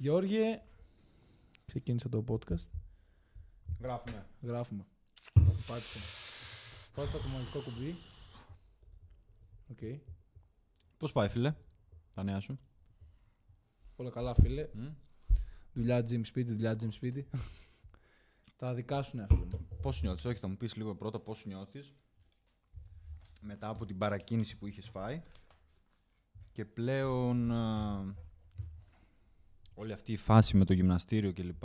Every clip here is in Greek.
Γιώργη, ξεκίνησα το podcast. Γράφουμε. Γράφουμε. Πάτησε. Πάτησα το μαγικό κουμπί. Οκ. Πώς πάει, φίλε, τα νέα σου; Όλα καλά, φίλε. Μμ. Δουλειά gym σπίτι, δουλειά gym σπίτι. Τα δικά σου, ναι, φίλε μου. Πώς νιώθεις, Όχι, θα μου πεις λίγο πρώτα πώς νιώθεις μετά από την παρακίνηση που είχες φάει και πλέον α, όλη αυτή η φάση με το γυμναστήριο κλπ.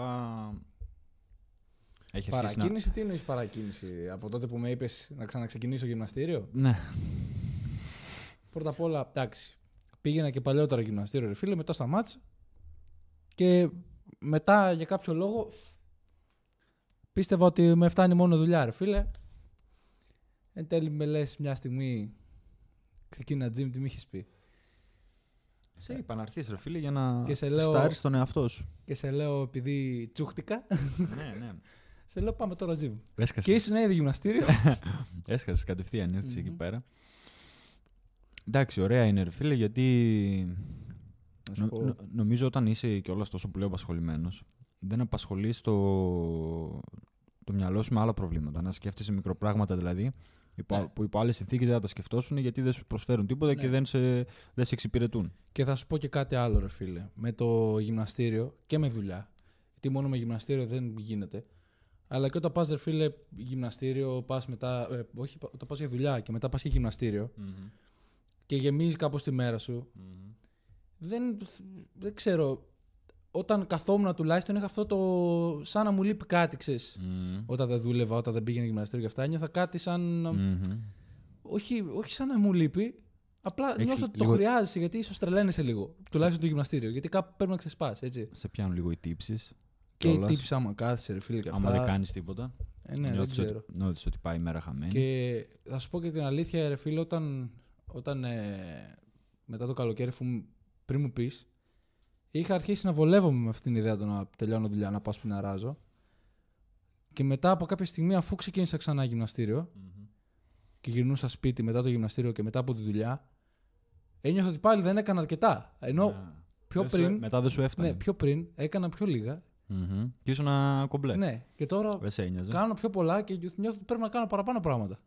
Έχει αρχίσει Παρακίνηση, τι εννοείς παρακίνηση; Από τότε που με είπες να ξαναξεκινήσω γυμναστήριο; να... Ναι. Πρώτα απ' όλα, εντάξει. Πήγαινα και παλιότερα γυμναστήριο, ρε φίλε, μετά σταμάτησα. Και μετά για κάποιο λόγο πίστευα ότι με φτάνει μόνο δουλειά, ρε φίλε. Εν τέλει με λες μια στιγμή ξεκίνα gym, τι μου είχες πει; Σε είπα να έρθεις, ρε φίλε, για να Και σε λέω- στάρεις τον εαυτό σου. Και σε λέω επειδή τσούχτηκα, ναι, ναι. σε λέω πάμε τώρα gym. Έσκασες. Και ήσουν ήδη γυμναστήριο. Έσκασες κατευθείαν, ήρθες εκεί Μμμ. πέρα. Εντάξει, ωραία είναι, ρε φίλε, γιατί Να σου νο- πω. νο- νομίζω όταν είσαι κιόλας τόσο πολύ απασχολημένος, δεν απασχολείς το, το μυαλό σου με άλλα προβλήματα. Να σκέφτεσαι μικροπράγματα δηλαδή, υπό, Ναι. που υπό άλλες συνθήκες δεν θα τα σκεφτόσουν γιατί δεν σου προσφέρουν τίποτα Ναι. και δεν σε, δεν σε εξυπηρετούν. Και θα σου πω και κάτι άλλο, ρε φίλε. Με το γυμναστήριο και με δουλειά. Γιατί μόνο με γυμναστήριο δεν γίνεται. Αλλά και όταν πας, ρε φίλε, γυμναστήριο, πας μετά. Ε, όχι, όταν πας για δουλειά και μετά πας για γυμναστήριο και γεμίζεις κάπως τη μέρα σου. Δεν, δεν ξέρω. Όταν καθόμουν τουλάχιστον είχα αυτό το. σαν να μου λείπει κάτι, ξέρεις. Όταν δεν δούλευα, όταν δεν πήγαινε γυμναστήριο και αυτά, ένιωθα κάτι σαν. Μμμ. Όχι, όχι σαν να μου λείπει. Απλά Έχεις νιώθω ότι λίγο- το χρειάζεσαι γιατί ίσως τρελαίνεσαι λίγο. Τουλάχιστον το γυμναστήριο. Γιατί κάπου πρέπει να ξεσπάσει, έτσι. Σε πιάνουν λίγο οι τύψεις. Και οι τύψεις άμα κάθεσαι, ρε φίλε και αυτά. Άμα δεν κάνεις τίποτα. Ε, ναι, δεν νιώθεις ξέρω. Ότι, νιώθεις ότι πάει η μέρα χαμένη. Και θα σου πω και την αλήθεια, ρε φίλε, όταν, όταν ε, μετά το καλοκαίρι, αφού μου- πριν μου πεις, είχα αρχίσει να βολεύομαι με αυτήν την ιδέα το να τελειώνω δουλειά, να πάω να ράζω. Και μετά από κάποια στιγμή, αφού ξεκίνησα ξανά γυμναστήριο Μμμ. και γυρνούσα σπίτι μετά το γυμναστήριο και μετά από τη δουλειά, ένιωθα ότι πάλι δεν έκανα αρκετά. Ενώ Ναι. πιο Δεν σου- πριν, μετά δεν σου έφτανε. ναι, πιο πριν έκανα πιο λίγα. Μμμ. Και ήσουν ένα κομπλέ. Ναι, και τώρα Δεν σε ένοιαζε. κάνω πιο πολλά και νιώθω ότι πρέπει να κάνω παραπάνω πράγματα.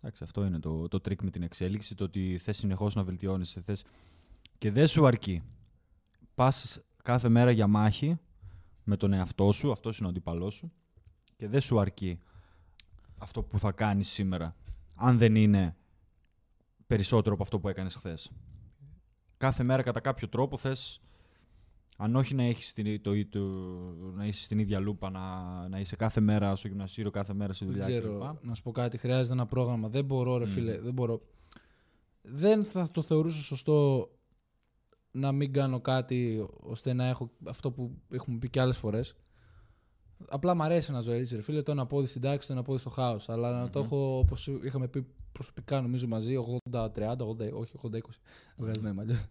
Εντάξει, αυτό είναι το, το τρικ με την εξέλιξη, το ότι θες συνεχώς να βελτιώνεσαι, θες... και δεν σου αρκεί. Πας κάθε μέρα για μάχη με τον εαυτό σου, αυτός είναι ο αντίπαλός σου, και δεν σου αρκεί αυτό που θα κάνεις σήμερα, αν δεν είναι περισσότερο από αυτό που έκανες χθες. Κάθε μέρα κατά κάποιο τρόπο θες, αν όχι να, έχεις την, το, το, να είσαι στην ίδια λούπα, να, να είσαι κάθε μέρα στο γυμναστήριο, κάθε μέρα στη Δεν δουλειά κλπ. ξέρω, να σου πω κάτι. Χρειάζεται ένα πρόγραμμα. Δεν μπορώ, ρε Μμμ. φίλε. Δεν μπορώ. Δεν θα το θεωρούσα σωστό να μην κάνω κάτι ώστε να έχω αυτό που έχουμε πει και άλλες φορές. Απλά μου αρέσει να ζω έτσι, ρε φίλε. Το ένα πόδι στην τάξη, το ένα πόδι στο χάος. Αλλά να το Μμμ. έχω, όπως είχαμε πει προσωπικά, νομίζω μαζί, 80-30, 80, όχι 80-20. Δεν βγάζει νόημα αλλιώς.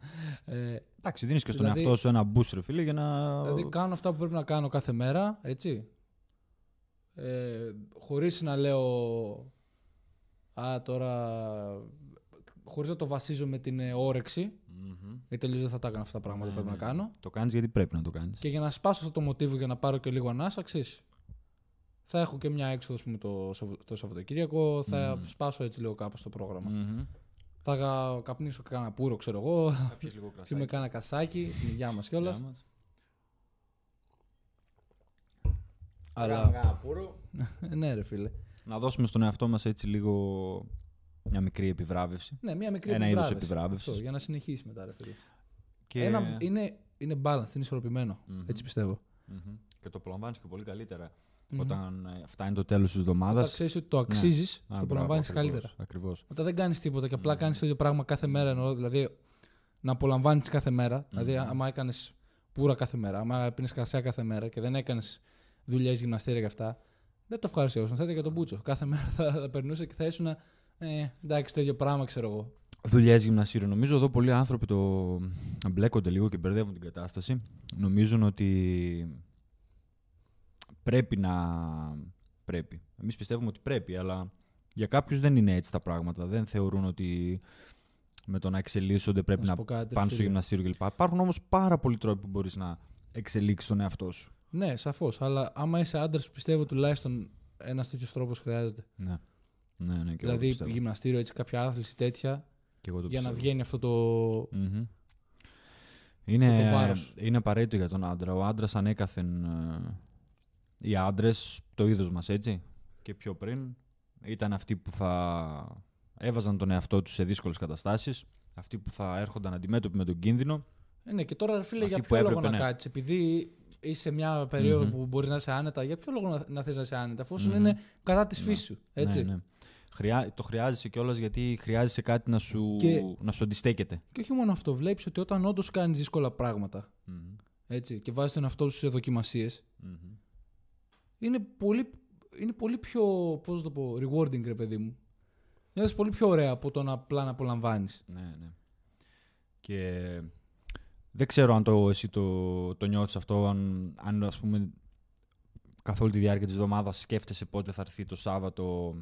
Ε, Εντάξει, δίνεις και στον Δηλαδή- εαυτό σου ένα boost, ρε φίλε, για να. Δηλαδή κάνω αυτά που πρέπει να κάνω κάθε μέρα, έτσι. Ε, χωρίς να λέω «Α, τώρα...» Χωρίς να το βασίζω με την ε, όρεξη, Μμμ. γιατί τελείως δεν θα τα έκανα αυτά τα πράγματα που Ναι, πρέπει να ναι. κάνω. Το κάνεις γιατί πρέπει να το κάνεις. Και για να σπάσω αυτό το μοτίβο για να πάρω και λίγο ανάσα, ξέρεις, θα έχω και μια έξοδο ας πούμε, το, Σαββα- το Σαββατοκύριακο, θα Μμμ. σπάσω έτσι λίγο κάπως το πρόγραμμα. Θα γα- καπνίσω και κάνα πουρο, ξέρω εγώ, Θα πιεις λίγο κρασάκι. με κάνα κασάκι στην υγειά μας κιόλας. Γεια μας. Αλλά, Κάνα πουρο. ναι ρε φίλε. Να δώσουμε στον εαυτό μας έτσι λίγο μια μικρή επιβράβευση. Ναι, μια μικρή Ένα είδος επιβράβευση. επιβράβευσης. Αυτό, για να συνεχίσει μετά, ρε φίλε. Και... Ένα, είναι, είναι balance, είναι ισορροπημένο. Μμμ. Έτσι πιστεύω. Μμμ. και το απολαμβάνει και πολύ καλύτερα Μμμ. όταν ε, φτάνει το τέλος της εβδομάδας. Όταν ξέρεις ότι το αξίζεις, το απολαμβάνει καλύτερα. Ακριβώς. Όταν δεν κάνεις τίποτα και απλά Μμμ. κάνεις το ίδιο πράγμα κάθε μέρα, εννοώ, δηλαδή να απολαμβάνεις κάθε μέρα. Δηλαδή, Μμμ. άμα έκανες πουρα κάθε μέρα, άμα πίνεις κρασιά κάθε μέρα και δεν έκανες δουλειές, γυμναστήρια και αυτά, δεν το ευχαριστώ. Θα για τον Μπούτσο. Κάθε μέρα θα, θα περνούσε και θα ήσουν. Ε, εντάξει, το ίδιο πράγμα ξέρω εγώ. Δουλειές γυμναστήριο. Νομίζω εδώ πολλοί άνθρωποι το μπλέκονται λίγο και μπερδεύουν την κατάσταση. Νομίζουν ότι πρέπει να. Πρέπει. Εμείς πιστεύουμε ότι πρέπει, αλλά για κάποιους δεν είναι έτσι τα πράγματα. Δεν θεωρούν ότι με το να εξελίσσονται πρέπει Να σου να πω κάτι, πάνε στο φίλε. γυμναστήριο κλπ. Υπάρχουν όμως πάρα πολλοί τρόποι που μπορείς να εξελίξεις τον εαυτό σου. Ναι, σαφώς. Αλλά άμα είσαι άντρας, πιστεύω τουλάχιστον ένας τέτοιος τρόπος χρειάζεται. Ναι. Ναι, ναι, και εγώ το δηλαδή, πιστεύω. γυμναστήριο, έτσι, κάποια άθληση τέτοια, Και εγώ το για να πιστεύω. βγαίνει αυτό το. Μμμ. το Είναι, βάρος. είναι απαραίτητο για τον άντρα. Ο άντρας ανέκαθεν. ε, οι άντρες, το είδος μας έτσι, και πιο πριν, ήταν αυτοί που θα έβαζαν τον εαυτό τους σε δύσκολες καταστάσεις. Αυτοί που θα έρχονταν αντιμέτωποι με τον κίνδυνο. Ε, ναι, και τώρα, ρε φίλε, Αυτοί για που ποιο λόγο έπρεπε, να ναι. κάτσεις; Επειδή είσαι σε μια περίοδο Μμμ. που μπορείς να είσαι άνετα, για ποιο λόγο να, να θες να είσαι άνετα, αφόσον Μμμ. είναι κατά της Ναι. φύσης σου. Έτσι. Ναι, ναι. Χρειά... Το χρειάζεσαι κιόλας γιατί χρειάζεσαι κάτι να σου, Και- να σου αντιστέκεται. Και όχι μόνο αυτό, βλέπεις ότι όταν όντως κάνεις δύσκολα πράγματα Μμμ. έτσι, και βάζεις τον εαυτό σου σε δοκιμασίες, Μμμ. είναι πολύ, είναι πολύ πιο, πώς να το πω, rewarding, ρε παιδί μου. Νιώθεις πολύ πιο ωραία από το να απλά να απολαμβάνεις. Ναι, ναι. Και δεν ξέρω αν το, εσύ το, το νιώθεις αυτό, αν, αν ας πούμε καθ' όλη τη διάρκεια της εβδομάδας σκέφτεσαι πότε θα έρθει το Σάββατο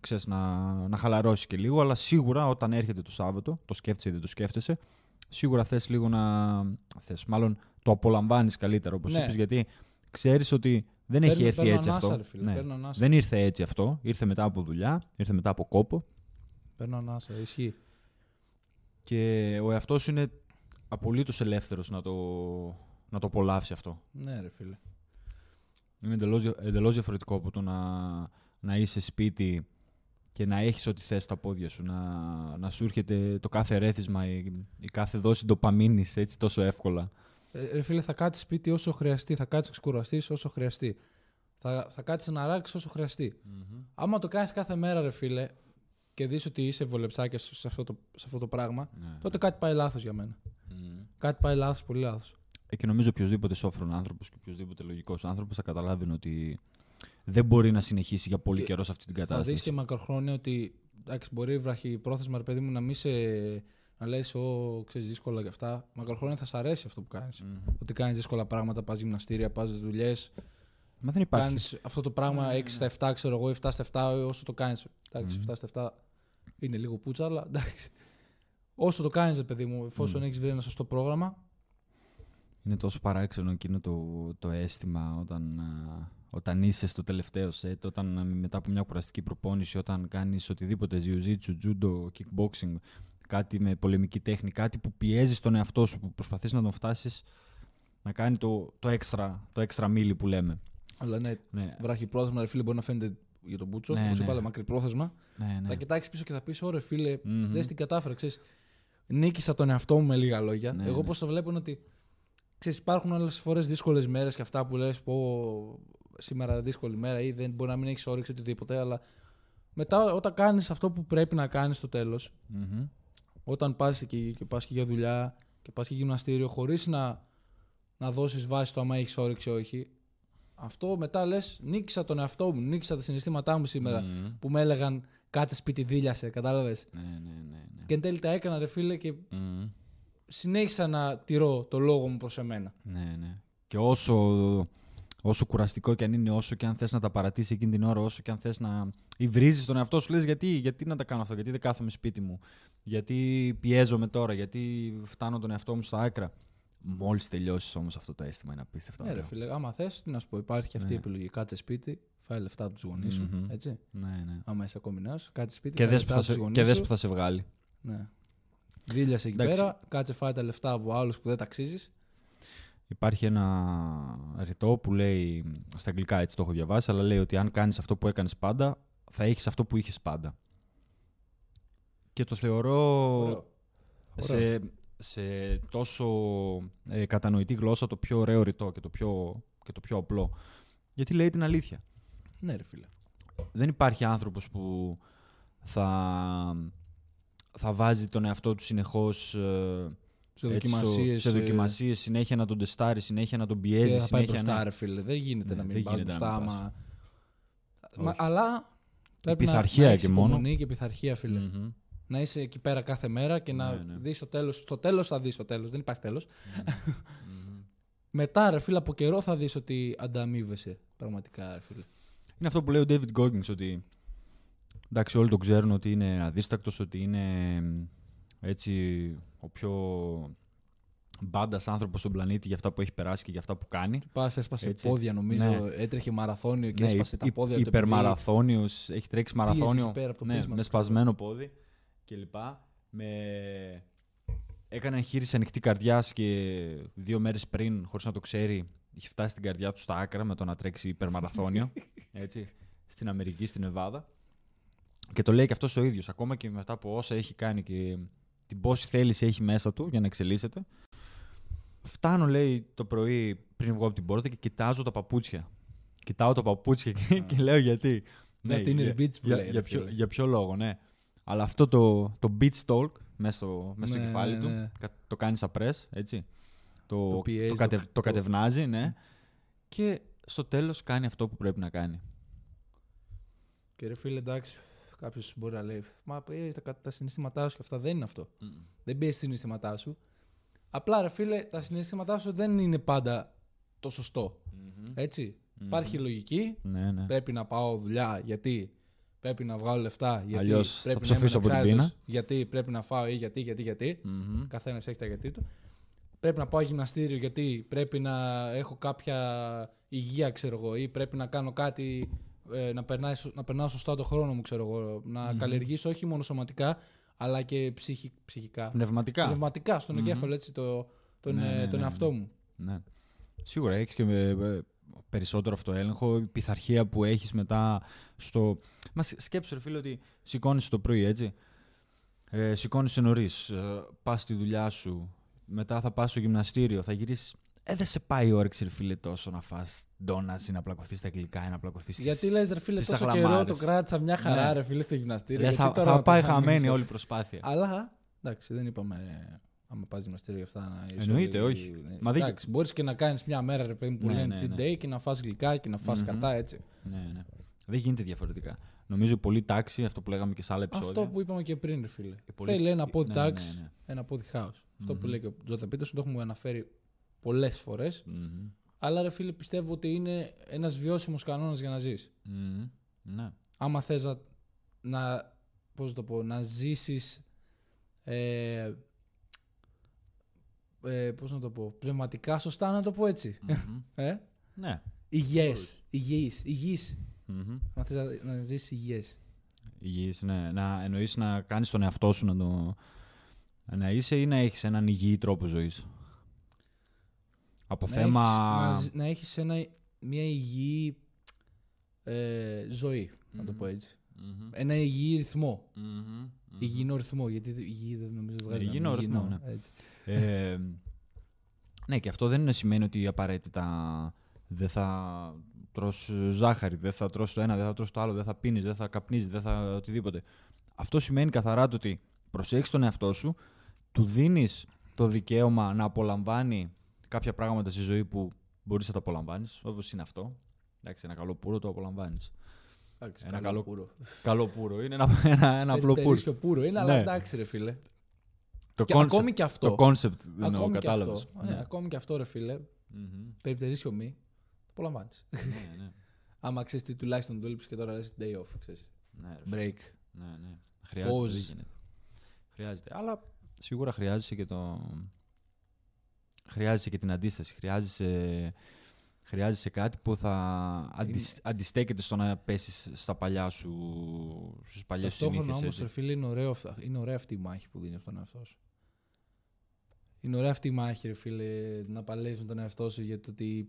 ξέρεις, να, να χαλαρώσει και λίγο, αλλά σίγουρα όταν έρχεται το Σάββατο, το σκέφτεσαι ή δεν το σκέφτεσαι, σίγουρα θες λίγο να... Θες, μάλλον το απολαμβάνεις καλύτερα, όπως Ναι. είπες, γιατί ξέρεις ότι δεν έχει Παίρνω- έρθει παίρνω έτσι ανάσα, αυτό. ρε φίλε, Ναι. παίρνω ανάσα. Δεν ήρθε έτσι αυτό, ήρθε μετά από δουλειά, ήρθε μετά από κόπο Παίρνω ανάσα, ισχύει. και ο εαυτός σου είναι απολύτως ελεύθερος να το, να το απολαύσει αυτό. Ναι, ρε φίλε. Είναι εντελώς, δια- εντελώς διαφορετικό από το να, να είσαι σπίτι και να έχεις ό,τι θες στα πόδια σου, να, να σου έρχεται το κάθε ρέθισμα, η, η κάθε δόση ντοπαμίνης έτσι τόσο εύκολα. Ε, ρε φίλε, θα κάτσεις σπίτι όσο χρειαστεί, θα κάτσεις να ξεκουραστείς όσο χρειαστεί. Θα, θα κάτσεις να ράξεις όσο χρειαστεί. Άμα το κάνεις κάθε μέρα, ρε φίλε, και δεις ότι είσαι βολεψάκια σε αυτό το, σε αυτό το πράγμα, Ναι. τότε κάτι πάει λάθος για μένα. Μμμ. Κάτι πάει λάθος, πολύ λάθος. Ε, και νομίζω οποιοδήποτε σόφρον άνθρωπος και οποιοδήποτε λογικός άνθρωπος θα καταλάβει ότι δεν μπορεί να συνεχίσει για πολύ Και καιρό σε αυτή την Θα δεις κατάσταση. και μακροχρόνια ότι εντάξει, μπορεί βραχει πρόθεσμα, ρε παιδί μου, να μην σε. να λες, Ω, ξέρεις, δύσκολα και αυτά. Μακροχρόνια θα σ' αρέσει αυτό που κάνεις. Μμμ. Ότι κάνεις δύσκολα πράγματα, πας γυμναστήρια, πας δουλειές, Μα δεν υπάρχει. κάνεις αυτό το πράγμα Ναι, 6 στα 7, ξέρω εγώ, 7 στα 7, όσο το κάνεις. Εντάξει, Μμμ. 7 στα 7 είναι λίγο πουτσα, αλλά εντάξει. Όσο το κάνεις, παιδί μου, εφόσον Μμμ. έχεις βρει ένα σωστό πρόγραμμα. Είναι τόσο παράξενο εκείνο το, το αίσθημα όταν, α, όταν είσαι στο τελευταίο σετ, όταν α, μετά από μια κουραστική προπόνηση, όταν κάνεις οτιδήποτε, jiu-jitsu, judo, kickboxing, κάτι με πολεμική τέχνη, κάτι που πιέζεις τον εαυτό σου, που προσπαθείς να τον φτάσεις να κάνει το, το έξτρα το έξτρα μίλι που λέμε. Αλλά ναι, Ναι, βράχει πρόθεσμα, ρε φίλε, μπορεί να φαίνεται για τον Μπούτσο. Ναι, όπως ναι. είπα, αλλά μακρύ πρόθεσμα. ναι, ναι. Θα κοιτάξεις πίσω και θα πεις: Ωραία, φίλε, Μμμ. δεν την κατάφερα. Ξέρεις, νίκησα τον εαυτό μου με λίγα λόγια. Ναι, Εγώ ναι. πώς το βλέπω είναι ότι ξέρεις, υπάρχουν άλλες φορές δύσκολες μέρες και αυτά που λες: Πω σήμερα δύσκολη μέρα ή δεν μπορεί να μην έχεις όρεξη οτιδήποτε. Αλλά μετά όταν κάνεις αυτό που πρέπει να κάνεις στο τέλος, Μμμ. όταν πας και, και πας και για δουλειά και πας και γυμναστήριο, χωρίς να, να δώσεις βάση στο άμα έχεις όρεξη ή όχι. Αυτό μετά λες: Νίκησα τον εαυτό μου, νίκησα τα συναισθήματά μου σήμερα Μμμ. που με έλεγαν κάτσε σπίτι δίλιασε, κατάλαβες; Ναι, ναι, ναι. ναι. Και εν τέλει τα έκανα, ρε φίλε, και Μμμ. Συνέχισα να τηρώ το λόγο μου προς εμένα. Ναι, ναι. Και όσο, όσο κουραστικό και αν είναι, όσο και αν θες να τα παρατήσεις εκείνη την ώρα, όσο και αν θες να υβρίζεις τον εαυτό σου, λες γιατί, γιατί να τα κάνω αυτό, γιατί δεν κάθομαι σπίτι μου, γιατί πιέζομαι τώρα, γιατί φτάνω τον εαυτό μου στα άκρα. Μόλις τελειώσεις όμως αυτό το αίσθημα είναι απίστευτο. Ναι, ρε ωραίο. φίλε, άμα θες, τι να σου πω, υπάρχει και αυτή η Ναι. επιλογή. Κάτσε σπίτι, φάει λεφτά από τους γονείς σου. Μμμ. Έτσι. Ναι, ναι. Άμα είσαι ακόμη νέος, κάτσε σπίτι. Και φάει δες, που λεφτά θα από τους σε, γονείς και δες σου. που θα σε βγάλει. Ναι. Δίλιασε εκεί Εντάξει. πέρα, κάτσε φάει τα λεφτά από άλλους που δεν τα αξίζει. Υπάρχει ένα ρητό που λέει, στα αγγλικά έτσι το έχω διαβάσει, αλλά λέει ότι αν κάνεις αυτό που έκανες πάντα, θα έχεις αυτό που είχες πάντα. Και το θεωρώ Ωραίο. σε, σε τόσο ε, κατανοητή γλώσσα το πιο ωραίο ρητό και το πιο, και το πιο απλό. Γιατί λέει την αλήθεια. Ναι, ρε φίλε. Δεν υπάρχει άνθρωπος που θα, θα βάζει τον εαυτό του συνεχώς ε, Σε έτσι στο- δοκιμασίες. σε δοκιμασίες, συνέχεια να τον τεστάρει, συνέχεια να τον πιέζει, Και θα πάει συνέχεια μπροστά, ναι. ρε φίλε. Δεν γίνεται Ναι, να μην δεν πας γίνεται να μπροστά. μην πας. Μα... Όχι. Μα, αλλά πρέπει να, πειθαρχία να έχεις και μόνο. υπομονή και πειθαρχία, φίλε. Μμμ. Να είσαι εκεί πέρα κάθε μέρα και να Ναι, ναι. δεις το τέλος. Στο τέλος θα δεις το τέλος. Δεν υπάρχει τέλος. Μμμ. Μετά, ρε φίλε, από καιρό θα δεις ότι ανταμείβεσαι. Πραγματικά, ρε φίλε. Είναι αυτό που λέει ο David Goggins ότι εντάξει όλοι το ξέρουν ότι είναι αδίστακτος, ότι είναι μ, έτσι ο πιο μπάντας άνθρωπος στον πλανήτη για αυτά που έχει περάσει και για αυτά που κάνει. Πας, έσπασε Έτσι. πόδια νομίζω. Ναι. Έτρεχε μαραθώνιο και Ναι, έσπασε τα υ- πόδια του. επειδή Υπερμαραθώνιος, έχει τρέξει πίεζες μαραθώνιο εκεί πέρα από το ναι, πείσμα με του, σπασμένο πόδι κλπ. Με... Έκανε εγχείρηση ανοιχτή καρδιάς και δύο μέρες πριν, χωρίς να το ξέρει, είχε φτάσει στην καρδιά του στα άκρα με το να τρέξει υπερμαραθώνιο. έτσι, στην Αμερική, στην Εβάδα. Και το λέει και αυτός ο ίδιος. Ακόμα και μετά από όσα έχει κάνει και την πόση θέληση έχει μέσα του για να εξελίσσεται. Φτάνω, λέει, το πρωί πριν βγω από την πόρτα και κοιτάζω τα παπούτσια. Κοιτάω τα παπούτσια και, και λέω γιατί. Ναι, την για, beach που για, λέει, ρε για, ποιο, φίλε. για ποιο λόγο, ναι. Αλλά αυτό το, το beach talk μέσα στο, μέσα στο Ναι, κεφάλι ναι, του ναι. κα- το κάνεις σαν press, έτσι. Το, Το πιέζεις, το, το- κατευ- το το- κατευνάζει, ναι. Και στο τέλος κάνει αυτό που πρέπει να κάνει. Και ρε φίλε, εντάξει, κάποιος μπορεί να λέει Μα πιέζει τα, τα συναισθήματά σου και αυτά. Δεν είναι αυτό. Δεν πιέζει τα συναισθήματά σου. Απλά ρε φίλε, τα συναισθήματά σου δεν είναι πάντα το σωστό. Έτσι. Υπάρχει λογική. Ναι, ναι. Πρέπει να πάω δουλειά γιατί; Πρέπει να βγάλω λεφτά. Γιατί Αλλιώς θα πρέπει να ψοφήσω είμαι από την ανεξάρτητος, πείνα. Γιατί πρέπει να φάω ή γιατί, γιατί, γιατί. Μμμ. Καθένας έχει τα γιατί του. Πρέπει να πάω γυμναστήριο γιατί πρέπει να έχω κάποια υγεία, ξέρω εγώ, ή πρέπει να κάνω κάτι ε, να, περνάει, σω- να περνάω σωστά το χρόνο μου, ξέρω εγώ. Να Μμμ. καλλιεργήσω όχι μόνο σωματικά, αλλά και ψυχι, ψυχικά. Πνευματικά. Πνευματικά, στον Μμμ. εγκέφαλο, έτσι, το, τον, Ναι, ε, ναι, τον ναι, εαυτό ναι. μου. Ναι. Σίγουρα έχεις και ε, ε, περισσότερο αυτοέλεγχο, η πειθαρχία που έχεις μετά στο... Μα σκ- σκέψου ρε φίλε ότι σηκώνεις το πρωί έτσι, ε, σηκώνεις νωρίς, ε, πας στη δουλειά σου, μετά θα πας στο γυμναστήριο, θα γυρίσεις... Ε, δεν σε πάει η όρεξη ρε φίλε τόσο να φας ντόνατς ή να πλακωθείς στα γλυκά ή να πλακωθείς στις... Γιατί λες ρε φίλε, στις τόσο καιρό το αχλαμάρες. κράτησα μια χαρά Ναι. ρε φίλε στο γυμναστήριο. Λες, γιατί θα, τώρα θα να πάει το χαμένη χαμίσω. όλη η προσπάθεια. Αλλά εντάξει, δεν είπαμε άμα πας γυμναστήριο για αυτά να είσαι. Εννοείται, όλοι- όχι. Ναι. Μα δεν- Εντάξει, μπορείς και να κάνεις μια μέρα ρε παιδί που Ναι, λένε ναι, cheat ναι. day και να φας γλυκά και να φας Μμμ. κατά έτσι. Ναι, ναι. Δεν γίνεται διαφορετικά. Νομίζω πολύ τάξη, αυτό που λέγαμε και σε άλλα επεισόδια. Αυτό που είπαμε και πριν, ρε φίλε. πολύ- Θέλει ένα πόδι ναι, τάξη, ναι, ναι. ένα πόδι χάο. Αυτό που Μμμ. λέει και ο Τζόταν Πίτερσον το έχουμε αναφέρει πολλές φορές. Μμμ. Αλλά ρε φίλε, πιστεύω ότι είναι ένας βιώσιμος κανόνας για να ζεις. Μμμ. Ναι. Άμα θες να, να, πώς να το πω, να ζήσεις. Ε, ε, πώς να το πω, πνευματικά σωστά να το πω έτσι. Μμμ. Ε; Ναι. Υγιές, υγιής, υγιής. Μμμ. Αν θες να, να ζήσεις υγιές. Υγιής, ναι. Να εννοείς να κάνεις τον εαυτό σου να το... Να είσαι ή να έχεις έναν υγιή τρόπο ζωής. Από να θέμα... Έχεις, να, ζ- να έχεις ένα, μια υγιή ε, ζωή, να το Μμμ. πω έτσι. Μμμ. Ένα υγιή ρυθμό. Μμμ. Μμμ. Υγιεινό ρυθμό, γιατί δεν- υγιή δεν νομίζω βγάζει ένα Υγιεινό ρυθμό, ναι. έτσι. Ε, ναι, και αυτό δεν είναι σημαίνει ότι απαραίτητα δεν θα τρως ζάχαρη, δεν θα τρως το ένα, δεν θα τρως το άλλο, δεν θα πίνεις, δεν θα καπνίζεις, δεν θα οτιδήποτε. Αυτό σημαίνει καθαρά το ότι προσέχεις τον εαυτό σου, του δίνεις το δικαίωμα να απολαμβάνει κάποια πράγματα στη ζωή που μπορείς να τα απολαμβάνεις, όπως είναι αυτό. Εντάξει, ένα καλό πουρο το απολαμβάνεις. Εντάξει, Ένα καλό- πουρο. Καλό πουρο, είναι ένα, ένα, ένα απλό πουρο. Περίσκιο πουρο είναι, αλλά Ναι. εντάξει ρε φίλε. Το Και concept, ακόμη και αυτό. το concept εννοώ, ακόμη και κατάλαβες. αυτό. Ναι, ακόμη και αυτό ρε φίλε, Μμμ. περιπτερίσιο μη, το απολαμβάνεις. Ναι, ναι. Άμα ξέρεις τι τουλάχιστον δούλεψες και τώρα λες day off, ξέρεις. Ναι, ρε Break. Ναι, ναι. Χρειάζεται. Pause. δεν γίνεται. Χρειάζεται. Αλλά σίγουρα χρειάζεσαι και το. Χρειάζεσαι και την αντίσταση. Χρειάζεσαι, χρειάζεσαι κάτι που θα αντισ- αντιστέκεται στο να πέσεις στα παλιά σου. Στις παλιές σου Ταυτόχρονα συνήθειες. όμως, ρε φίλε, είναι, ωραίο, αυτά- είναι ωραία αυτή η μάχη που δίνει από τον εαυτό σου. Είναι ωραία αυτή η μάχη, ρε φίλε, να παλεύεις με τον εαυτό σου για το ότι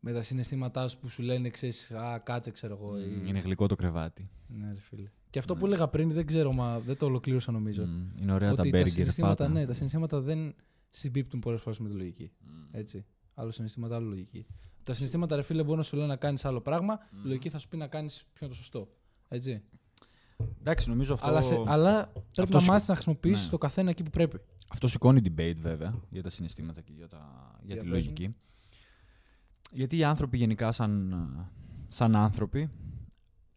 με τα συναισθήματά σου που σου λένε, ξέρεις, α, κάτσε, ξέρω εγώ. ή- Είναι γλυκό το κρεβάτι. Ναι, ρε φίλε. Και αυτό Ναι. που έλεγα πριν, δεν ξέρω, μα δεν το ολοκλήρωσα νομίζω. Μμ, Είναι ωραία τα ότι τα μπέργκερ. συναισθήματα, φάτα. ναι, τα συναισθήματα δεν συμπίπτουν πολλές φορές με τη λογική. Μμ. Έτσι. Άλλο συναισθήματα, άλλο λογική. Τα συναισθήματα, ρε φίλε, μπορεί να σου λένε να κάνεις άλλο πράγμα. Μμ. Η λογική θα σου πει να κάνεις ποιο είναι το σωστό. Έτσι. Εντάξει, νομίζω αυτό. Αλλά, σε, αλλά πρέπει αυτό να σηκω- μάθεις να χρησιμοποιήσεις Ναι. το καθένα εκεί που πρέπει. Αυτό σηκώνει debate βέβαια για τα συναισθήματα και για, τα, για Για τη πες μου. λογική. Γιατί οι άνθρωποι γενικά σαν, σαν άνθρωποι,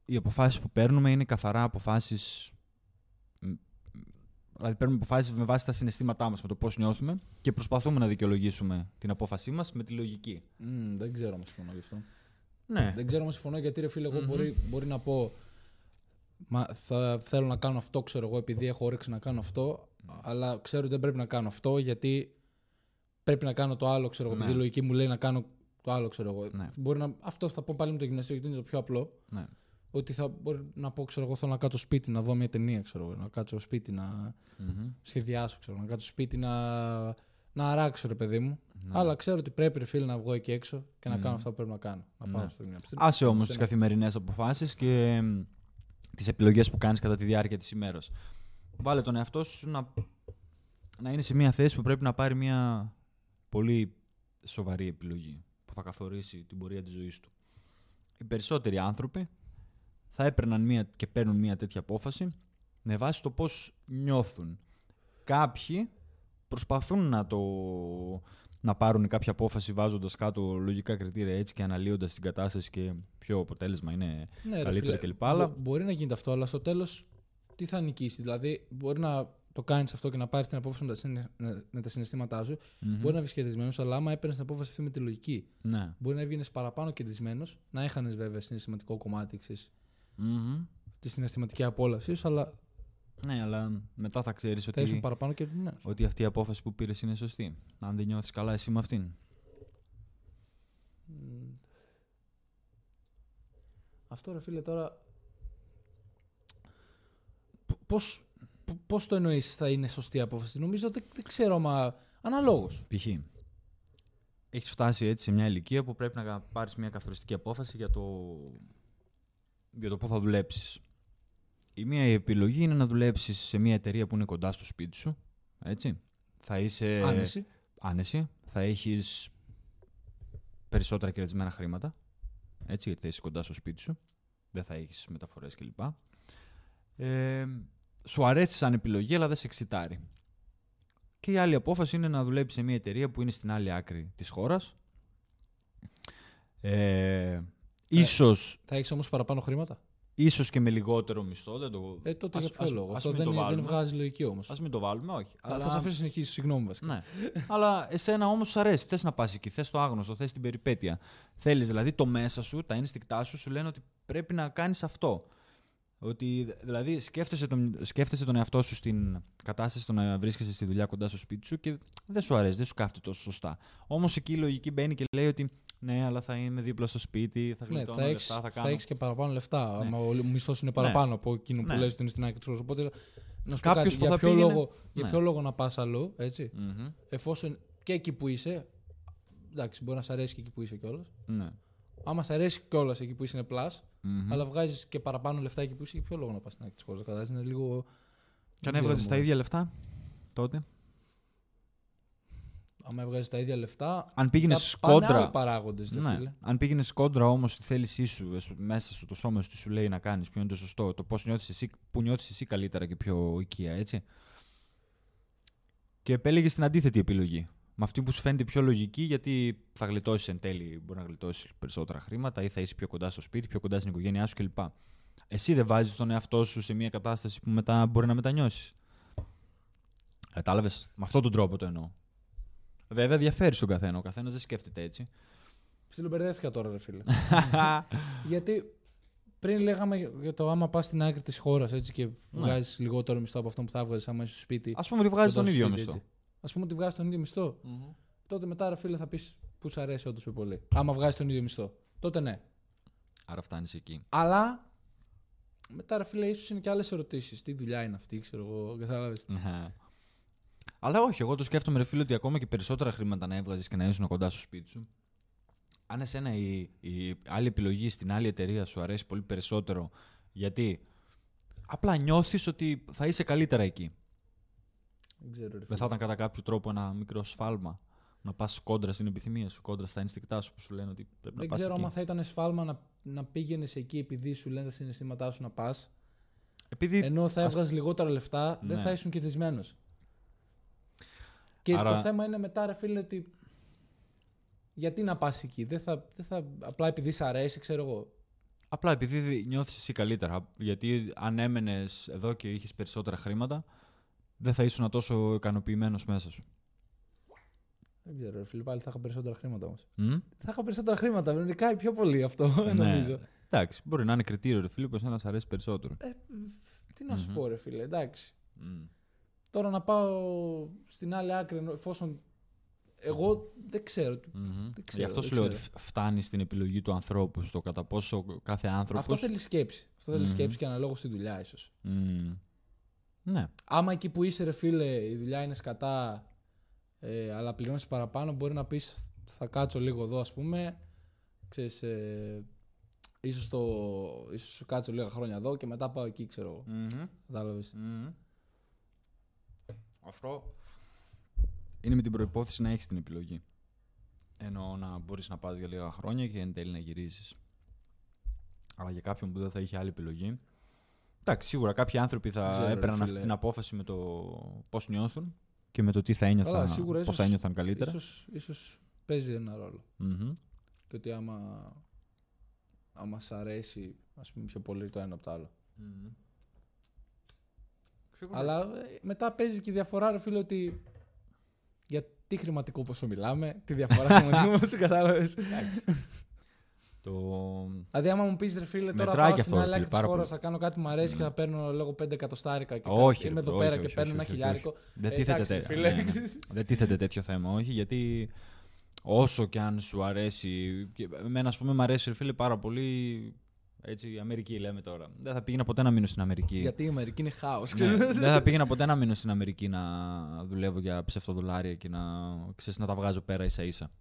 οι αποφάσεις που παίρνουμε είναι καθαρά αποφάσεις... μ, Δηλαδή παίρνουμε αποφάσεις με βάση τα συναισθήματά μας, με το πώς νιώθουμε και προσπαθούμε να δικαιολογήσουμε την απόφασή μας με τη λογική. Mm, δεν ξέρω αν συμφωνώ γι' αυτό. Ναι. Δεν ξέρω αν συμφωνώ γιατί ρε φίλε, εγώ Μμμ. μπορεί, μπορεί να πω. Μα θα θέλω να κάνω αυτό, ξέρω εγώ, επειδή έχω όρεξη να κάνω αυτό. Αλλά ξέρω ότι δεν πρέπει να κάνω αυτό γιατί πρέπει να κάνω το άλλο, ξέρω εγώ. Ναι. Επειδή η λογική μου λέει να κάνω το άλλο, ξέρω εγώ. Ναι. Μπορεί να, αυτό θα πω πάλι με το γυμναστήριο γιατί είναι το πιο απλό. Ναι. Ότι θα μπορεί να πω, ξέρω εγώ, θέλω να κάτσω σπίτι να δω μια ταινία, ξέρω εγώ. Να κάτσω σπίτι να Μμμ. σχεδιάσω, ξέρω να κάτσω σπίτι να, να αράξω, ρε παιδί μου. Ναι. Αλλά ξέρω ότι πρέπει, ρε φίλε, να βγω εκεί έξω και να Μμμ. κάνω αυτό που πρέπει να κάνω. Να πάω Ναι. στο γυμναστήριο. Άσε όμως τις Στενά. καθημερινές αποφάσεις και τις επιλογές που κάνεις κατά τη διάρκεια της ημέρας. Βάλε τον εαυτό σου να, να είναι σε μια θέση που πρέπει να πάρει μια πολύ σοβαρή επιλογή που θα καθορίσει την πορεία της ζωής του. Οι περισσότεροι άνθρωποι θα έπαιρναν μια και παίρνουν μια τέτοια απόφαση με βάση το πώς νιώθουν. Κάποιοι προσπαθούν να το να πάρουν κάποια απόφαση βάζοντας κάτω λογικά κριτήρια έτσι και αναλύοντας την κατάσταση και ποιο αποτέλεσμα είναι Ναι, ρε καλύτερο φίλε, κλπ. Αλλά μπο- Μπορεί να γίνεται αυτό, αλλά στο τέλος τι θα νικήσεις; Δηλαδή, μπορεί να το κάνεις αυτό και να πάρεις την απόφαση με τα, συναι- με τα συναισθήματά σου. Μμμ. Μπορεί να βγεις κερδισμένος, αλλά άμα έπαιρνες την απόφαση αυτή με τη λογική, Ναι. μπορεί να έβγαινες παραπάνω κερδισμένος, να έχανες βέβαια συναισθηματικό κομμάτι, ξέρεις, Μμμ. τη συναισθηματική απόλαυσης, σου, αλλά Ναι, αλλά μετά θα ξέρεις θα ήσουν ότι, παραπάνω κερδισμένο. ότι αυτή η απόφαση που πήρες είναι σωστή. Αν δεν νιώθεις καλά εσύ με αυτήν. Αυτό ρε φίλε τώρα. π- Πώς, π- πώς το εννοείς θα είναι σωστή απόφαση; Νομίζω δεν, δεν ξέρω, μα αναλόγως. Π.χ. Έχεις φτάσει έτσι σε μια ηλικία που πρέπει να πάρεις μια καθοριστική απόφαση για το, για το πού θα δουλέψεις. Η μία επιλογή είναι να δουλέψεις σε μια εταιρεία που είναι κοντά στο σπίτι σου. Έτσι. Θα είσαι Άνεση. άνεση. Θα έχεις περισσότερα κερδισμένα χρήματα. Έτσι, γιατί θα είσαι κοντά στο σπίτι σου. Δεν θα έχεις μεταφορές κλπ. Ε, σου αρέσει σαν επιλογή, αλλά δεν σε εξητάρει. Και η άλλη απόφαση είναι να δουλέψεις σε μια εταιρεία που είναι στην άλλη άκρη της χώρας. Ε, ίσως, Θα έχεις όμως παραπάνω χρήματα. ίσως και με λιγότερο μισθό. Δεν το... Ε, τότε ας- για ποιο ας- λόγο; ας Αυτό μην δεν, το δεν βάλουμε. βγάζει λογική όμως. Ας μην το βάλουμε, όχι. Αλλά... Θα σε αφήσω να συνεχίσεις, συγγνώμη βασικά. Ναι. Αλλά εσένα όμως σου αρέσει. Θες να πας εκεί, θες το άγνωστο, θες την περιπέτεια. Θέλεις δηλαδή το μέσα σου, τα ένστικτά σου σου λένε ότι πρέπει να κάνεις αυτό. Ότι δηλαδή σκέφτεσαι τον, σκέφτεσαι τον εαυτό σου στην κατάσταση το να βρίσκεσαι στη δουλειά κοντά στο σπίτι σου και δεν σου αρέσει, δεν σου κάθεται τόσο σωστά. Όμως εκεί η λογική μπαίνει και λέει ότι ναι, αλλά θα είμαι δίπλα στο σπίτι, θα Ναι, γλιτώνω θα λεφτά, έχει θα κάνω. έχεις και παραπάνω λεφτά. Ναι. Άμα ο μισθός είναι παραπάνω από εκείνο που Ναι. λες ότι είναι στην άκρη του. Οπότε να σου πω Κάποιος κάτι, που για, θα ποιο πήγαινε- λόγο, για Ναι. ποιο λόγο να πας αλλού, έτσι. Μμμ. Εφόσον και εκεί που είσαι. Εντάξει, μπορεί να σ' αρέσει και εκεί που είσαι κιόλας. Ναι. Άμα σ' αρέσει κιόλας εκεί που είσαι είναι plus, Μμμ. αλλά βγάζεις και παραπάνω λεφτά εκεί που είσαι, για ποιο λόγο να πας στην άκρη τη χώρα. Κατάλαβες, είναι λίγο. Και αν δεν έβγαζε ξέρω, τα μου. ίδια λεφτά, τότε; Άμα έβγαζες τα ίδια λεφτά. Αν πήγαινες θα πάνε κόντρα. άλλοι παράγοντες, Ναι. φίλε. Αν πήγαινες κόντρα όμως τη θέλησή σου, εσ- μέσα σου, το σώμα σου τι σου λέει να κάνεις, ποιο είναι το σωστό, το πώς νιώθεις εσύ, που νιώθεις εσύ καλύτερα και πιο οικία, έτσι. Και επέλεγες την αντίθετη επιλογή. Με αυτή που σου φαίνεται πιο λογική, γιατί θα γλιτώσεις εν τέλει, μπορεί να γλιτώσεις περισσότερα χρήματα ή θα είσαι πιο κοντά στο σπίτι, πιο κοντά στην οικογένειά σου κλπ. Εσύ δεν βάζεις τον εαυτό σου σε μια κατάσταση που μετά μπορεί να μετανιώσεις. Κατάλαβες; Με αυτόν τον τρόπο το εννοώ. Βέβαια, διαφέρει στον καθένα. Ο καθένας δεν σκέφτεται έτσι. Ψιλομπερδεύτηκα τώρα, ρε φίλε. Γιατί πριν λέγαμε για το άμα πας στην άκρη της χώρας και βγάζεις λιγότερο μισθό από αυτό που θα βγάζεις άμα είσαι στο σπίτι. Α πούμε ότι βγάζεις τον κοντά στο ίδιο σπίτι, μισθό. έτσι. Α πούμε ότι βγάζεις τον ίδιο μισθό. Τότε μετά, ρε φίλε, θα πεις που σου αρέσει όντως πιο πολύ. Άμα βγάζεις τον ίδιο μισθό. Τότε ναι. Άρα φτάνεις εκεί. Αλλά μετά, ρε φίλε, ίσως είναι και άλλες ερωτήσεις. Τι δουλειά είναι αυτή, ξέρω εγώ. Κατάλαβες. Αλλά όχι, εγώ το σκέφτομαι, ρε φίλε, ότι ακόμα και περισσότερα χρήματα να έβγαζες και να ήσουν κοντά στο σπίτι σου. Αν εσένα η, η άλλη επιλογή στην άλλη εταιρεία σου αρέσει πολύ περισσότερο, γιατί απλά νιώθεις ότι θα είσαι καλύτερα εκεί. Δεν ξέρω, ρε Δεν φίλε. θα ήταν κατά κάποιο τρόπο ένα μικρό σφάλμα να πας κόντρα στην επιθυμία σου, κόντρα στα ενστικτά σου που σου λένε ότι πρέπει Δεν να πας. ξέρω άμα θα ήταν σφάλμα να, να πήγαινες εκεί επειδή σου λένε τα συναισθήματά σου να πας. Επειδή. Ενώ θα ας- έβγαζες λιγότερα λεφτά, δεν Ναι. θα ήσουν κερδισμένος. Και Άρα- το θέμα είναι μετά, ρε φίλε, ότι. Γιατί να πας εκεί, δεν θα, δεν θα, απλά επειδή σ' αρέσει, ξέρω εγώ. Απλά επειδή νιώθεις εσύ καλύτερα. Γιατί αν έμενες εδώ και είχες περισσότερα χρήματα, δεν θα ήσουν τόσο ικανοποιημένος μέσα σου. Δεν ξέρω, ρε φίλε, πάλι θα είχα περισσότερα χρήματα όμως. Μμ; Θα είχα περισσότερα χρήματα, με νικάει πιο πολύ αυτό, Ναι. νομίζω. Εντάξει, μπορεί να είναι κριτήριο, ρε φίλε, που εσένα σ' αρέσει περισσότερο. Ε, τι να σου Μμμ. πω, ρε φίλε, εντάξει. Μμ. Τώρα να πάω στην άλλη άκρη, ενώ- εφόσον Εγώ δεν ξέρω. Μμμ. Δεν ξέρω, Γι' αυτό δεν σου λέω ξέρω. ότι φτάνει στην επιλογή του ανθρώπου, στο κατά πόσο κάθε άνθρωπο. Αυτό θέλει σκέψη. Αυτό θέλει Μμμ. σκέψη και αναλόγως στη δουλειά, ίσως. Ναι. Άμα εκεί που είσαι, ρε φίλε, η δουλειά είναι σκατά, ε, αλλά πληρώνεις παραπάνω, μπορεί να πεις θα κάτσω λίγο εδώ, ας πούμε. Ξέρεις, ε, ίσως, το, ίσως σου κάτσω λίγα χρόνια εδώ και μετά πάω εκεί, ξέρω εγώ. Μμμ. Κατάλαβες. Μμμ. Αυτό είναι με την προπόθεση να έχεις την επιλογή. Εννοώ να μπορείς να πας για λίγα χρόνια και εν τέλει να γυρίσει. Αλλά για κάποιον που δεν θα είχε άλλη επιλογή. Εντάξει, σίγουρα κάποιοι άνθρωποι θα Δεν ξέρω, ρε έπαιρναν αυτή φίλε. την απόφαση με το πώς νιώθουν και με το τι θα ένιωθαν, Καλά, σίγουρα πώς ίσως- θα ένιωθαν καλύτερα. Ίσως, ίσως παίζει ένα ρόλο. Μμμ. Και ότι άμα, άμα σ' αρέσει, ας πούμε, πιο πολύ το ένα από το άλλο. Αλλά ε, μετά παίζει και η διαφορά, ρε φίλε, ότι για τι χρηματικό ποσό μιλάμε, τη διαφορά χρηματικού ποσού, κατάλαβες. Το... Δηλαδή, άμα μου πεις ρε φίλε, τώρα Μετράει πάω και στην αυτό, άλλη φίλε, άκρη της πάρα χώρας, πολύ. θα κάνω κάτι που μου αρέσει και θα παίρνω λόγω 5 εκατοστάρικα. Και Όχι, κάτι- είμαι ρε, εδώ όχι, πέρα όχι, και παίρνω όχι, ένα όχι, χιλιάρικο. Δεν Ε, τίθεται, εντάξει, τε- φίλε. ναι, ναι. Δεν τίθεται τέτοιο θέμα, όχι, γιατί όσο και αν σου αρέσει. και Εμένα, ας πούμε, μου αρέσει ρε φίλε πάρα πολύ. Έτσι, η Αμερική λέμε τώρα. Δεν θα πήγαινα ποτέ να μείνω στην Αμερική. Γιατί η Αμερική είναι χάος. Ναι, δεν θα πήγαινα ποτέ να μείνω στην Αμερική να δουλεύω για ψευτοδολάρια και να, ξέρεις, να τα βγάζω πέρα ίσα ίσα.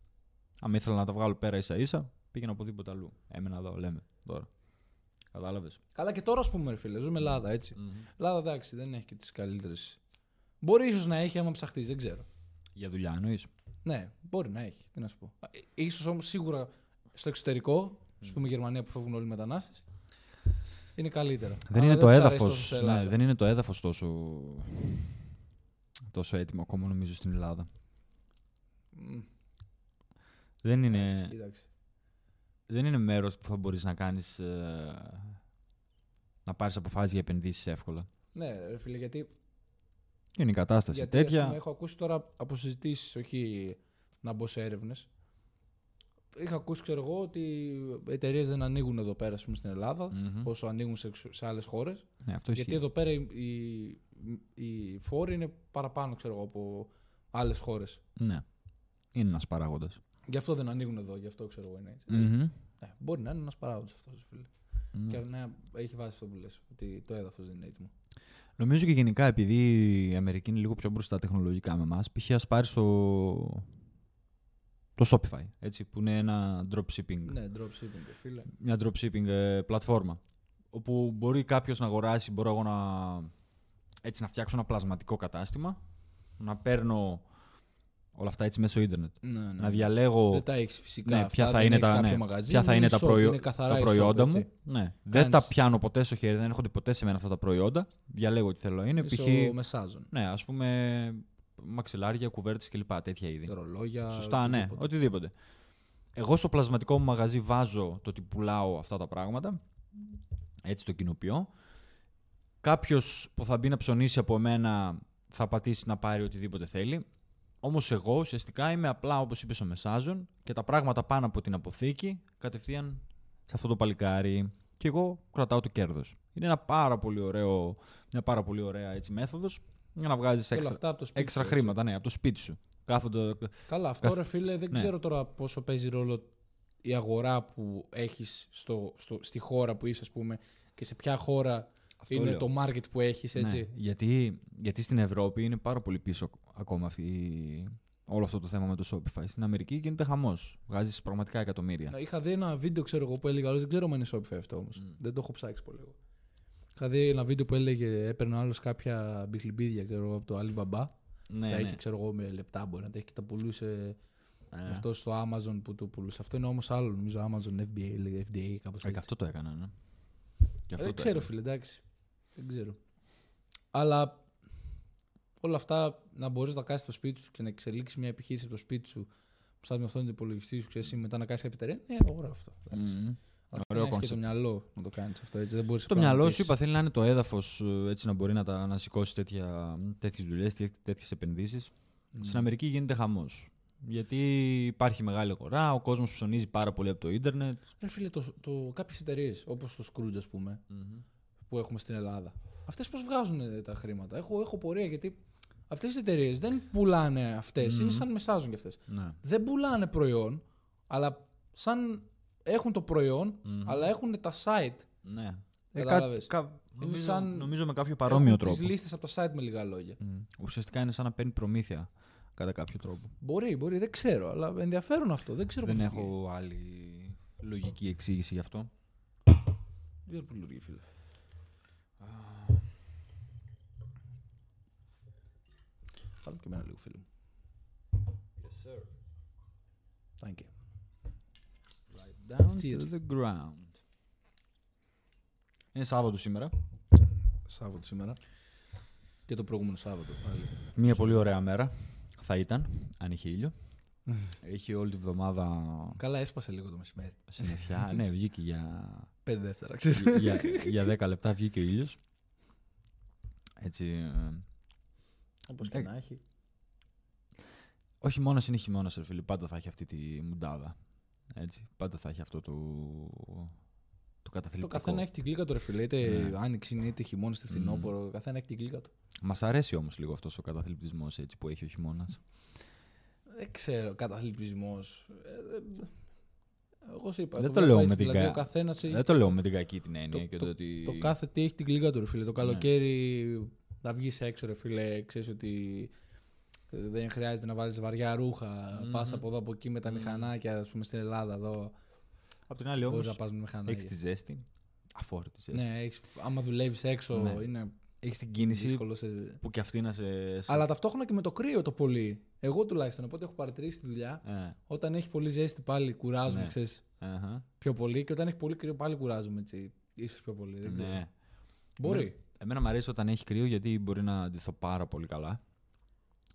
Αν ήθελα να τα βγάλω πέρα ίσα ίσα, πήγαινα οπουδήποτε αλλού. Έμενα εδώ, λέμε τώρα. Κατάλαβες; Καλά, και τώρα ας πούμε, ρε φίλε, ζούμε Ελλάδα έτσι. Ελλάδα εντάξει, δεν έχει και τις καλύτερες. Μπορεί ίσως να έχει άμα ψαχτείς, δεν ξέρω. Για δουλειά εννοείς; Ναι, μπορεί να έχει. Τι να σου πω. σω όμως σίγουρα στο εξωτερικό, ας πούμε Γερμανία που φεύγουν όλοι οι μετανάστες, είναι καλύτερα. Δεν Αλλά είναι το τους αρέσει έδαφος. τόσο σε Ελλάδα. Ναι, δεν είναι το έδαφος τόσο. τόσο έτοιμο ακόμα νομίζω στην Ελλάδα. Μμ, Δεν εντάξει, είναι, κοίταξε. δεν είναι μέρος που θα μπορείς να κάνεις. να πάρεις αποφάσεις για επενδύσεις εύκολα. Ναι, ρε φίλε, γιατί Είναι η κατάσταση Γιατί ας τέτοια. πούμε, έχω ακούσει τώρα από συζητήσεις, όχι να μπω σε έρευνες. Είχα ακούσει, ξέρω εγώ, ότι οι εταιρείες δεν ανοίγουν εδώ πέρα ας πούμε, στην Ελλάδα Μμμ. όσο ανοίγουν σε, εξ- σε άλλες χώρες. Ναι, αυτό ισχύει. Γιατί εδώ πέρα οι, οι, οι φόροι είναι παραπάνω, ξέρω εγώ, από άλλες χώρες. Ναι. Είναι ένας παράγοντας. Γι' αυτό δεν ανοίγουν εδώ, γι' αυτό ξέρω εγώ είναι έτσι. Ε, μπορεί να είναι ένας παράγοντας αυτός, φίλε. Και ναι, έχει βάσει αυτό που λες, ότι το έδαφος δεν είναι έτοιμο. Νομίζω και γενικά επειδή η Αμερική είναι λίγο πιο μπροστά τεχνολογικά με εμάς, π.χ. ας πάρεις το. Το Shopify, έτσι, που είναι ένα dropshipping Ναι, dropshipping, ρε φίλε. μια dropshipping ε, πλατφόρμα. Όπου μπορεί κάποιος να αγοράσει, μπορώ εγώ να, έτσι, να φτιάξω ένα πλασματικό κατάστημα, να παίρνω όλα αυτά έτσι μέσω ίντερνετ. Ναι, ναι. Να διαλέγω Δεν τα έχεις φυσικά. ναι, αυτά, ποια θα δεν είναι, έχεις τα, κάποιο ναι, μαγαζί, ποια θα είναι τα, shop, προϊό- είναι καθαρά τα e-shop, προϊόντα έτσι. μου. Ναι. Δεν Κάνεις- τα πιάνω ποτέ στο χέρι, δεν έρχονται ποτέ σε μένα αυτά τα προϊόντα. Διαλέγω τι θέλω να είναι. Είσαι Π.χ. ο μεσάζων. Ναι, ας πούμε μαξιλάρια, κουβέρτες κλπ. Τέτοια είδη. Ρολόγια. Σωστά, ναι, οτιδήποτε. οτιδήποτε. Εγώ στο πλασματικό μου μαγαζί βάζω το ότι πουλάω αυτά τα πράγματα. Έτσι το κοινοποιώ. Κάποιος που θα μπει να ψωνίσει από εμένα θα πατήσει να πάρει οτιδήποτε θέλει. Όμως εγώ ουσιαστικά είμαι απλά όπως είπες ο Μεσάζων και τα πράγματα πάνω από την αποθήκη κατευθείαν σε αυτό το παλικάρι. Και εγώ κρατάω το κέρδος. Είναι ένα πάρα πολύ ωραίο, μια πάρα πολύ ωραία έτσι, μέθοδος για να βγάζεις Όλα έξτρα, αυτά από το σπίτι. έξτρα σου, έτσι. χρήματα ναι, από το σπίτι σου. Κάθονται, Καλά, αυτό Καθ- ρε φίλε, δεν Ναι. ξέρω τώρα πόσο παίζει ρόλο η αγορά που έχεις στο, στο, στη χώρα που είσαι, ας πούμε, και σε ποια χώρα Αυτό είναι λέω. το market που έχεις, έτσι. Ναι, γιατί, γιατί στην Ευρώπη είναι πάρα πολύ πίσω ακόμα αυτή, η- όλο αυτό το θέμα με το Shopify. Στην Αμερική γίνεται χαμός. Βγάζεις πραγματικά εκατομμύρια. Να, Είχα δει ένα βίντεο, ξέρω εγώ, που έλεγε, αλλά δεν ξέρω αν είναι Shopify αυτό όμως. Μμ. Δεν το έχω ψάξει πολύ. εγώ. Είχα δει ένα βίντεο που έλεγε, έπαιρνε άλλος κάποια μπιχλιμπίδια, ξέρω εγώ, από το Alibaba. Ναι, τα ναι. είχε, ξέρω εγώ, με λεπτά μπορεί να τα έχει και τα πουλούσε Ε, αυτός στο Amazon που το πουλούσε. Αυτό είναι όμως άλλο, νομίζω, Amazon FBA, λέγεται FDA, κάπως ε, και έτσι. αυτό το έκανα, ναι. Και αυτό Δεν το ξέρω, έκανα. φίλε, εντάξει. Δεν ξέρω. Αλλά όλα αυτά να μπορείς να τα κάνεις στο σπίτι σου και να εξελίξεις μια επιχείρηση από το σπίτι σου, σαν με αυτόν τον υπολογιστή σου, ξέρεις, μετά να κάνεις κάποια εταιρεία. Ναι, ωραίο αυτό. εντάξει. Μμμ. Αλλά Ωραίο πρέπει να έχεις και το concept. μυαλό να το κάνεις αυτό. Έτσι. Δεν μπορείς Το απλά να μυαλό πεις, σου είπα θέλει να είναι το έδαφος έτσι να μπορεί να, τα, να σηκώσει τέτοιες δουλειές, τέτοιες επενδύσεις. «Μμ, Στην Αμερική γίνεται χαμός. Γιατί υπάρχει μεγάλη αγορά, ο κόσμος ψωνίζει πάρα πολύ από το ίντερνετ. Ρε φίλε, το, το, κάποιες εταιρείες όπως το Scrooge, ας πούμε, που έχουμε στην Ελλάδα. Αυτές πώς βγάζουν ε, τα χρήματα; Έχω, έχω πορεία γιατί Αυτές οι εταιρείες δεν πουλάνε αυτές. Μμμ. Είναι σαν μεσάζουν κι αυτές. Ναι. Δεν πουλάνε προϊόν, αλλά σαν έχουν το προϊόν, Μμμ. αλλά έχουν τα site. Ναι. Ε, Κατάλαβες. κα- κα- νομίζω, σαν- νομίζω με κάποιο παρόμοιο τρόπο. Τι λίστες από τα site με λίγα λόγια. Μμ. Ουσιαστικά είναι σαν να παίρνει προμήθεια κατά κάποιο τρόπο. Μπορεί, μπορεί, δεν ξέρω, αλλά ενδιαφέρον αυτό. Δεν ξέρω Δεν πώς έχω άλλη λογική εξήγηση γι' αυτό. Δεν ξέρω πώς λειτουργεί, φίλε. Πάρε και εμένα λίγο, φίλε μου. Thank you. Down Cheers. to the ground. Είναι Σάββατο σήμερα. Σάββατο σήμερα. Και το προηγούμενο Σάββατο πάλι. Μια πολύ ωραία μέρα θα ήταν, αν είχε ήλιο. Έχει όλη τη βδομάδα Καλά, έσπασε λίγο το μεσημέρι. συννεφιά. ναι, βγήκε για, Πέντε δεύτερα, ξέρεις. για, για 10 λεπτά βγήκε ο ήλιος. Έτσι, ε, Όπως και Ε, να έχει. ο χειμώνα είναι χειμώνας, ρε φίλε. Πάντα θα έχει αυτή τη μουντάδα. Έτσι. Πάντα θα έχει αυτό το, το Το καταθλιπτικό. καθένα έχει την κλίκα του, ρε φίλε. Είτε Ναι. άνοιξη είναι, είτε χειμώνα, είτε φθινόπωρο. Ο καθένα έχει την κλίκα του. Μας αρέσει όμως λίγο αυτός ο καταθλιπτισμός έτσι, που έχει ο χειμώνας. Δεν ξέρω, καταθλιπτισμός. εγώ σου είπα. Δεν το βλέπω λέω έτσι, με την δηλαδή, κα- ο καθένας έχει- Δεν το λέω με την κακή την έννοια το, και το, το, ότι... το κάθε τι έχει την κλίκα του, ρε φίλε. Ναι. Το καλοκαίρι θα βγεις έξω, ρε φίλε. Ξέρεις ότι ε, δεν χρειάζεται να βάλεις βαριά ρούχα. Μμμ. Πας από εδώ από εκεί με τα Μμμ. μηχανάκια, ας πούμε στην Ελλάδα εδώ. Απ' την άλλη Μπορείς όμως να πας με μηχανάκια. έχεις τη ζέστη. Αφόρητη ζέστη. Ναι, έχεις, άμα δουλεύεις έξω, Ναι. είναι Έχεις την κίνηση δύσκολο. Σε... που κι αυτή να σε... σε- Αλλά ταυτόχρονα και με το κρύο το πολύ. Εγώ τουλάχιστον από ό,τι έχω παρατηρήσει τη δουλειά, Ε, όταν έχει πολύ ζέστη πάλι κουράζουμε, Ναι. ξέρεις, αχα, πιο πολύ. Και όταν έχει πολύ κρύο πάλι κουράζουμε έτσι. Ίσως πιο πολύ. Δεν ξέρω. ναι. Μπορεί. Εμένα μου αρέσει όταν έχει κρύο γιατί μπορεί να αντιθώ πάρα πολύ καλά.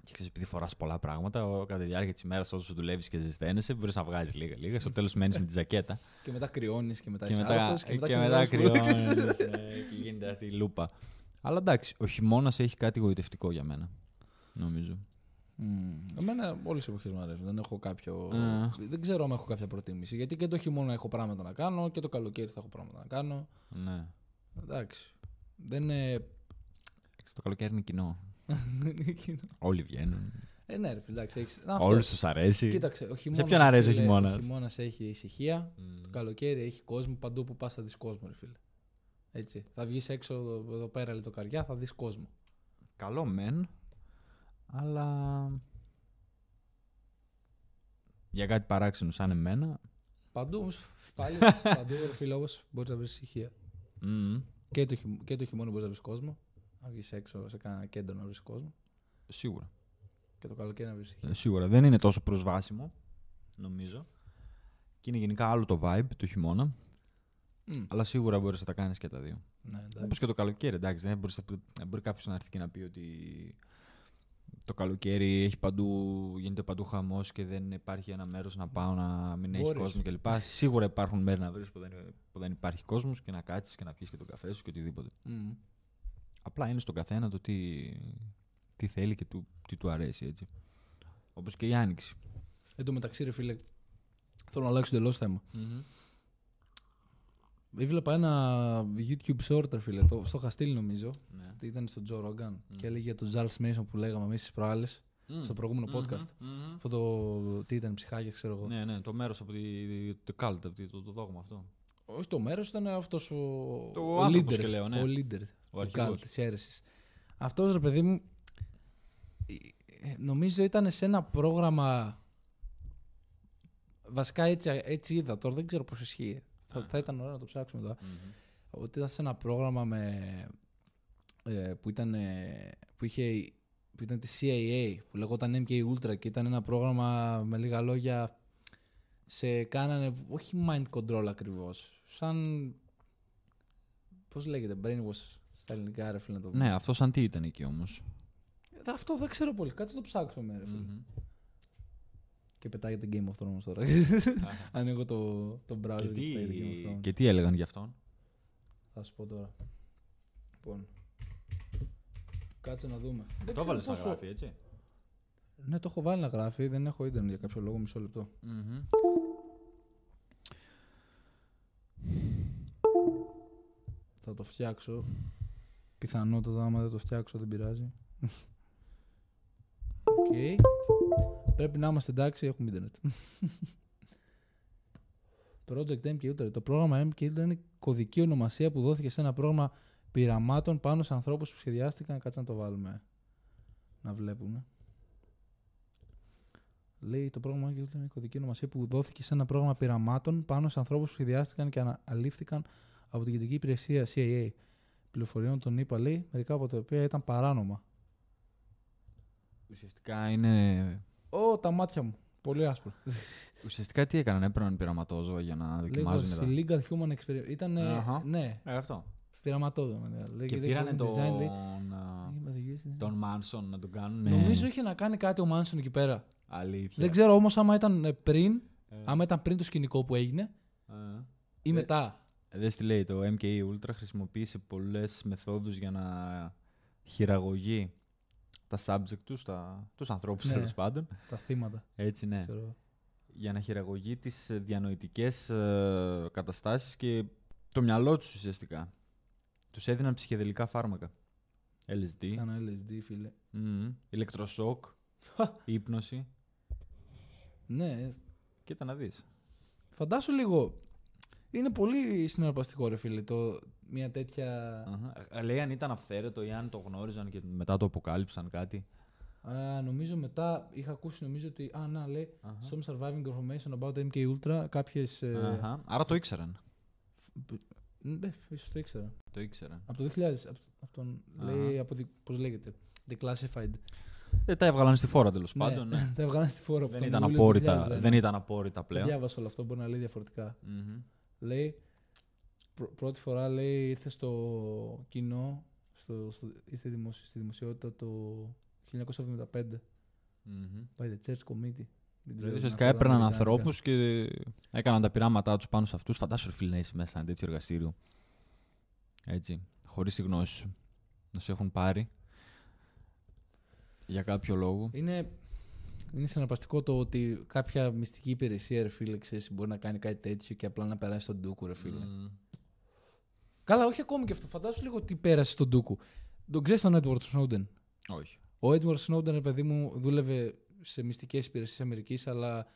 Και ξέρεις, επειδή φοράς πολλά πράγματα, ο- κατά τη διάρκεια της ημέρας, όσο δουλεύεις και ζεσταίνεσαι, μπορείς να βγάζεις λίγα-λίγα. Στο τέλος μένεις με τη ζακέτα. Και μετά κρυώνεις και μετά και είσαι μετά, άρρωστος και μετά, και μετά ξενερώνεις πολύ, κρυώνεις, ξέρεις. ναι, και γίνεται αυτή η λούπα. Αλλά εντάξει, ο χειμώνας έχει κάτι γοητευτικό για μένα. Νομίζω. Μμμ. Εμένα όλες οι εποχές μου αρέσουν. Δεν έχω κάποιο. Α. Δεν ξέρω αν έχω κάποια προτίμηση. Γιατί και το χειμώνα έχω πράγματα να κάνω και το καλοκαίρι θα έχω πράγματα να κάνω. Ναι. Εντάξει. Δεν είναι. Το καλοκαίρι είναι κοινό. Όλοι βγαίνουν. ε, ναι, ρε, φίλε, εντάξει. Έχεις... Αυτό. Όλου τους αρέσει. Κοίταξε, ο χειμώνας, ποιον αρέσει ο φίλε, χειμώνας; Ο χειμώνας; έχει ησυχία. Μμ. Το καλοκαίρι έχει κόσμο. Παντού που πας θα δεις κόσμο, ρε φίλε. Έτσι. Θα βγεις έξω εδώ εδώ πέρα λιτοκαριά, θα δεις κόσμο. Καλό μεν, αλλά για κάτι παράξενο σαν εμένα. Παντού όμως. Πάλι παντού, ρε φίλε, όμω μπορείς να βρεις ησυχία. μμ, Και το, χειμ... και το χειμώνα μπορείς να βρεις κόσμο. Να βγεις έξω σε κανένα κέντρο να βρεις κόσμο. σίγουρα. Και το καλοκαίρι να βρεις ησυχία. Ε, Σίγουρα δεν είναι τόσο προσβάσιμο, νομίζω. Και είναι γενικά άλλο το vibe του χειμώνα. Μμ. Αλλά σίγουρα μπορείς να τα κάνεις και τα δύο. Ναι, εντάξει. Όπως και το καλοκαίρι, εντάξει. Δεν μπορείς, δεν μπορεί κάποιος να έρθει και να πει ότι το καλοκαίρι έχει παντού, γίνεται παντού χαμός και δεν υπάρχει ένα μέρος να πάω να μην έχει Μπορείς. κόσμο κλπ. Σίγουρα υπάρχουν μέρη να βρεις που, δεν- που δεν υπάρχει κόσμος και να κάτσεις και να πιεις και τον καφέ σου και οτιδήποτε. Μμ. Απλά είναι στον καθένα το τι, τι θέλει και του, τι του αρέσει έτσι. Όπως και η άνοιξη. Εν τω μεταξύ, ρε φίλε, θέλω να αλλάξω τελώ θέμα. Έβλεπα ένα YouTube short, ρε φίλε, το, στο Χαστήλ νομίζω. Ναι. Ήταν στο Joe Rogan και έλεγε για τον Giles Mason που λέγαμε εμείς τι προάλλες. Στο προηγούμενο podcast. Αυτό το. Τι ήταν, ψυχάκια, ξέρω εγώ. Ναι, ναι, το μέρος από τη, το cult, από τη- το, το δόγμα αυτό. Όχι το μέρος, ήταν αυτός ο. Το ο άνθρωπος leader, και λέω, ναι. Ο leader Ο του αρχηγός. cult της αίρεσης. Αυτός ρε παιδί μου. ε, Νομίζω ήταν σε ένα πρόγραμμα. Βασικά έτσι, έτσι είδα τώρα, δεν ξέρω πώς ισχύει. Θα, θα ήταν ωραίο να το ψάξουμε τώρα. Ότι ήταν σε ένα πρόγραμμα με, ε, που, ήταν, ε, που, είχε, που ήταν τη CIA, που λεγόταν MK Ultra και ήταν ένα πρόγραμμα με λίγα λόγια σε κάνανε, όχι mind control ακριβώς, σαν, πώς λέγεται, brainwash στα ελληνικά ρε φίλε να το Ναι, αυτός σαν τι ήταν εκεί όμως. Ε, Αυτό δεν ξέρω πολύ, κάτσε να το ψάξουμε ρε φίλε. Και πετάγεται Game of Thrones τώρα. Ανοίγω το, το browser και, και, τι, πετάγεται Game of Thrones. και τι έλεγαν γι' αυτόν; Θα σου πω τώρα. Λοιπόν. Κάτσε να δούμε. Δεν Το ξέρω έβαλες να πόσο- γράφει, έτσι; Ναι, το έχω βάλει να γράφει. Δεν έχω ίντερνετ για κάποιο λόγο. Μισό λεπτό. Θα το φτιάξω. Πιθανότατα, άμα δεν το φτιάξω, δεν πειράζει. Οκ. Πρέπει να είμαστε εντάξει, έχουμε ίντερνετ. Project MK Ultra. Το πρόγραμμα MK Ultra είναι κωδική ονομασία που δόθηκε σε ένα πρόγραμμα πειραμάτων πάνω σε ανθρώπους που σχεδιάστηκαν. Κάτσε να το βάλουμε. Να βλέπουμε. Λέει το πρόγραμμα MK Ultra είναι κωδική ονομασία που δόθηκε σε ένα πρόγραμμα πειραμάτων πάνω σε ανθρώπους που σχεδιάστηκαν και αναλήφθηκαν από την κεντρική υπηρεσία CIA πληροφοριών των ΗΠΑ, λέει, μερικά από τα οποία ήταν παράνομα. Ουσιαστικά είναι. Ω, τα μάτια μου. Πολύ άσπρο. Ουσιαστικά τι έκαναν, έπαιρναν πειραματόζωα για να δοκιμάζουν τα. Illegal Human Experiment. Ήταν. Αχα. Ναι, Ε, αυτό. πειραματόζωα. ναι. Λέει, Και λέει, πήρανε coding τον, design, λέει. α, Ναι. τον Μάνσον να τον κάνουν. Νομίζω είχε να κάνει κάτι ο Μάνσον εκεί πέρα. Αλήθεια. Δεν ξέρω όμως άμα ήταν ε, πριν, Ε, άμα ήταν πριν το σκηνικό που έγινε ε. ή Ε, μετά. Δες τι λέει, το MKE Ultra χρησιμοποίησε πολλές μεθόδους για να χειραγωγεί τα subject τους, τα, τους ανθρώπους Ναι. τέλος πάντων. Τα θύματα. Έτσι ναι. Ξέρω. Για να χειραγωγεί τις ε, διανοητικές ε, καταστάσεις και το μυαλό τους ουσιαστικά. Τους έδιναν ψυχεδελικά φάρμακα. LSD, Κάνα LSD, φίλε. μμμ, ηλεκτροσόκ, ύπνωση. Ναι, Κοίτα να δεις. φαντάσου λίγο. Είναι πολύ συναρπαστικό, ρε φίλε, το, μια τέτοια. Αχα. Λέει αν ήταν αυθαίρετο ή αν το γνώριζαν και μετά το αποκάλυψαν κάτι. Α, νομίζω μετά είχα ακούσει νομίζω ότι. Α, να λέει. Αχα. Some surviving information about MK Ultra. Κάποιες. Αχα. Άρα το ήξεραν. Ναι, ίσως το ήξερα. Το ήξεραν. Από το 2000. Από, από τον. Αχα. Λέει. Από, δι- πώς λέγεται. Declassified. Ε, τα έβγαλαν στη φόρα τέλος Ναι, πάντων. ναι. τα έβγαλαν στη φόρα από δεν, τον ήταν Ιούλιο του απόρριτα, 2001. δεν ήταν απόρριτα Το πλέον. Διάβασα όλο αυτό, μπορεί να λέει διαφορετικά. Μμμ. Λέει. πρω- πρώτη φορά λέει ήρθε στο κοινό. Στο, στο, ήρθε δημοσι- στη δημοσιότητα το 1975. Μμμ. By the Church Committee. Δεν ξέρω, Δηλαδή είναι ουσιαστικά αυτά τα έπαιρναν αμερικάνικα. ανθρώπους και έκαναν τα πειράματά τους πάνω σε αυτούς. Φαντάσου, ρε φίλε, να είσαι μέσα σε ένα τέτοιο εργαστήριο. Έτσι. Χωρίς τη γνώση σου. Να σε έχουν πάρει. Για κάποιο λόγο. Είναι, είναι συναρπαστικό το ότι κάποια μυστική υπηρεσία, ρε φίλε, ξέρεις, μπορεί να κάνει κάτι τέτοιο και απλά να περάσει τον ντούκου, ρε φίλε. Μμμ. Καλά, όχι ακόμη και αυτό. Φαντάσου λίγο τι πέρασε στον ντούκου. Τον ξέρεις τον Edward Snowden; Όχι. Ο Edward Snowden, ρε παιδί μου, δούλευε σε μυστικές υπηρεσίες Αμερικής, αλλά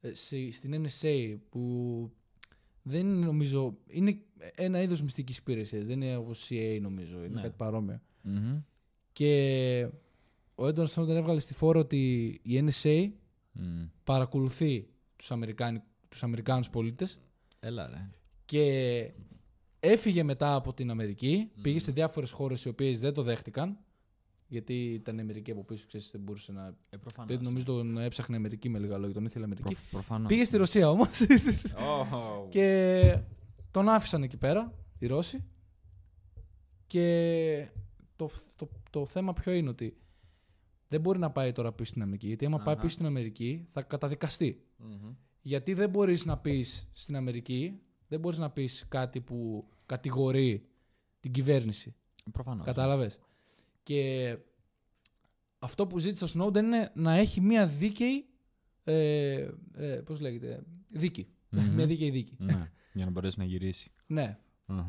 ε, σε, στην NSA που δεν είναι νομίζω. Είναι ένα είδος μυστικής υπηρεσίας. Δεν είναι όπως CIA νομίζω. Είναι Ναι. κάτι παρόμοιο. Μμμ. Και ο Edward Snowden έβγαλε στη φόρα ότι η NSA Μμ. παρακολουθεί τους, Αμερικάνοι, τους Αμερικάνους πολίτες Έλα, ρε. και έφυγε μετά από την Αμερική, πήγε σε διάφορες χώρες οι οποίες δεν το δέχτηκαν γιατί ήταν η Αμερική από πίσω, ξέρεις, δεν μπορούσε να... Ε, προφανώς. Γιατί νομίζω τον έψαχνε η Αμερική με λίγα λόγια, τον ήθελε η Αμερική. Προφ- προφανώς. Πήγε στη Ρωσία όμως Ω, και τον άφησαν εκεί πέρα οι Ρώσοι και το, το, το θέμα ποιο είναι ότι δεν μπορεί να πάει τώρα πίσω στην Αμερική γιατί άμα πάει Αχα. πίσω στην Αμερική θα καταδικαστεί. μμμ. Γιατί δεν μπορείς να πεις στην Αμερική, δεν μπορείς να πεις κάτι που κατηγορεί την κυβέρνηση. Προφανώς. Κατάλαβες; Και αυτό που ζήτησε ο Σνόντεν είναι να έχει μια δίκαιη, ε, ε, πώς λέγεται, δίκη. Μμμ. μια δίκαιη δίκη. Ναι, για να μπορέσει να γυρίσει. ναι. Αχα.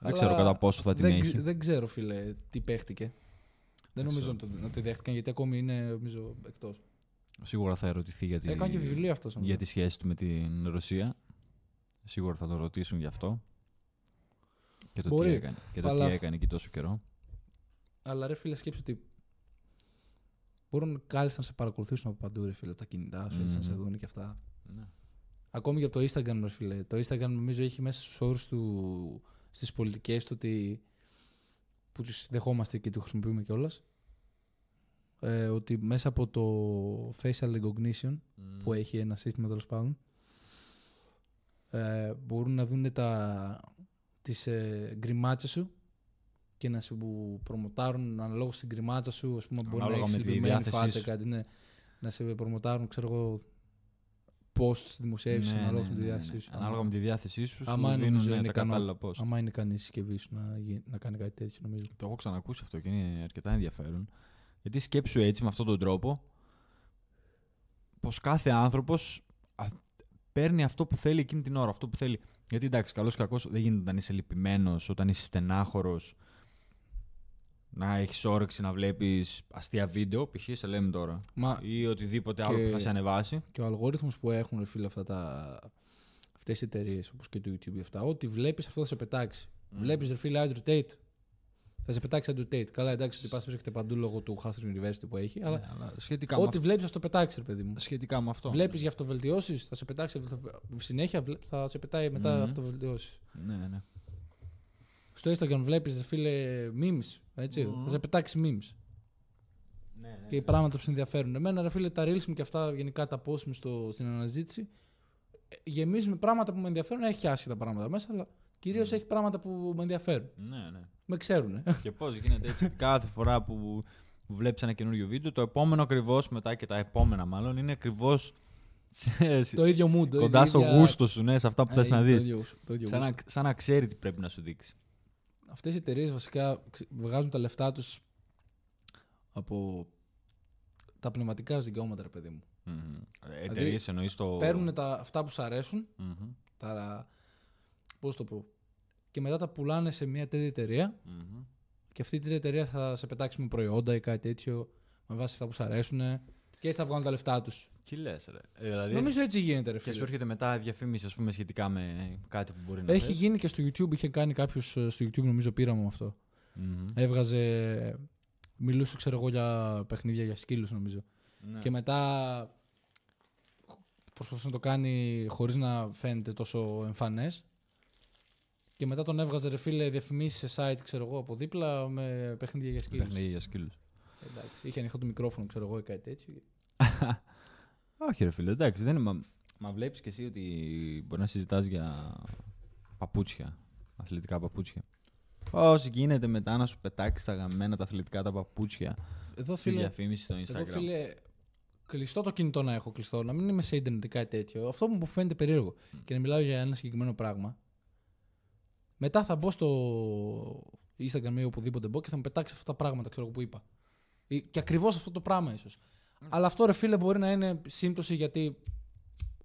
Αλλά Δεν ξέρω κατά πόσο θα την δεν, έχει. ξε- δεν ξέρω, φίλε, τι παίχτηκε. Δεν νομίζω ξέρω. να, το, να τη δέχτηκαν γιατί ακόμη είναι νομίζω, εκτός. Σίγουρα θα ερωτηθεί για, τη... Έκανε και βιβλίο αυτός. νομίζω. για τη σχέση του με την Ρωσία. Σίγουρα θα το ρωτήσουν γι' αυτό. Και το, Μπορεί. τι έκανε, και το Αλλά- τι έκανε εκεί τόσο καιρό. Αλλά ρε φίλε, σκέψου ότι μπορούν κάλλιστα να σε παρακολουθήσουν από παντού, ρε φίλε, από τα κινητά σου, έτσι, να σε Μμμ. δουν και αυτά. Ναι. Ακόμη και από το Instagram, ρε φίλε. Το Instagram νομίζω έχει μέσα στους όρους του, στις πολιτικές του ότι που τους δεχόμαστε και το χρησιμοποιούμε κιόλας. Ε, ότι μέσα από το facial recognition που έχει ένα σύστημα τέλος πάντων ε, μπορούν να δουν τα, τις ε, γκριμάτσες σου και να σου προμοτάρουν αναλόγως στην γκριμάτσα σου ας πούμε μπορεί να Ανάλογα έχεις με τη λυπημένη διάθεσή φάτσα σου. κάτι ναι, να σε προμοτάρουν ξέρω εγώ posts δημοσιεύσεις Ναι, αναλόγως ναι, με τη ναι, διάθεσή ναι. σου Ανάλογα με τη διάθεσή σου, σου Άμα δίνουν νομίζω ναι, είναι τα ικανό. κατάλληλα πώ. άμα είναι ικανή η συσκευής σου να, γι- να κάνει κάτι τέτοιο νομίζω Το έχω ξανακούσει αυτό και είναι αρκετά ενδιαφέρον. Γιατί σκέψου έτσι με αυτόν τον τρόπο πως κάθε άνθρωπος α, παίρνει αυτό που θέλει εκείνη την ώρα, αυτό που θέλει. Γιατί εντάξει, καλός ή κακός δεν γίνεται όταν είσαι λυπημένος, όταν είσαι στενάχωρος να έχεις όρεξη να βλέπεις αστεία βίντεο, π.χ. σε λέμε τώρα. Μα Ή οτιδήποτε Και- άλλο που θα σε ανεβάσει. και ο αλγόριθμος που έχουν, ρε φίλε, αυτά τα... Αυτές οι εταιρείες όπως και το YouTube και αυτά, ό,τι βλέπεις αυτό θα σε πετάξει. Βλέπεις, ρε φίλε, Andrew Tate, θα σε πετάξει Andrew Tate. Καλά, εντάξει, ότι πας βρίσκεται παντού λόγω του Hustler University που έχει, αλλά Ναι, αλλά σχετικά, με ό,τι αυτό, βλέπεις θα στο πετάξεις, ρε παιδί μου. σχετικά με αυτό. Βλέπεις για αυτοβελτιώσεις, θα σε πετάξει. αυτο- Συνέχεια βλέ- θα σε πετάει μετά Μμμ. αυτοβελτιώσεις. Ναι, ναι. Στο Instagram βλέπεις, φίλε, memes. Έτσι, Μμμ. Θα σε πετάξεις memes. ναι, ναι, Και οι πράγματα που σε ενδιαφέρουν. Εμένα, ρε φίλε, τα reels μου και αυτά γενικά τα post μου στο, στην αναζήτηση ε, γεμίζουν με πράγματα που με ενδιαφέρουν. Έχει άσχετα πράγματα μέσα, αλλά κυρίως Μμ. έχει πράγματα που με ενδιαφέρουν. Ναι, ναι. Με ξέρουν. Και πώς γίνεται έτσι, ότι κάθε φορά που βλέπεις ένα καινούριο βίντεο, το επόμενο ακριβώς μετά και τα επόμενα μάλλον είναι ακριβώς το ίδιο mood. το κοντά ίδιο- στο ίδια- γούστο σου, ναι, σε αυτά που Ε, θες να το δεις. ίδιο- το ίδιο Σαν, γούστο. να- σαν να ξέρει τι πρέπει να σου δείξει. Αυτές οι εταιρείες βασικά ξε- βγάζουν τα λεφτά τους από τα πνευματικά δικαιώματα, ρε παιδί μου. Εταιρείες εννοείς το. Δηλαδή, Παίρνουν τα, αυτά που σου αρέσουν, Μμμ, τα, πώς το πω, και μετά τα πουλάνε σε μια τέτοια εταιρεία μμμ. και αυτή η τέτοια εταιρεία θα σε πετάξει με προϊόντα ή κάτι τέτοιο με βάση αυτά που σου αρέσουν και έτσι θα βγάλουν τα λεφτά τους. Τι λες, ρε. Ε, δηλαδή, Νομίζω έτσι γίνεται, ρε και σου φίλε. έρχεται μετά διαφήμιση ας πούμε, σχετικά με κάτι που μπορεί να Έχει θες. γίνει και στο YouTube, είχε κάνει κάποιος στο YouTube νομίζω πείραμα με αυτό. Μμμ. Έβγαζε, μιλούσε ξέρω εγώ για παιχνίδια για σκύλους νομίζω. Ναι. Και μετά προσπαθούσε να το κάνει χωρίς να φαίνεται τόσο εμφανές. Και μετά τον έβγαζε ρε φίλε διαφημίσεις σε site ξέρω εγώ από δίπλα με παιχνίδια για σκύλους. Παιχνίδι για σκύλους. Εντάξει, είχε ανοιχτό το μικρόφωνο ξέρω εγώ ή κάτι τέτοιο. Όχι, ρε φίλε, εντάξει. Δεν είναι, μα, μα βλέπεις και εσύ ότι μπορεί να συζητάς για παπούτσια. Αθλητικά παπούτσια. Πώ γίνεται μετά να σου πετάξεις τα γαμμένα τα αθλητικά τα παπούτσια Εδώ στη φίλε, διαφήμιση στο Instagram. εδώ φίλε κλειστό το κινητό να έχω κλειστό, να μην είμαι σε ίντερνετ ή κάτι τέτοιο. Αυτό μου φαίνεται περίεργο. Και να μιλάω για ένα συγκεκριμένο πράγμα. Μετά θα μπω στο Instagram ή οπουδήποτε μπω και θα μου πετάξει αυτά τα πράγματα ξέρω εγώ, που είπα. Ή- Και ακριβώς αυτό το πράγμα ίσως. Αλλά αυτό ρε φίλε μπορεί να είναι σύμπτωση γιατί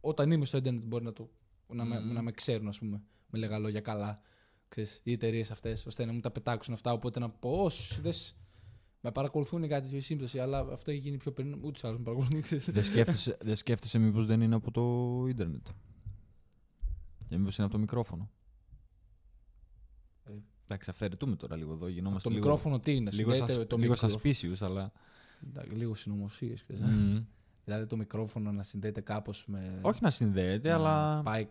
όταν είμαι στο Ιντερνετ μπορεί να, το, να, με, Μμμ. να με ξέρουν, ας πούμε, με λίγα λόγια καλά. Ξέρεις, οι εταιρείες αυτές, ώστε να μου τα πετάξουν αυτά. Οπότε να πω, όσοι δες, με παρακολουθούν ή κάτι τέτοιο η σύμπτωση, αλλά αυτό έχει γίνει πιο πριν. Ούτε άλλου με παρακολουθούν, ξέρεις. δεν σκέφτεσαι, δεν σκέφτεσαι μήπως δεν είναι από το ίντερνετ; Και μήπως είναι από το μικρόφωνο; Ε. Εντάξει, αυθαιρετούμε τώρα λίγο εδώ. Γινόμαστε το λίγο, μικρόφωνο τι είναι, λίγο, συνδέεται σας, το λίγο μικρόφωνο. suspicious, αλλά... Εντάξει, Λίγο συνωμοσίες. Μμμ. Δηλαδή το μικρόφωνο να συνδέεται κάπως με. Όχι να συνδέεται, να αλλά Πάει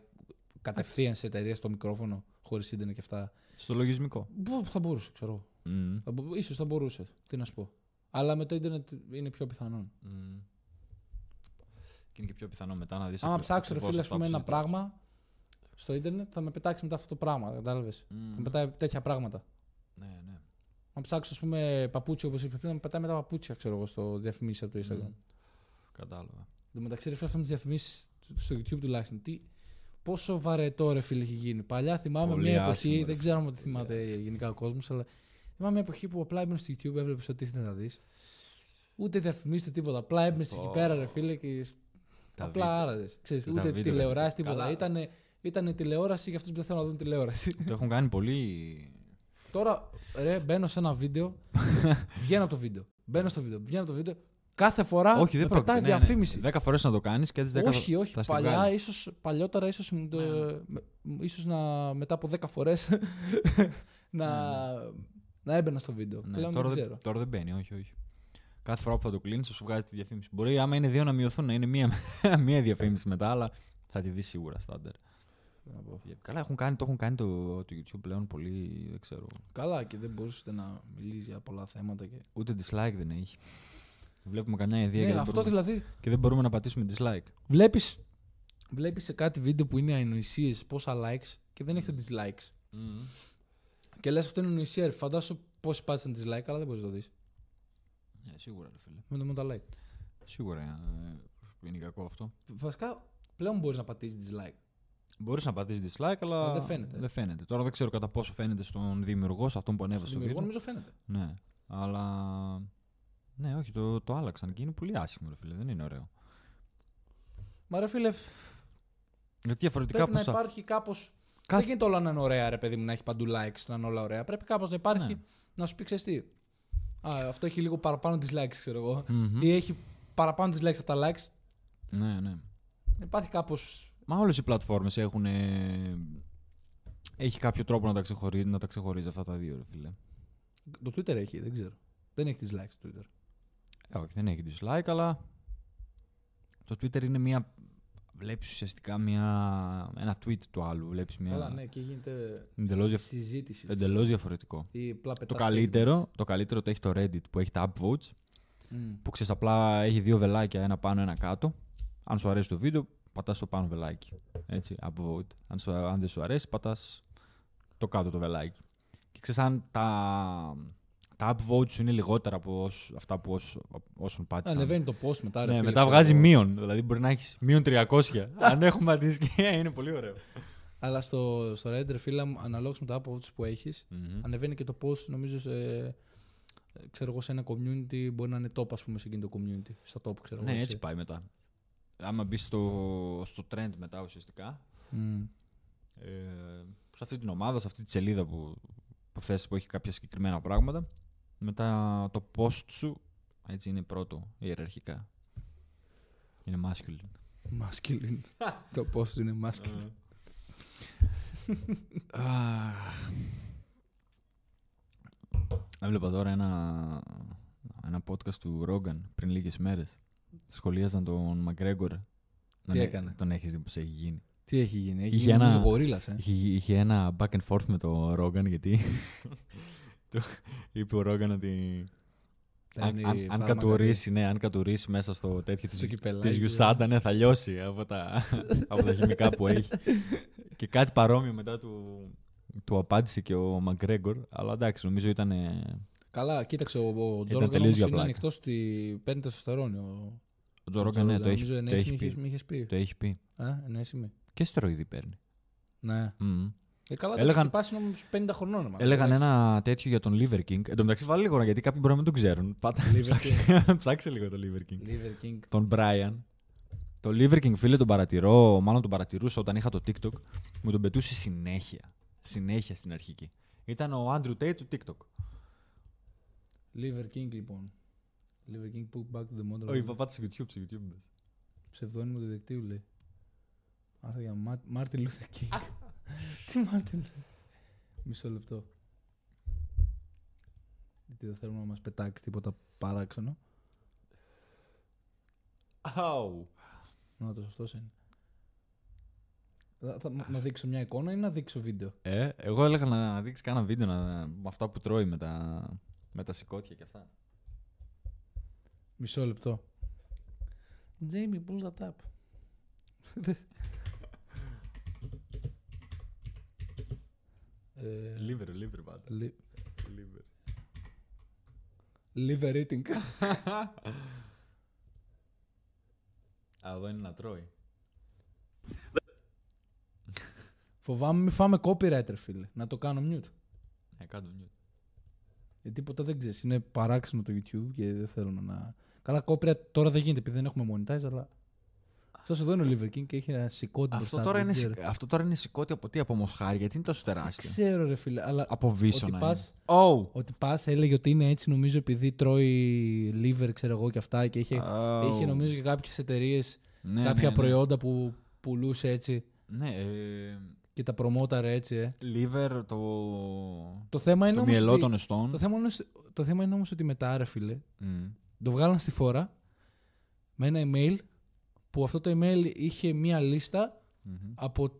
κατευθείαν σε εταιρείε το μικρόφωνο χωρίς ίντερνετ και αυτά. στο λογισμικό. Μπο- Θα μπορούσε, ξέρω. Μμμ. Θα μπο- Ίσως θα μπορούσες. Τι να σου πω. Αλλά με το ίντερνετ είναι πιο πιθανόν. Μμμ. Και είναι και πιο πιθανό μετά να δεις Άμα ακρι- ψάξω, ρε ακριβώς φίλε, ας αυτά πούμε, που ένα συζητάς. πράγμα στο ίντερνετ, θα με πετάξει μετά αυτό το πράγμα. Κατάλαβες. Μμμ. Θα με πετάει τέτοια πράγματα. Ναι, ναι. Αν ψάξω, ας πούμε, παπούτσια όπως είπες πριν, θα με πετάει μετά παπούτσια, ξέρω εγώ, στο διαφημίσει από το Instagram. Μμμ. Κατάλαβα. Εν τω μεταξύ, ρε φίλε, αυτό με τις διαφημίσεις στο YouTube τουλάχιστον. Τι, πόσο βαρετό ρε φίλε έχει γίνει. Παλιά θυμάμαι Πολύ μια άσχημο, εποχή, ρε δεν φίλε. ξέρω αν το θυμάται Πολύ άσχημο. γενικά ο κόσμος, αλλά θυμάμαι μια εποχή που απλά έμπαινε στο YouTube, έβλεπες ό,τι ήθελες να δεις. Ούτε διαφημίσεις τίποτα. Απλά έμπαινες εκεί Πω. πέρα, ρε φίλε, και Τα απλά βίντεο. άραζες. Τα Ούτε βίντεο, τηλεοράση, ρε. τίποτα. Καλά. Ήτανε, ήτανε τηλεόραση για αυτούς που δεν θέλουν να δουν τηλεόραση. Το έχουν κάνει πολύ. Τώρα, ρε, μπαίνω σε ένα βίντεο, βγαίνω από το βίντεο. Μπαίνω στο βίντεο, βγαίνω από το βίντεο. Κάθε φορά όχι, δεν με πετάει πρόκειται. Ναι, ναι. διαφήμιση. Δέκα φορές να το κάνεις και έτσι δέκα Όχι, όχι. θα στη Παλιά, βγάλει. ίσως, παλιότερα, ίσως, μου το- Ναι. με- ίσως να, μετά από 10 φορές να, να έμπαινα στο βίντεο. Ναι, Πλέον τώρα, δεν δεν, ξέρω. τώρα δεν μπαίνει, όχι, όχι. Κάθε φορά που θα το κλείνεις, θα σου βγάζει τη διαφήμιση. Μπορεί άμα είναι δύο να μειωθούν, να είναι μία, μία διαφήμιση μετά, αλλά θα τη δεις σίγουρα στάντερ. Να πω. Καλά, έχουν κάνει, το έχουν κάνει το, το YouTube πλέον πολύ, δεν ξέρω. Καλά και δεν μπορούσε να μιλήσεις για πολλά θέματα. Και... Ούτε dislike δεν έχει. Βλέπουμε καμιά ιδέα Ναι, και, δεν αυτό μπορούμε, δηλαδή. και δεν μπορούμε να πατήσουμε dislike. Βλέπεις, βλέπεις σε κάτι βίντεο που είναι ανοησίες πόσα likes και δεν έχετε dislikes. Και λες αυτό είναι ανοησία. ρε. Φαντάσου πόσοι πάτησαν dislike, αλλά δεν μπορείς να το δεις. Ναι, σίγουρα, ρε φίλε. Με το μόνο τα like. Σίγουρα ε, είναι κακό αυτό. Βασικά πλέον μπορείς να πατήσεις dislike. Μπορείς να πατήσεις dislike, αλλά Αλλά δεν φαίνεται. δεν φαίνεται. Τώρα δεν ξέρω κατά πόσο φαίνεται στον δημιουργό, σε αυτόν που ανέβασε Στον το δημιουργό βίντεο. νομίζω φαίνεται. Ναι, αλλά. Ναι, όχι, το, το άλλαξαν και είναι πολύ άσχημο, ρε φίλε. Δεν είναι ωραίο. Μα ρε φίλε, Γιατί διαφορετικά πρέπει να πως θα- υπάρχει κάπως Κάθε- Δεν γίνεται όλα να είναι ωραία, ρε παιδί μου, να έχει παντού likes, να είναι όλα ωραία. Πρέπει κάπως να υπάρχει Ναι. να σου πει ξέρεις τι. Α, αυτό έχει λίγο παραπάνω dislikes, ξέρω εγώ. Μμμ. Ή έχει παραπάνω dislikes από τα likes. Ναι, ναι. Υπάρχει κάπω. Μα όλες οι πλατφόρμες έχουν... ε, Έχει κάποιο τρόπο να τα, ξεχωρίζει, να τα ξεχωρίζει αυτά τα δύο, ρε φίλε. Το Twitter έχει, δεν ξέρω. Δεν έχει dislikes το Twitter. Ε, όχι, δεν έχει dislike, αλλά το Twitter είναι μια... Βλέπεις ουσιαστικά μια... ένα tweet του άλλου. Βλέπεις μια... Καλά, ναι, και γίνεται Εντελώς, διαφ... συζήτηση. εντελώς διαφορετικό. Ή απλά Το πετάς καλύτερο, το καλύτερο το έχει το Reddit που έχει τα upvotes statements. Μμ. που ξέρεις απλά έχει δύο βελάκια, ένα πάνω, ένα κάτω. Αν σου αρέσει το βίντεο, πατάς το πάνω βελάκι. Έτσι, upvote. Αν, σου, αν δεν σου αρέσει, πατάς το κάτω το βελάκι. Και ξέρεις αν τα, τα upvotes σου είναι λιγότερα από όσ- αυτά που όσ, όσων πάτησαν. Ανεβαίνει το post μετά. Ρε, ναι, φίλε, μετά ξέρω βγάζει εγώ. μείον. Δηλαδή μπορεί να έχεις μείον 300. αν έχουμε πατήσει και είναι πολύ ωραίο. Αλλά στο, στο Reddit, ρε φίλε, μου, αναλόγως με τα upvotes που έχεις, Μμμ. ανεβαίνει και το post, νομίζω, σε, ε, ξέρω εγώ, σε ένα community. Μπορεί να είναι top, ας πούμε, σε εκείνο το community. Στα top, ξέρω Ναι, εγώ. έτσι πάει μετά. Άμα μπεις στο, στο trend μετά ουσιαστικά, Μμ. ε, σε αυτή την ομάδα, σε αυτή τη σελίδα που, που θες που έχει κάποια συγκεκριμένα πράγματα, μετά το post σου έτσι είναι πρώτο ιεραρχικά. Είναι masculine. Masculine. το post του είναι masculine. Αχ. Έβλεπα τώρα ένα, ένα podcast του Rogan πριν λίγες μέρες. Σχολίαζαν τον McGregor. Τον έ- έκανε; Τον έχεις δει πως έχει γίνει. Τι έχει γίνει, έχει Είχε γίνει ένα- νομίζω γορίλας, ε. Είχε, είχε ένα back and forth με τον Rogan γιατί του είπε ο Rogan ότι αν, Παίρνει αν, αν, φάρμακα κατουρίσει, ναι, αν κατουρίσει μέσα στο τέτοιο Στο της, κυπελάκι, της ε. Γιουσάντα, ναι, θα λιώσει από τα, από τα χημικά που έχει. και κάτι παρόμοιο μετά του, του απάντησε και ο Μαγκρέγκορ, αλλά εντάξει, νομίζω ήταν... ε, Καλά, κοίταξε, ο, ο Τζο Ήταν Ρόγκαν τελείως όμως για είναι πλάκα. ανοιχτός ότι παίρνει τεστοστερόνη. Ο, Ο Τζο Ρόγκαν, ναι, το έχει, Νομίζω το ενέσιμη έχει είχες- πει. μη είχες πει. Το έχει πει. Α, ενέσιμη. Και στεροειδή παίρνει. Ναι. Μμμ. Ε, καλά, Έλεγαν- Έλεγαν... πάσει όμως 50 χρονών. μάλλον, Έλεγαν εντάξει. ένα τέτοιο για τον Liver King. Εν τω μεταξύ, βάλει λίγο γιατί κάποιοι μπορεί να μην τον ξέρουν. Πάτε, Liver ψάξε, ψάξε λίγο το Liver King. Liver King. Τον Brian. Το Liver King, φίλε, τον παρατηρώ, μάλλον τον παρατηρούσα όταν είχα το TikTok. Μου τον πετούσε συνέχεια. Συνέχεια στην αρχική. Ήταν ο Andrew Tate του TikTok. Liver King, λοιπόν. Liver King put back to the model. Όχι, πάτε στο YouTube, στο YouTube. Ψευδόνυμο διδεκτήου, λέει. Άρθρο για Μάρτιν Λούθερ King. Τι Μάρτιν. Μισό λεπτό. Γιατί δεν θέλουμε να μας πετάξει τίποτα παράξενο. Αου. Να το αυτός είναι. Θα, θα- να δείξω μια εικόνα ή να δείξω βίντεο; Ε, εγώ έλεγα να δείξεις κάνα βίντεο να, με αυτά που τρώει με τα, με τα σηκώτια και αυτά. Μισό λεπτό. Jamie, pull that up. ε, Liver, liver πάντα. li- Liver. liver eating. Α, εδώ είναι να τρώει. Φοβάμαι μην φάμε copyright, ρε φίλε. Να το κάνω mute. Ε, κάτω mute. Γιατί τίποτα δεν ξέρεις. Είναι παράξενο το YouTube και δεν θέλω να. Καλά, copyright τώρα δεν γίνεται επειδή δεν έχουμε monetize, αλλά. Αυτός εδώ είναι ο Liver King και έχει ένα σηκώτη Αυτό μπροστά τώρα, του, είναι, δεν σι- ξέρω. αυτό τώρα είναι σηκώτη από τι, από μοσχάρι, γιατί είναι τόσο Δεν τεράστιο; ξέρω, ρε φίλε. Αλλά Από βίσωνα. ότι πας- είναι. Oh. Ότι πας έλεγε ότι είναι έτσι νομίζω επειδή τρώει liver, ξέρω εγώ και αυτά. Και είχε, Oh. είχε νομίζω και κάποιες εταιρείες Ναι, κάποια ναι, ναι. προϊόντα που πουλούσε έτσι Ναι, ε, και τα προμόταρε έτσι. Ε. liver, το, Το θέμα είναι το όμως μυελό ότι- των εστών. Το θέμα, είναι, το θέμα είναι όμως ότι μετά, ρε φίλε, Μμ. το βγάλαν στη φόρα με ένα email που αυτό το email είχε μία λίστα Μμμ. από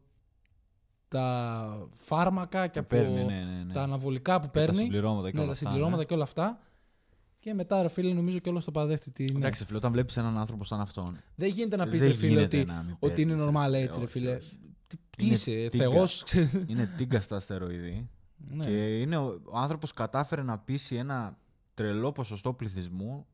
τα φάρμακα και Που από παίρνει, ναι, ναι, ναι. τα αναβολικά που Και τα παίρνει. συμπληρώματα και ναι, όλα τα αυτά, συμπληρώματα ναι. και όλα αυτά. Και μετά, ρε φίλε, νομίζω και όλος το παραδέχτη. Τι είναι. Εντάξει, φίλε, όταν βλέπεις έναν άνθρωπο σαν αυτόν. Δεν γίνεται να πεις, δεν ρε φίλε, γίνεται ότι, να μην ότι είναι παίρνεις, normal ρε. έτσι, ρε Όχι, φίλε. Όχι. Τι, τι Είναι είσαι, τίγκα. θεός, ξέρεις. είναι τίγκα στα αστεροειδή. ναι. Και είναι ο, ο άνθρωπος κατάφερε να πείσει ένα τρελό ποσοστό πληθυσμού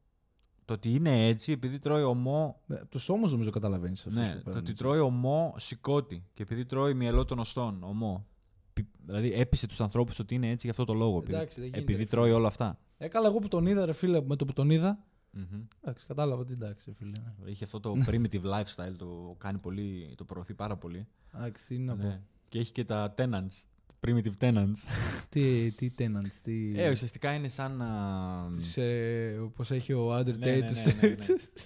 το ότι είναι έτσι επειδή τρώει ομό. Ναι, Του ώμου νομίζω καταλαβαίνεις αυτό. Ναι, το ότι τρώει ομό σηκώτη και επειδή τρώει μυελό των οστών, ομό. Πι- Δηλαδή έπεισε τους ανθρώπους ότι είναι έτσι για αυτό το λόγο. Επειδή, Εντάξει, δεν γίνεται, επειδή ρε τρώει φίλε. όλα αυτά. Έκαλα εγώ που τον είδα, ρε φίλε, με το που τον είδα. Μμμ. Εντάξει, κατάλαβα ότι εντάξει, ρε φίλε. ναι. Είχε αυτό το primitive lifestyle, το κάνει πολύ, το προωθεί πάρα πολύ. Εντάξει, τι να πω. Ναι. Και έχει και τα tenants. primitive tenants. τι, τι tenants, τι... ε, ουσιαστικά είναι σαν να... Τις, ε, όπως έχει ο Άντρ Ναι, ναι, Τέιτ. ναι, ναι, ναι.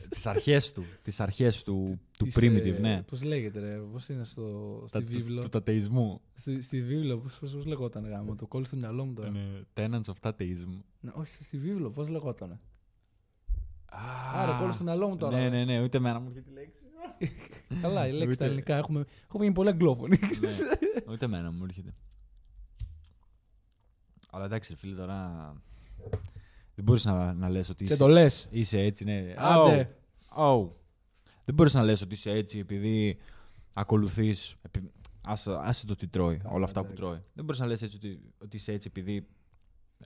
τις αρχές του, τις αρχές του, του primitive, ναι. Πώς λέγεται ρε, πώς είναι στο, στη Τα- βίβλο; Του τατεϊσμού. Στη, στη βίβλο, πώς, πώς, πώς λεγόταν γάμο, το κόλλει στο μυαλό μου τώρα. Είναι tenants of tateism. Ναι, όχι, στη βίβλο, πώς λεγόταν. Α, Άρα, κόλλει στο μυαλό μου τώρα. Ναι, ναι, ναι, ούτε εμένα μου έρχεται η λέξη. Καλά, η λέξη Ούτε- στα ελληνικά έχουμε, έχουμε γίνει πολύ αγγλόφωνοι. Ναι, Ούτε εμένα μου έρχεται. Αλλά εντάξει, ρε φίλε, τώρα. Δεν μπορείς να, να λες ότι Σε είσαι, το λες. είσαι έτσι, ναι. Άντε. Oh, oh. Δεν μπορείς να λες ότι είσαι έτσι επειδή ακολουθεί. Άσε, άσε το τι τρώει, Καλά, όλα αυτά που εντάξει. τρώει. Δεν μπορείς να λες έτσι ότι, ότι είσαι έτσι επειδή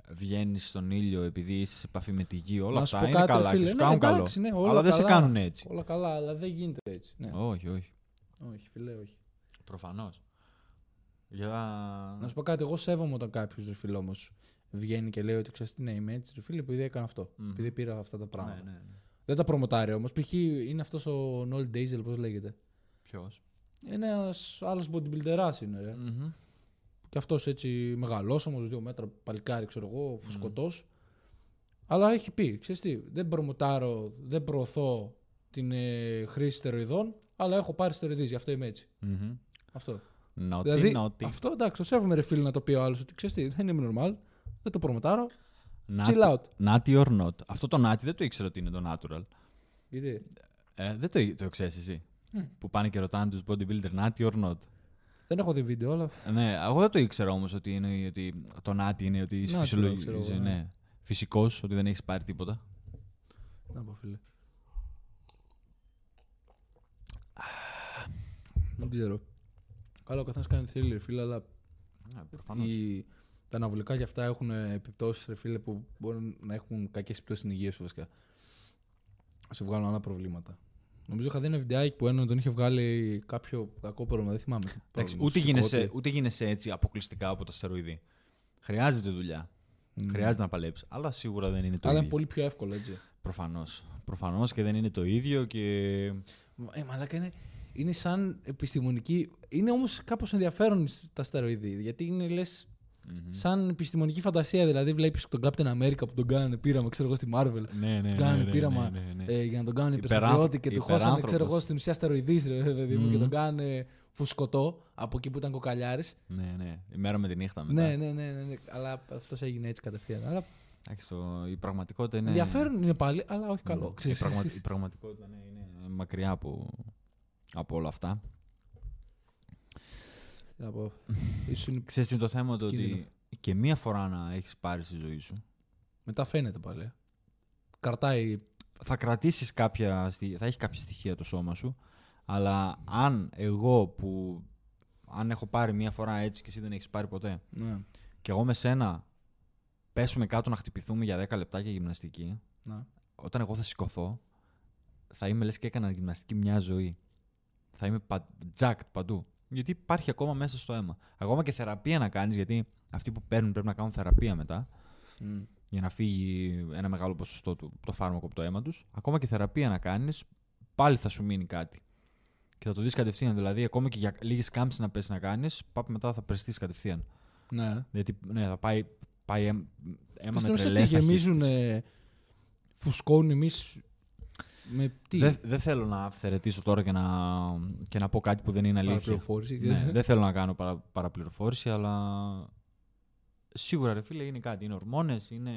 βγαίνεις στον ήλιο, επειδή είσαι σε επαφή με τη γη. Όλα Να σου αυτά πω είναι κάτι, ρε καλά και φίλε. σου Ναι, κάνουν καλό. εντάξει, ναι, όλα αλλά δεν σε καλά. κάνουν έτσι. Όλα καλά, αλλά δεν γίνεται έτσι. Ναι. Όχι, όχι. Όχι, φιλέ, όχι. Προφανώς. Για... Να σου πω κάτι, εγώ σέβομαι όταν κάποιος ρε φίλε όμως βγαίνει και λέει ότι ξέρεις τι, ναι, είμαι έτσι, ρε φίλε, επειδή έκανα αυτό. Μμμ. Επειδή πήρα αυτά τα πράγματα. Ναι, ναι, ναι. Δεν τα προμοτάρει όμως. Π.χ. είναι αυτός ο Νόλ Ντέιζελ, πώς λέγεται. Ποιος; Ένας άλλος bodybuilder είναι, ρε. Και αυτός έτσι μεγαλόσωμο, δύο μέτρα παλικάρι, ξέρω εγώ, φουσκωτός. Αλλά έχει πει, ξέρεις τι, δεν προμοτάρω, δεν προωθώ την ε, χρήση στεροειδών, αλλά έχω πάρει στεροειδείς, γι' αυτό είμαι έτσι. Αυτό. Νότι, δηλαδή, νότι. αυτό εντάξει, το σέβομαι ρε φίλε να το πει ο άλλος ότι ξέρεις τι, δεν είμαι normal, δεν το προμοτάρω. Νάτι- Chill out. Νάτι or not. Αυτό το νάτι δεν το ήξερα ότι είναι το natural. Γιατί; Ε, δεν το, το ξέρεις εσύ. Που πάνε και ρωτάνε τους bodybuilder νάτι or not. Δεν έχω δει βίντεο, αλλά Ε, Ναι, εγώ δεν το ήξερα όμως ότι, είναι, ότι το νάτι είναι ότι είσαι Natural, φυσιολογικός. ξέρω εγώ, ναι. ναι. Φυσικός, ότι δεν έχεις πάρει τίποτα. να πω φίλε. Δεν ξέρω. Καλά, ο καθένας κάνει τι θέλει, ρε φίλε, αλλά Ναι, προφανώς. οι, τα αναβολικά για αυτά έχουν επιπτώσεις, ρε φίλε, που μπορεί να έχουν κακές επιπτώσεις στην υγεία σου βασικά. Σε βγάλουν άλλα προβλήματα. Νομίζω είχα δει ένα βιντεάκι που έναν τον είχε βγάλει κάποιο κακό πρόβλημα, δεν θυμάμαι. τι Εντάξει, πρόβλημα, ούτε, σηκώτη. γίνεσαι, ούτε γίνεσαι έτσι αποκλειστικά από τα στεροειδή. Χρειάζεται δουλειά. Μμ. Χρειάζεται να παλέψεις. Αλλά σίγουρα δεν είναι το Αλλά είναι ίδιο. πολύ πιο εύκολο, έτσι. Προφανώς. Προφανώς και δεν είναι το ίδιο και. Ε, μαλάκα είναι, είναι σαν επιστημονική. Είναι όμως κάπως ενδιαφέρον τα στεροειδή. Γιατί είναι λε Μμμ. σαν επιστημονική φαντασία. Δηλαδή, βλέπεις τον Captain America που τον κάνανε πείραμα, ξέρω εγώ, στη Marvel. Ναι, ναι, Του κάνανε ναι, ναι, πείραμα ναι, ναι, ναι. ε, για να τον κάνουν Υπεράνθρω- υπερστρατιώτη και του χώσανε, υπεράνθρωπος. ξέρω εγώ, στην ουσία στεροειδή, ρε παιδί μου, και Μμμ. τον κάνανε φουσκωτό από εκεί που ήταν κοκαλιάρης. Ναι, ναι. Η μέρα με τη νύχτα μετά. Ναι, ναι, ναι, ναι, ναι. Αλλά αυτός έγινε έτσι κατευθείαν. Αλλά Εντάξει, το- η πραγματικότητα είναι. ενδιαφέρον είναι πάλι, αλλά όχι Μμ. καλό. Η, ξέρεις. πραγμα... η πραγματικότητα ναι, είναι μακριά από, από όλα αυτά. Τι να πω. Ίσως είναι- Ξέρεις τι είναι το θέμα το Κίνδυνο. ότι και μία φορά να έχεις πάρει στη ζωή σου Μετά φαίνεται πάλι. Καρτάει. θα κρατήσεις κάποια, στοι- θα έχεις κάποια στοιχεία το σώμα σου αλλά αν εγώ που αν έχω πάρει μία φορά έτσι και εσύ δεν έχεις πάρει ποτέ Ναι. και εγώ με σένα πέσουμε κάτω να χτυπηθούμε για 10 λεπτά για γυμναστική ναι. όταν εγώ θα σηκωθώ θα είμαι λες και έκανα γυμναστική μια ζωή. Θα είμαι πα... jacked παντού. Γιατί υπάρχει ακόμα μέσα στο αίμα. Ακόμα και θεραπεία να κάνεις, γιατί αυτοί που παίρνουν πρέπει να κάνουν θεραπεία μετά Μμ. για να φύγει ένα μεγάλο ποσοστό του το φάρμακο από το αίμα τους. Ακόμα και θεραπεία να κάνεις, πάλι θα σου μείνει κάτι. Και θα το δεις κατευθείαν. Δηλαδή, ακόμα και για λίγες κάμψεις να πες να κάνεις, πάπ μετά θα περιστείς κατευθείαν. Ναι. Γιατί ναι, θα πάει, πάει αίμα, Και αίμα στην με ουσία τι τρελές γεμίζουν, ταχύτητες. ε, φουσκώνουν εμείς. Με τι; Δεν δεν θέλω να αυθαιρετήσω τώρα και να, και να πω κάτι που δεν είναι αλήθεια. Παραπληροφόρηση. Ναι, δεν θέλω να κάνω παρα, παραπληροφόρηση, αλλά σίγουρα ρε φίλε είναι κάτι. Είναι ορμόνες, είναι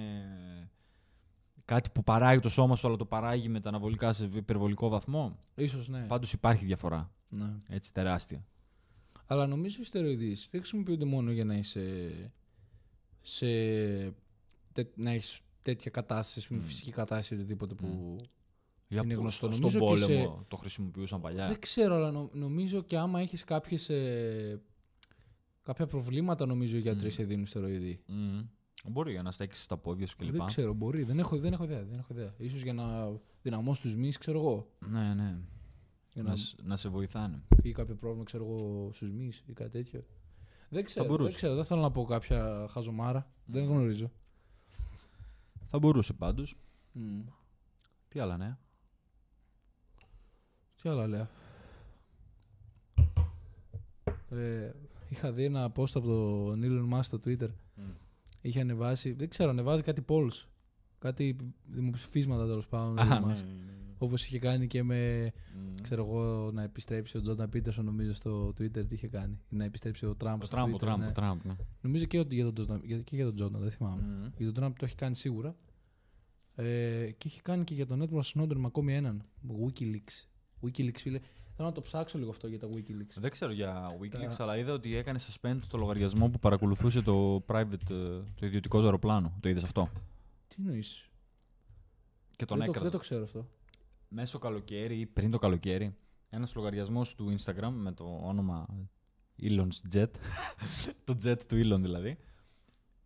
κάτι που παράγει το σώμα σου, αλλά το παράγει με τα αναβολικά σε υπερβολικό βαθμό. Ίσως ναι. Πάντως υπάρχει διαφορά, ναι. έτσι τεράστια. Αλλά νομίζω οι στεροειδείς δεν χρησιμοποιούνται μόνο για να είσαι σε. τε- να έχεις τέτοια κατάσταση, mm. Μμ. φυσική κατάσταση ή οτιδήποτε που. Για Είναι πού- γνωστό. Στον Νομίζω και πόλεμο το χρησιμοποιούσαν παλιά. Δεν ξέρω, αλλά νο- νομίζω και άμα έχεις κάποιες, ε, κάποια προβλήματα, νομίζω οι γιατροί Μμ. σε δίνουν στεροειδή. Μμμ. Μπορεί για να στέξεις τα πόδια σου κλπ. Δεν ξέρω, μπορεί. Δεν έχω, δεν έχω ιδέα. Δεν έχω ιδέα. Ίσως για να δυναμώσει τους μυς, ξέρω εγώ. Ναι, ναι. Για Να, να σ- να σε βοηθάνε. φύγει κάποιο πρόβλημα, ξέρω εγώ, στους μυς ή κάτι τέτοιο. Δεν ξέρω, μπορούσε. δεν ξέρω. Δεν θέλω να πω κάποια χαζομάρα. Δεν γνωρίζω. Θα μπορούσε πάντως. Μμ. Τι άλλα νέα; Τι άλλα λέω. Ε, είχα δει ένα post από τον Elon Musk στο Twitter. Είχε ανεβάσει, δεν ξέρω, ανεβάζει κάτι polls. Κάτι δημοψηφίσματα τέλος πάντων. ο Α, Elon ναι, Musk. ναι, ναι. Όπως είχε κάνει και με, Μμ. ξέρω εγώ, να επιστρέψει ο Τζόρνταν Πίτερσον, νομίζω στο Twitter τι είχε κάνει. Ή να επιστρέψει ο Τραμπ Ο στο Τραμπ, ο Twitter. Τραμπ, ναι. ο Τραμπ, ναι. Νομίζω και, ότι για τον Jordan- για- και για τον Τζόρνταν, δεν θυμάμαι. Μμ. Για τον Τραμπ το έχει κάνει σίγουρα. Ε, και έχει κάνει και για τον Edward Snowden με ακόμη έναν. Wikileaks. Wikileaks, φίλε. Θέλω να το ψάξω λίγο αυτό για τα Wikileaks. Δεν ξέρω για Wikileaks, Τα- αλλά είδα ότι έκανε suspend το λογαριασμό που παρακολουθούσε το private, ε, το ιδιωτικό του αεροπλάνο. Το είδες αυτό; Τι εννοείς; Και τον Δεν, το- έκραζε. δεν το ξέρω αυτό. Μέσω καλοκαίρι ή πριν το καλοκαίρι, ένας λογαριασμός του Instagram με το όνομα Elon's Jet, το jet του Elon δηλαδή,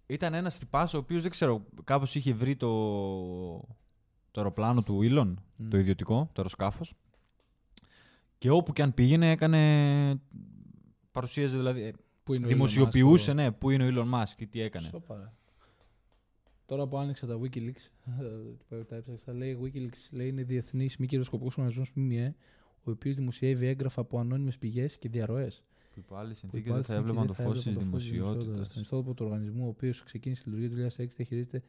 ήταν ένας τυπάς ο οποίος δεν ξέρω, κάπως είχε βρει το, το αεροπλάνο του Elon, Μμ. το ιδιωτικό, το αεροσκάφος. Και όπου και αν πήγαινε, έκανε. Παρουσίαζε δηλαδή. ε, Πού είναι ο Elon Δημοσιοποιούσε, Musk, ναι, πού είναι ο Elon Musk και τι ο- έκανε. Σοπα, ρε. Τώρα που άνοιξα τα Wikileaks, που τα έψαξα, λέει Wikileaks λέει είναι διεθνής μη κυριοσκοπικό οργανισμός ΜΜΕ, ο οποίος δημοσιεύει έγγραφα από ανώνυμες πηγές και διαρροές. Που υπό άλλες που συνθήκες υπό δεν θα άλλες έβλεπαν το συνθήκες φω δεν τη θα έβλεπαν το φως της δημοσιότητας. Στον ιστότοπο του οργανισμού, ο οποίος ξεκίνησε τη λειτουργία του 2006, διαχειρίζεται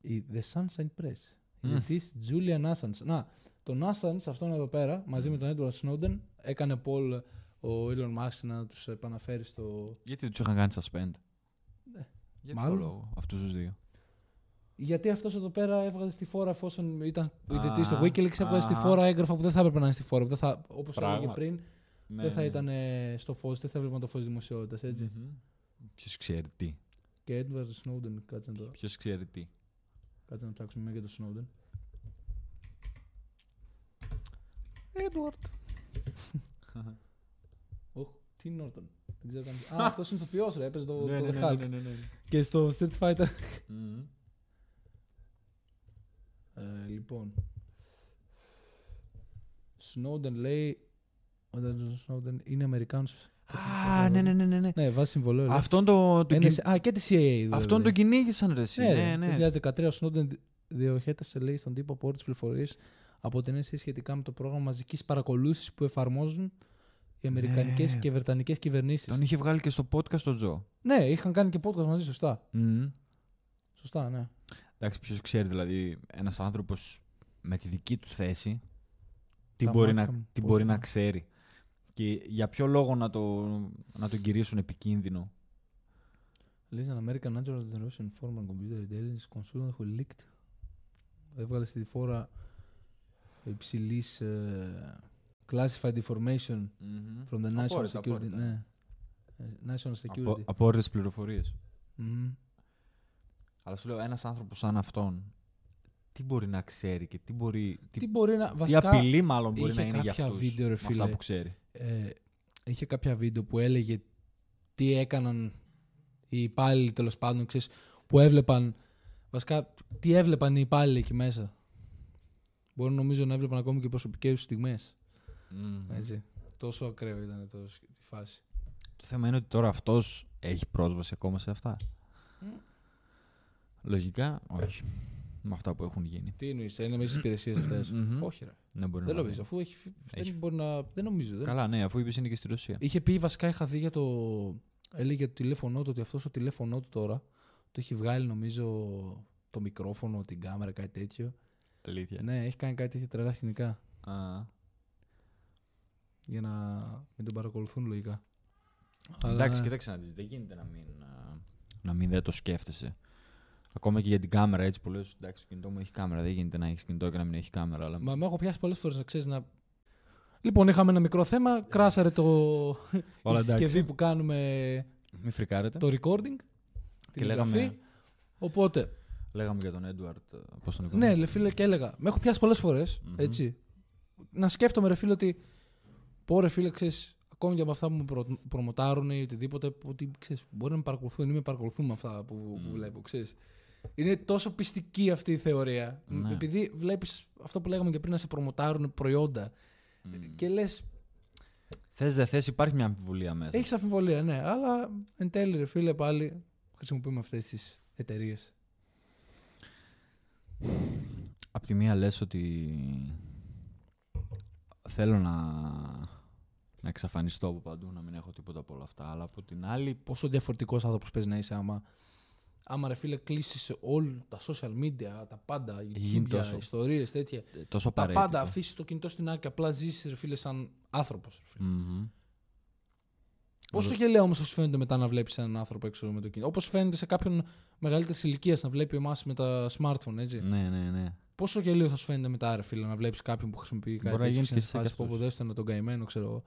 η The Sunshine Press. Μμ. Γιατί Julian Assange. Να, τον Assange, αυτόν εδώ πέρα, μαζί με τον Edward Snowden, έκανε Paul ο Elon Musk να τους επαναφέρει στο. Γιατί τους είχαν κάνει suspend; Ναι. Γιατί Μάλλον. το λόγο αυτούς τους δύο. Γιατί αυτός εδώ πέρα έβγαζε στη φόρα, εφόσον ήταν ιδιωτή στο Α, Wikileaks, έβγαζε στη α. φόρα έγγραφα που δεν θα έπρεπε να είναι στη φόρα. Όπως έλεγε Πράγμα. πριν, Ναι, δεν θα ήταν ε, στο φως, δεν θα έβλεπαν το φως δημοσιότητας. Έτσι. Ποιος ξέρει τι. Και Edward Snowden, κάτσε να, το, Ποιος ξέρει τι. κάτσε να ψάξουμε για τον Snowden. Edward. Οχ, τι Νόρτον. Δεν ξέρω καν. Α, αυτός είναι ηθοποιός, ρε. Έπαιζε το, το The Hulk. ναι, ναι. Και στο Street Fighter. Μμμ. Ε, λοιπόν. Snowden λέει. Ο Edward Snowden είναι Αμερικάνος. Α, ναι, ναι, ναι, ναι. ναι. Ναι, βάζει συμβολέο. λέει. Αυτόν το, το, NSA κυ- Α, και τη CIA. δηλαδή. αυτόν τον κυνήγησαν ρε εσύ. Ναι, Ναι, ναι, ναι. Το 2013 ο Snowden διοχέτευσε λέει στον τύπο από τι πληροφορίες από την NSA σχετικά με το πρόγραμμα μαζικής παρακολούθησης που εφαρμόζουν οι Αμερικανικές Ναι. και Βρετανικές κυβερνήσεις. Τον είχε βγάλει και στο podcast ο Τζο. Ναι, είχαν κάνει και podcast μαζί, σωστά. Μμμ. Σωστά, ναι. Εντάξει, ποιος ξέρει, δηλαδή, ένας άνθρωπος με τη δική του θέση τι, Τα μπορεί, μάτια να, μου, τι πώς μπορεί είναι. να ξέρει. Και για ποιο λόγο να, το, να τον κηρύσουν επικίνδυνο. Λέει an American Natural Generation Former Computer Intelligence Consultant who leaked. Έβγαλε στη φόρα υψηλής classified information from the National Απόρριτα, Security. απόρριτα. Ναι. Ε, National Security. Από, απόρριτε πληροφορίες. Μμμ. Αλλά σου λέω, ένας άνθρωπος σαν αυτόν, τι μπορεί να ξέρει και τι μπορεί. Τι, Τι μπορεί να. τι Βασικά, απειλή, μάλλον μπορεί είχε να είναι για κάποια αυτούς, βίντεο, ρε με αυτά φίλε. που ξέρει. ε, είχε κάποια βίντεο που έλεγε τι έκαναν οι υπάλληλοι τέλος πάντων, ξέρεις, που έβλεπαν. Βασικά, τι έβλεπαν οι υπάλληλοι εκεί μέσα. Μπορεί νομίζω να έβλεπαν ακόμη και προσωπικές τους στιγμές. Μμμ. Έτσι. Τόσο ακραίο ήταν το, σ- η φάση. Το θέμα είναι ότι τώρα αυτός έχει πρόσβαση ακόμα σε αυτά. Λογικά, όχι. Με αυτά που έχουν γίνει. Τι εννοείς, είναι μέσα στις υπηρεσίες αυτές; Μμμ. Όχι, ρε. Δεν μπορεί Δεν να νομίζω. Αφού έχει. φυ- Έχει- Δεν μπορεί να. Δεν νομίζω. Δεν... Καλά, ναι, αφού είπες είναι και στη Ρωσία. Είχε πει βασικά, είχα δει για το. Έλεγε για το τηλέφωνό του ότι αυτός το τηλέφωνό του τώρα το έχει βγάλει νομίζω το μικρόφωνο, την κάμερα, κάτι τέτοιο. Αλήθεια. Ναι, έχει κάνει κάτι τέτοια τρελά σκηνικά Α, για να μην τον παρακολουθούν λογικά. Εντάξει, Αλλά- κοίταξε να δεις. Δεν γίνεται να μην, α, να μην δεν το σκέφτεσαι. Ακόμα και για την κάμερα, έτσι που λες, εντάξει, το κινητό μου έχει κάμερα. Δεν γίνεται να έχεις κινητό και να μην έχει κάμερα. Αλλά... Μα με έχω πιάσει πολλές φορές να ξέρεις να. Λοιπόν, είχαμε ένα μικρό θέμα. Κράσαρε το. Όλα η συσκευή εντάξει. που κάνουμε Μην φρικάρετε. το recording. Την λέγαμε- εγγραφή. Οπότε, Λέγαμε για τον Έντουαρτ. Πώς τον ναι, ρε φίλε, και έλεγα. Με έχω πιάσει πολλές φορές. Μμμ. Έτσι. Να σκέφτομαι, ρε φίλε, ότι. Πω, ρε φίλε, ξέρεις, ακόμη και από αυτά που μου προ, προμοτάρουν ή οτιδήποτε, ότι ξέρεις, μπορεί να με παρακολουθούν ή με παρακολουθούν με αυτά που, που Μμ. βλέπω. Ξέρεις. Είναι τόσο πιστική αυτή η θεωρία. Ναι. Επειδή βλέπεις αυτό που λέγαμε και πριν να σε προμοτάρουν προϊόντα. Και λες, Θες δεν θες, υπάρχει μια αμφιβολία μέσα. έχεις αμφιβολία, ναι. Αλλά εν τέλει, ρε φίλε, πάλι χρησιμοποιούμε αυτές τις εταιρείες. Απ' τη μία λες ότι θέλω να, να εξαφανιστώ από παντού, να μην έχω τίποτα από όλα αυτά. Αλλά από την άλλη. Πόσο διαφορετικός άνθρωπος παίζει να είσαι άμα. Άμα ρε φίλε κλείσεις όλα τα social media, τα πάντα, γίνει YouTube, τόσο- ιστορίες τέτοια. ε, Τόσο Τα απαραίτητο. πάντα αφήσεις το κινητό στην άκρη και απλά ζήσει ρε φίλε σαν άνθρωπος. Μμμ. Πόσο γελαίο όμως θα σου φαίνεται μετά να βλέπεις έναν άνθρωπο έξω με το κινητό. Όπως φαίνεται σε κάποιον μεγαλύτερης ηλικίας να βλέπει εμάς με τα smartphone, έτσι. Ναι, ναι, ναι. Πόσο γελίο θα σου φαίνεται μετά, ρε φίλε, να βλέπεις κάποιον που χρησιμοποιεί κάτι Μπορεί να τέτοιο γίνεις σε και εσύ φάση κι που αυτός. αποδέστο να τον καημένο, ξέρω εγώ.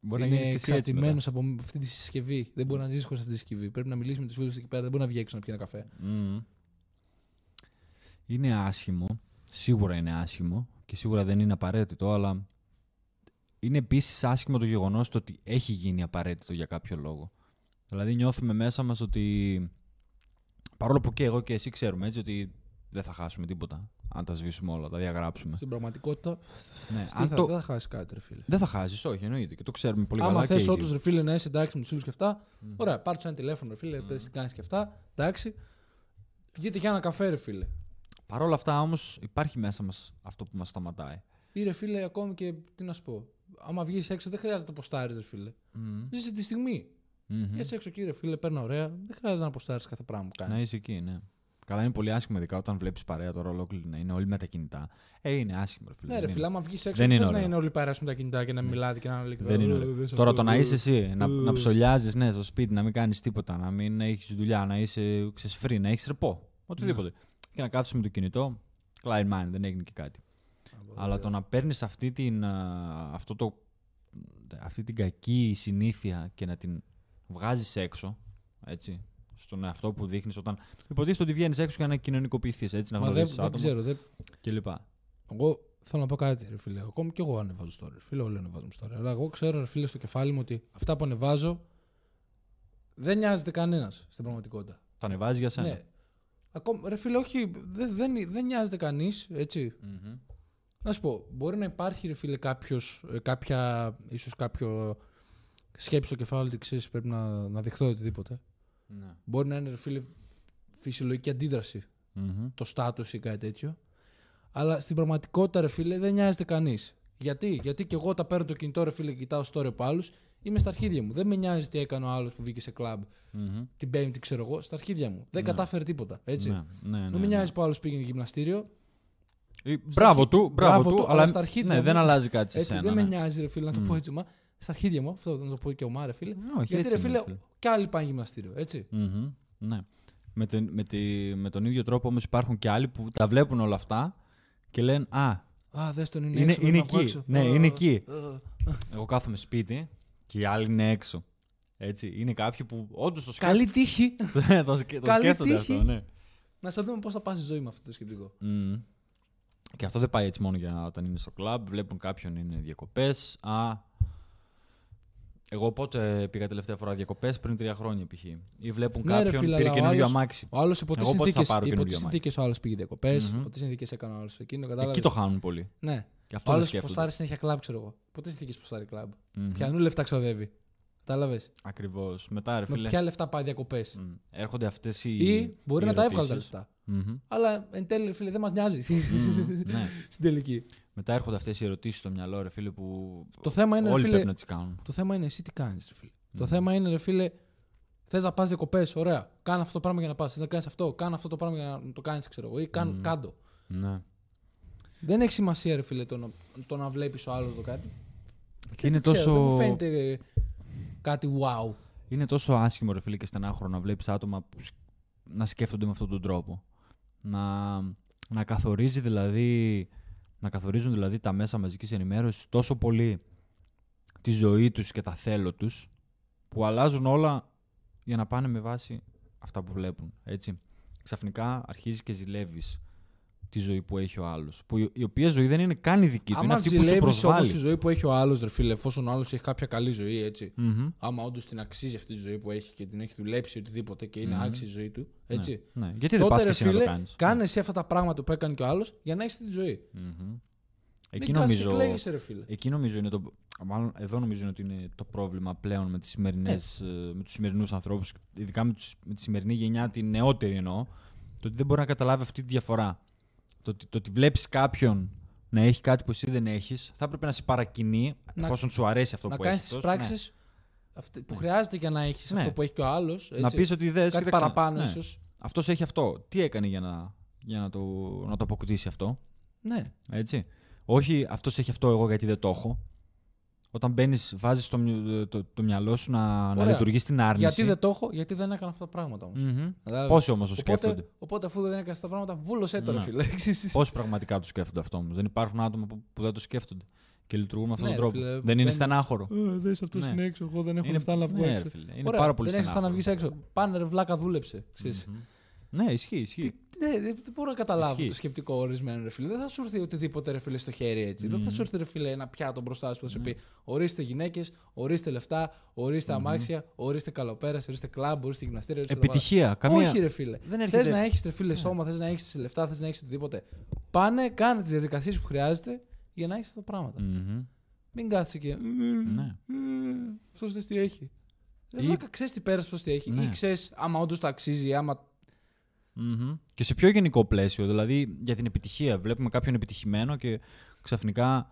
Μπορεί να είναι γίνεις και εσύ έτσι. μετά. εξαρτημένο από αυτή τη συσκευή. Δεν μπορεί να ζήσει χωρίς αυτή τη συσκευή. Πρέπει να μιλήσεις με τους φίλους εκεί πέρα. Δεν μπορεί να βγει έξω να πιει ένα καφέ. Μμμ. Είναι άσχημο. Σίγουρα είναι άσχημο και σίγουρα δεν είναι απαραίτητο, αλλά είναι επίσης άσχημο το γεγονός ότι έχει γίνει απαραίτητο για κάποιο λόγο. Δηλαδή νιώθουμε μέσα μας ότι. Παρόλο που και εγώ και εσύ ξέρουμε έτσι ότι δεν θα χάσουμε τίποτα αν τα σβήσουμε όλα, τα διαγράψουμε. Στην πραγματικότητα, Ναι, αυτή αν θα, το... δεν θα χάσεις κάτι, ρε φίλε. Δεν θα χάσεις, όχι, εννοείται και το ξέρουμε πολύ Άμα καλά. θες και οι όντω, δύο. ρε φίλε, να είσαι εντάξει με του φίλου και αυτά, Μμ. ωραία, πάρ' τους ένα τηλέφωνο, ρε φίλε, Μμ. πες τι κάνεις και αυτά. Εντάξει. Βγείτε για ένα καφέ, ρε φίλε. Παρ' όλα αυτά όμως υπάρχει μέσα μας αυτό που μας σταματάει. Ή ρε φίλε, ακόμη και τι να σου πω. Άμα βγεις έξω, δεν χρειάζεται να το ποστάρεις, ρε φίλε. Μμμ. Ζήσει τη στιγμή. Μμμ. Είσαι έξω, κύριε φίλε, παίρνω ωραία. Δεν χρειάζεται να ποστάρεις κάθε πράγμα που Να κάνεις. είσαι εκεί, ναι. Καλά, είναι πολύ άσχημο ειδικά όταν βλέπεις παρέα τώρα ολόκληρη να είναι όλοι με τα κινητά. Ε, είναι άσχημο, ρε φίλε. Ναι, ρε δεν φίλε, είναι. άμα βγεις έξω, Δεν δεν είναι θες να ωραίο. είναι όλοι παρέα με τα κινητά και να μιλάτε και να λέει. Δεν είναι ωραίο. Τώρα το να είσαι εσύ, να, να ψολιάζει ναι, στο σπίτι, να μην κάνεις τίποτα, να μην έχεις δουλειά, να είσαι ξέρεις, free, να έχεις ρεπό. Οτιδήποτε. Και να κάθεσαι με το κινητό, cloud mind, δεν έγινε και κάτι. Αλλά το να παίρνεις αυτή την, α, αυτό το, αυτή την κακή συνήθεια και να την βγάζεις έξω, έτσι, στον εαυτό που δείχνεις όταν. Υποτίθεται ότι βγαίνεις έξω για να κοινωνικοποιηθείς, έτσι, να Μα δεν, γνωρίσει δεν άτομα ξέρω. Δεν... κλπ. Εγώ θέλω να πω κάτι, ρε φίλε. Ακόμη και εγώ ανεβάζω story. ρε Φίλε, όλοι ανεβάζουμε story. Αλλά εγώ ξέρω, ρε φίλε, στο κεφάλι μου ότι αυτά που ανεβάζω δεν νοιάζεται κανένας στην πραγματικότητα. Τα ανεβάζεις για σένα; Ναι. Ακόμη, ρε φίλε, όχι, δεν, δεν, δεν νοιάζεται κανείς, έτσι. Μμμ. Να σου πω, μπορεί να υπάρχει, ρε φίλε, κάποιος, ε, κάποια, ίσως κάποιο σκέψη στο κεφάλι ότι ξέρεις πρέπει να, να δεχτώ οτιδήποτε. Ναι. Μπορεί να είναι, ρε φίλε, φυσιολογική αντίδραση Μμμ. το status ή κάτι τέτοιο. Αλλά στην πραγματικότητα, ρε φίλε, δεν νοιάζεται κανείς. Γιατί; Γιατί και εγώ όταν παίρνω το κινητό, ρε φίλε, και κοιτάω story από άλλους, είμαι στα αρχίδια μου. Δεν με νοιάζει τι έκανε ο άλλος που βγήκε σε κλαμπ Μμμ. την Πέμπτη, ξέρω εγώ, στα αρχίδια μου. Δεν Ναι. κατάφερε τίποτα. Έτσι. Ναι, ναι, ναι, Δεν με ναι. νοιάζει που άλλος πήγαινε γυμναστήριο. Ε, Μπράβο αρχή- του, μπράβο μπράβο του, του, αλλά αλλά στα αρχίδια ναι, μου- δεν αλλάζει κάτι σε Έτσι, σένα. δεν ναι. με νοιάζει, ρε φίλε, να το Μμ. πω έτσι. Μα στα αρχίδια μου, αυτό να το πω και ο Μάρε, φίλε. Ε, όχι, Γιατί, έτσι ρε είναι, φίλε, κι άλλοι πάνε γυμναστήριο. Έτσι. Μμμ, Ναι. Με, την- με, τη, με τον ίδιο τρόπο όμως υπάρχουν και άλλοι που τα βλέπουν όλα αυτά και λένε Α, Α, δες τον είναι, Είναι- έξω, είναι πρέπει να βγω εκεί. έξω. Ναι, Α, είναι εκεί. α. εγώ κάθομαι σπίτι και οι άλλοι είναι έξω. Έτσι. Είναι κάποιοι που όντως το σκέφτονται. Καλή τύχη. το, σκε- το Καλή σκέφτονται τύχη. αυτό, ναι. να σα δούμε πώς θα πάει η ζωή με αυτό το σκεπτικό. Μμμ. Και αυτό δεν πάει έτσι μόνο για όταν είναι στο κλαμπ. Βλέπουν κάποιον είναι διακοπές. Α. Εγώ πότε πήγα τελευταία φορά διακοπές πριν τρία χρόνια π.χ. Ή βλέπουν Ναι, ρε κάποιον φίλε, πήρε αλλά ο καινούριο άλλος- αμάξι. Ο άλλος υπό τι Εγώ πότε θα συνθήκε πάρω καινούριο συνθήκες ο άλλος πήγε διακοπές, Μμμ. υπό τις συνθήκες έκανε ο άλλος εκείνο. Κατάλαβες; Εκεί το χάνουν πολύ. Ναι. Και Ο αυτό δεν άλλος σκέφτονται. ποστάρει συνέχεια κλαμπ, ξέρω εγώ. Ποτέ συνθήκες ποστάρει κλαμπ; Μμμ. Πιανού λεφτά ξοδεύει. Κατάλαβες. Ακριβώς. Μετά, ρε Με φίλε. ποια λεφτά πάει διακοπές. μ, Έρχονται αυτές οι. Ή μπορεί οι να τα έβγαλε τα ερωτήσεις. λεφτά. Μμμ. Αλλά εν τέλει, ρε φίλε, δεν μας νοιάζει. Μμμ. Ναι. Στην τελική. Μετά έρχονται αυτές οι ερωτήσεις στο μυαλό, ρε φίλε, που Το θέμα είναι, ρε όλοι φίλε, πρέπει να τις κάνουν. το θέμα είναι εσύ τι κάνεις, ρε φίλε. Το Μμμ. θέμα είναι, ρε φίλε, θες να πας διακοπές, ωραία. Κάνε αυτό το πράγμα για να πας. Θες να κάνεις αυτό, κάνε αυτό το πράγμα για να το κάνεις, ξέρω εγώ. Ή κάν, Μμμ. κάντο. Ναι. Δεν έχει σημασία, ρε φίλε, το να, το να βλέπεις ο άλλος το κάτι. Και είναι Δεν ξέρω, τόσο, Δεν μου φαίνεται ε, κάτι wow. είναι τόσο άσχημο, ρε φίλε, και στενάχωρο να βλέπεις άτομα που σ- να σκέφτονται με αυτόν τον τρόπο. Να, να καθορίζει δηλαδή. Να καθορίζουν δηλαδή τα μέσα μαζικής ενημέρωσης τόσο πολύ τη ζωή τους και τα θέλω τους που αλλάζουν όλα για να πάνε με βάση αυτά που βλέπουν. Έτσι. Ξαφνικά αρχίζεις και ζηλεύεις τη ζωή που έχει ο άλλος. Που η, η οποία ζωή δεν είναι καν η δική του. είναι Άμα αυτή που σου ζηλεύεις όμως προσβάλλει. τη ζωή που έχει ο άλλος, ρε φίλε, εφόσον ο άλλος έχει κάποια καλή ζωή, έτσι. Μμμ. Άμα όντως την αξίζει αυτή τη ζωή που έχει και την έχει δουλέψει οτιδήποτε και είναι Μμμ. άξιη η ζωή του, έτσι. Ναι. ναι. Γιατί δεν Τότε, πας και ρε εσύ να το φίλε, κάνεις. Κάνε εσύ αυτά τα πράγματα που έκανε και ο άλλος για να έχει τη ζωή. Μμμ. Εκεί Μην κάτσεις και νομίζω, κλαίγεσαι, ρε φίλε. εκεί νομίζω είναι το. Μάλλον εδώ νομίζω είναι ότι είναι το πρόβλημα πλέον με, τις σημερινές, Ναι. ε, με τους σημερινούς ανθρώπους, ειδικά με, τους, με τη σημερινή γενιά, τη νεότερη εννοώ, το ότι δεν μπορεί να καταλάβει αυτή τη διαφορά. Το ότι, το ότι βλέπεις κάποιον να έχει κάτι που εσύ δεν έχεις, θα έπρεπε να σε παρακινεί, Να- εφόσον σου αρέσει αυτό να που κάνεις έχεις. τις πράξεις που Ναι. χρειάζεται για να έχεις Ναι. αυτό που έχει και ο άλλος. Να πεις ότι δες. κάτι παραπάνω ίσως. Αυτός έχει αυτό. Τι έκανε για να, για να, το, να το αποκτήσει αυτό; Ναι. Έτσι. Όχι αυτός έχει αυτό εγώ γιατί δεν το έχω. Όταν μπαίνεις, βάζεις το, μυ- το, το μυαλό σου να, να Ωραία. λειτουργεί στην άρνηση. Γιατί δεν το έχω, γιατί δεν έκανα αυτά τα πράγματα όμως. Μμμ. Πόσοι όμως το σκέφτονται; Οπότε, οπότε αφού δεν έκανε αυτά τα πράγματα, βούλωσέ το, ρε Ναι. φίλε. Πόσοι πραγματικά το σκέφτονται αυτό όμως; Δεν υπάρχουν άτομα που, που δεν το σκέφτονται και λειτουργούν με αυτόν Ναι, τον ρε τρόπο. φίλε, δεν είναι μπαίνει- στενάχωρο. Δες αυτό Ναι. είναι έξω. Εγώ δεν έχω Είναι- λεφτά να βγω ναι, ρε έξω. φίλε, είναι Ωραία, πάρα πολύ δεν έχεις λεφτά να στενάχωρο. βγεις έξω. Πάνε ρε βλάκα, δούλεψε. Ξέρεις. Μμμ. Ναι, ισχύει, ισχύει. Τι- Ναι, δεν δεν μπορώ να καταλάβω Ισχύει. το σκεπτικό ορισμένο, ρε φίλε. Δεν θα σου έρθει οτιδήποτε ρε φίλε στο χέρι έτσι. Δεν θα σου έρθει ρε φίλε ένα πιάτο μπροστά σου που θα σου πει Ορίστε γυναίκες, ορίστε λεφτά, ορίστε αμάξια, ορίστε καλοπέραση, ορίστε κλαμπ, ορίστε γυμναστήρια. Ορίστε τα Επιτυχία. πάντα. Καμία... Όχι, ρε φίλε. Δεν Θες έρχεται- να έχεις ρε φίλε σώμα, θες να έχεις λεφτά, θες να έχεις οτιδήποτε. Πάνε, κάνε τις διαδικασίες που χρειάζεται για να έχεις αυτά τα πράγματα. Μμμ. Μην κάτσει και. Ναι. Αυτός δεν τι έχει. Ή- Ή... ξέρεις τι πέρασε αυτός τι έχει. Ναι. Ή ξέρεις άμα όντως το αξίζει, άμα. Μμμ. Και σε πιο γενικό πλαίσιο, δηλαδή για την επιτυχία. Βλέπουμε κάποιον επιτυχημένο και ξαφνικά.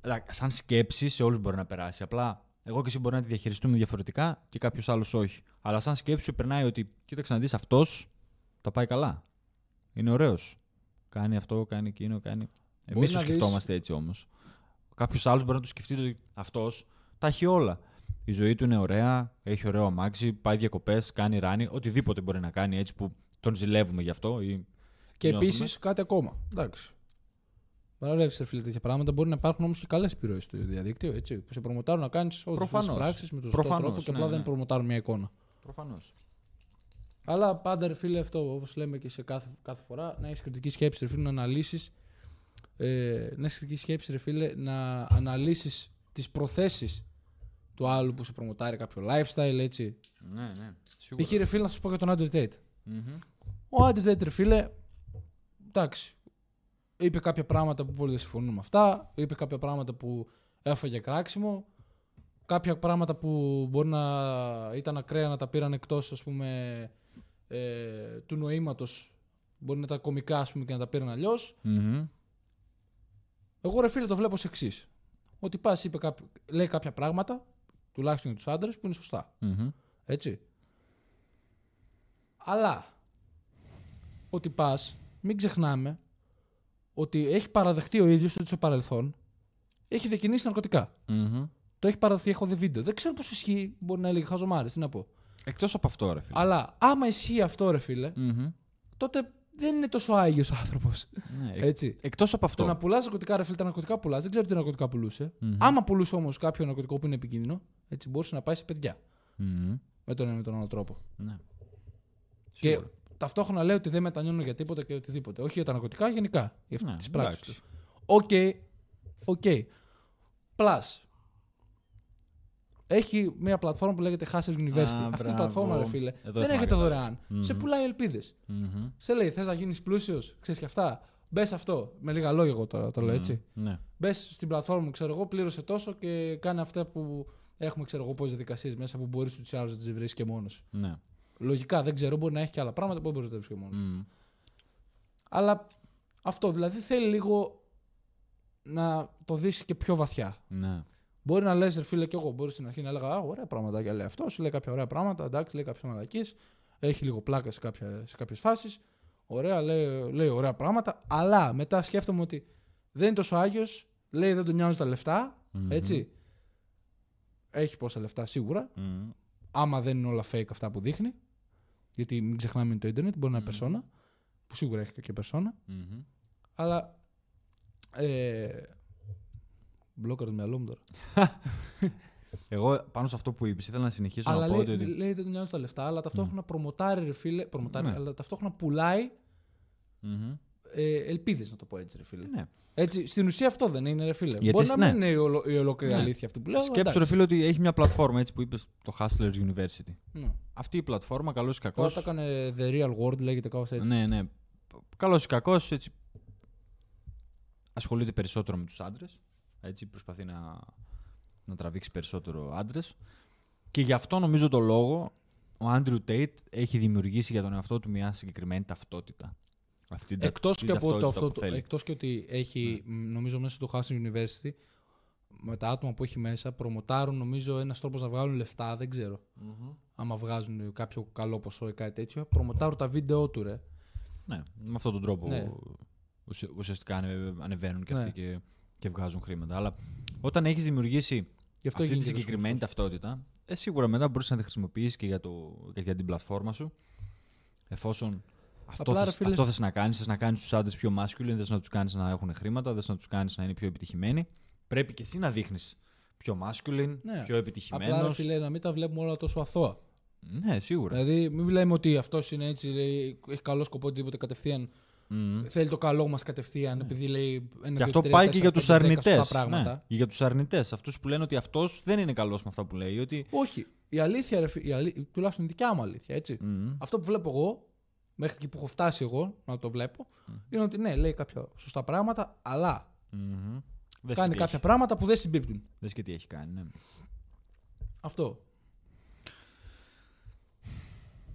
Εντάξει, Σαν σκέψη σε όλους μπορεί να περάσει. Απλά εγώ και εσύ μπορεί να τη διαχειριστούμε διαφορετικά και κάποιος άλλος όχι. Αλλά σαν σκέψη σου περνάει ότι κοίταξε να δεις αυτός τα πάει καλά. Είναι ωραίος. Κάνει αυτό, κάνει εκείνο, κάνει. Εμείς Μπορεί το να δεις- σκεφτόμαστε έτσι όμως. Κάποιος άλλος μπορεί να το σκεφτεί ότι αυτός τα έχει όλα. Η ζωή του είναι ωραία, έχει ωραίο αμάξι, πάει διακοπές, κάνει ράνι, οτιδήποτε μπορεί να κάνει έτσι που τον ζηλεύουμε γι' αυτό. Ή Και νιώθουμε. επίσης κάτι ακόμα. Εντάξει. Παραλέψεις, φίλε, τέτοια πράγματα. Μπορεί να υπάρχουν όμως και καλές επιρροές στο διαδίκτυο. Έτσι, που σε προμοτάρουν να κάνεις όλε τι Προφανώς. πράξεις με τον σωστό Προφανώς, τρόπο και ναι, απλά ναι. δεν προμοτάρουν μια εικόνα. Προφανώς. Αλλά πάντα, ρε φίλε, αυτό όπως λέμε και σε κάθε, κάθε φορά, να έχεις κριτική σκέψη, ρε φίλε, να αναλύσεις. Ε, να έχεις κριτική σκέψη, ρε φίλε, να αναλύσεις τις προθέσεις του άλλου που σε προμοτάρει κάποιο lifestyle, έτσι. Ναι, ναι. Σίγουρα. Π.χ. ρε φίλε, να σου πω για τον Andrew Tate. Μμμ. Ο Andrew Tate, ρε φίλε, εντάξει. Είπε κάποια πράγματα που πολύ δεν συμφωνούν με αυτά. Είπε κάποια πράγματα που έφαγε κράξιμο. Κάποια πράγματα που μπορεί να ήταν ακραία να τα πήραν εκτός, ας πούμε, ε, του νοήματος. Μπορεί να τα κομικά, ας πούμε, και να τα πήραν αλλιώς. Μμμ. Εγώ, ρε φίλε, το βλέπω ως εξής. Ότι πας, είπε κάποιο, λέει κάποια πράγματα, τουλάχιστον για τους άντρες, που είναι σωστά. Μμμ. Έτσι. Αλλά ότι πας, μην ξεχνάμε ότι έχει παραδεχτεί ο ίδιος ότι στο παρελθόν έχει διακινήσει ναρκωτικά. Μμμ. Το έχει παραδεχτεί, έχω δει βίντεο. Δεν ξέρω πώς ισχύει, μπορεί να έλεγε χαζομάρε, τι να πω. Εκτός από αυτό, ρε φίλε. Αλλά άμα ισχύει αυτό, ρε φίλε, Μμμ. τότε δεν είναι τόσο άγιος άνθρωπος. Ναι, εκ- Έτσι. Εκτός από Το να αυτό. πουλάς ναρκωτικά, ρε φίλε, τα ναρκωτικά πουλάς. Δεν ξέρω τι ναρκωτικά πουλούσε. Μμμ. Άμα πουλούσε όμως κάποιο ναρκωτικό που είναι επικίνδυνο, έτσι μπορούσε να πάει σε παιδιά. Μμμ. Με τον ένα ή με τον άλλο τρόπο. Ναι. Και Σίγουρα. ταυτόχρονα λέει ότι δεν μετανιώνω για τίποτα και οτιδήποτε. Όχι για τα ναρκωτικά, γενικά. Για Ναι, τις πράξεις εντάξει. τους. OK. OK. Plus. Έχει μια πλατφόρμα που λέγεται Hustle University. Α, Αυτή η μπράβο. πλατφόρμα, ρε φίλε, Εδώ δεν ήθελα να έρχεται καταλάβω. δωρεάν. Μμμ. Σε πουλάει ελπίδες. Μμμ. Σε λέει, θες να γίνεις πλούσιος, ξέρεις και αυτά. Μπες αυτό. Με λίγα λόγια εγώ τώρα το λέω έτσι. Ναι. Μπες στην πλατφόρμα, ξέρω εγώ, πλήρωσε τόσο και κάνε αυτά που έχουμε, ξέρω εγώ, πώ διαδικασίε μέσα που μπορείς τους άλλους να τις βρεις και μόνος. Ναι. Λογικά δεν ξέρω, μπορεί να έχει και άλλα πράγματα που δεν μπορείς να τα βρεις και μόνος. Μμμ. Αλλά αυτό δηλαδή θέλει λίγο να το δεις και πιο βαθιά. Ναι. Μπορεί να λες, ρε φίλε, και εγώ μπορεί στην αρχή να έλεγα Α, ωραία πράγματα λέει αυτός, λέει κάποια ωραία πράγματα, εντάξει, λέει κάποιες μαλακίες, έχει λίγο πλάκα σε, κάποια, σε κάποιες φάσεις. Ωραία, λέει, λέει ωραία πράγματα, αλλά μετά σκέφτομαι ότι δεν είναι τόσο άγιος, λέει δεν τον νοιάζουν τα λεφτα Μμμ. έτσι. Έχει πόσα λεφτά σίγουρα. Μμμ. Άμα δεν είναι όλα fake αυτά που δείχνει. Γιατί μην ξεχνάμε είναι το Ιντερνετ, μπορεί να είναι Μμμ. περσόνα. Που σίγουρα έχει και περσόνα. Μμμ. Αλλά. Ε, μπλόκαρ το μυαλό μου τώρα. Εγώ πάνω σε αυτό που είπες, ήθελα να συνεχίσω αλλά να πω λέει, ότι. λέει δεν του νοιάζουν τα λεφτά, αλλά ταυτόχρονα προμοτάρει, ρε φίλε. Προμοτάρει, Ναι. αλλά ταυτόχρονα πουλάει Μμμ. Ε, ελπίδες, να το πω έτσι, ρε φίλε. Ναι. Έτσι, στην ουσία αυτό δεν είναι, ρε φίλε. Γιατί Μπορεί να ναι. μην είναι η, ολο, η ολόκληρη Ναι. αλήθεια αυτή που λέω. αλλά Σκέψου, ρε εντάξει. φίλε, ότι έχει μια πλατφόρμα έτσι που είπες το Hustlers University. Ναι. Αυτή η πλατφόρμα, καλός ή κακός. Τώρα το έκανε The Real World, λέγεται κάπως έτσι. Ναι, ναι. Καλός ή κακός, έτσι. Ασχολείται περισσότερο με τους άντρες. Έτσι, προσπαθεί να, να τραβήξει περισσότερο άντρες. Και γι' αυτό νομίζω το λόγο ο Άντριου Τέιτ έχει δημιουργήσει για τον εαυτό του μια συγκεκριμένη ταυτότητα. Αυτή την Εκτός την και, από το, ταυτότητα αυτό, που το- θέλει. Ναι. εκτός και ότι έχει, μ, νομίζω μέσα στο Hudson University, με τα άτομα που έχει μέσα, προμοτάρουν νομίζω ένας τρόπος να βγάλουν λεφτά, δεν ξέρω. Άμα βγάζουν κάποιο καλό ποσό ή κάτι τέτοιο, προμοτάρουν τα βίντεο του, ρε. Ναι, με αυτόν τον τρόπο Ναι. ουσια- ουσιαστικά ανε- ανεβαίνουν και Ναι. αυτοί και, και βγάζουν χρήματα. Αλλά όταν έχεις δημιουργήσει Γι' αυτό αυτή τη γίνεται και συγκεκριμένη τόσο ταυτότητα, ε, σίγουρα μετά μπορείς να τη χρησιμοποιήσεις και για, το, και για την πλατφόρμα σου. Εφόσον αυτό, Απλά, ρε θες, φίλε- αυτό θες να κάνεις, θες να κάνεις τους άντρες πιο masculine, θες να τους κάνεις να έχουν χρήματα, θες να τους κάνεις να είναι πιο επιτυχημένοι. Πρέπει και εσύ να δείχνεις πιο masculine, Ναι. πιο επιτυχημένο. Απλά ρε φίλε, να μην τα βλέπουμε όλα τόσο αθώα. Ναι, σίγουρα. Δηλαδή, μην λέμε ότι αυτός είναι έτσι, λέει, έχει καλό σκοπό οτιδήποτε κατευθείαν. Μμμ. Θέλει το καλό μας κατευθείαν, επειδή λέει ένα, Και δύο, αυτό τρία, πάει και τέσσερα, για τους πέντε, δέκα αρνητές. σωστά πράγματα. για τους αρνητές. Αυτούς που λένε ότι αυτός δεν είναι καλός με αυτά που λέει. Ότι... Όχι. Η αλήθεια, ρε, φι- η αλή- τουλάχιστον η δικιά μου αλήθεια, έτσι. Μμμ. Αυτό που βλέπω εγώ, μέχρι εκεί που έχω φτάσει εγώ να το βλέπω, είναι ότι ναι, λέει κάποια σωστά πράγματα, αλλά Μμμ. Δες κάνει και τι κάποια έχει. πράγματα που δεν συμπίπτουν. Δες και τι έχει κάνει. Ναι. Αυτό.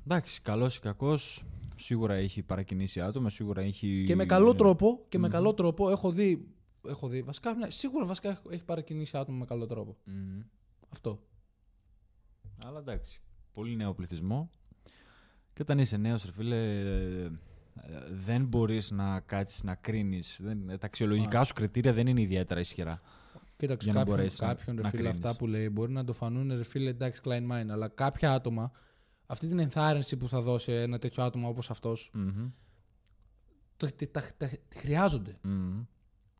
Εντάξει, καλός ή κακός, σίγουρα έχει παρακινήσει άτομα, σίγουρα έχει. Και με καλό τρόπο, και με Μμμ. καλό τρόπο έχω δει. Έχω δει βασικά, ναι, σίγουρα βασικά έχει- έχει παρακινήσει άτομα με καλό τρόπο. Μμμ. Αυτό. Αλλά εντάξει. Πολύ νέο πληθυσμό. Και όταν είσαι νέος, ρε φίλε, ε, δεν μπορείς να κάτσεις να κρίνεις. Τα αξιολογικά Α. σου κριτήρια δεν είναι ιδιαίτερα ισχυρά. Κοίταξε, Για να κάποιον, μπορέσεις να- κάποιον ρε να φίλε, κρίνεις. αυτά που λέει μπορεί να το φανούν ρε φίλε εντάξει Klein Mine, αλλά κάποια άτομα, αυτή την ενθάρρυνση που θα δώσει ένα τέτοιο άτομο όπως αυτός, Μμμ. το, τα, τα- τα- τη χρειάζονται. Μμμ.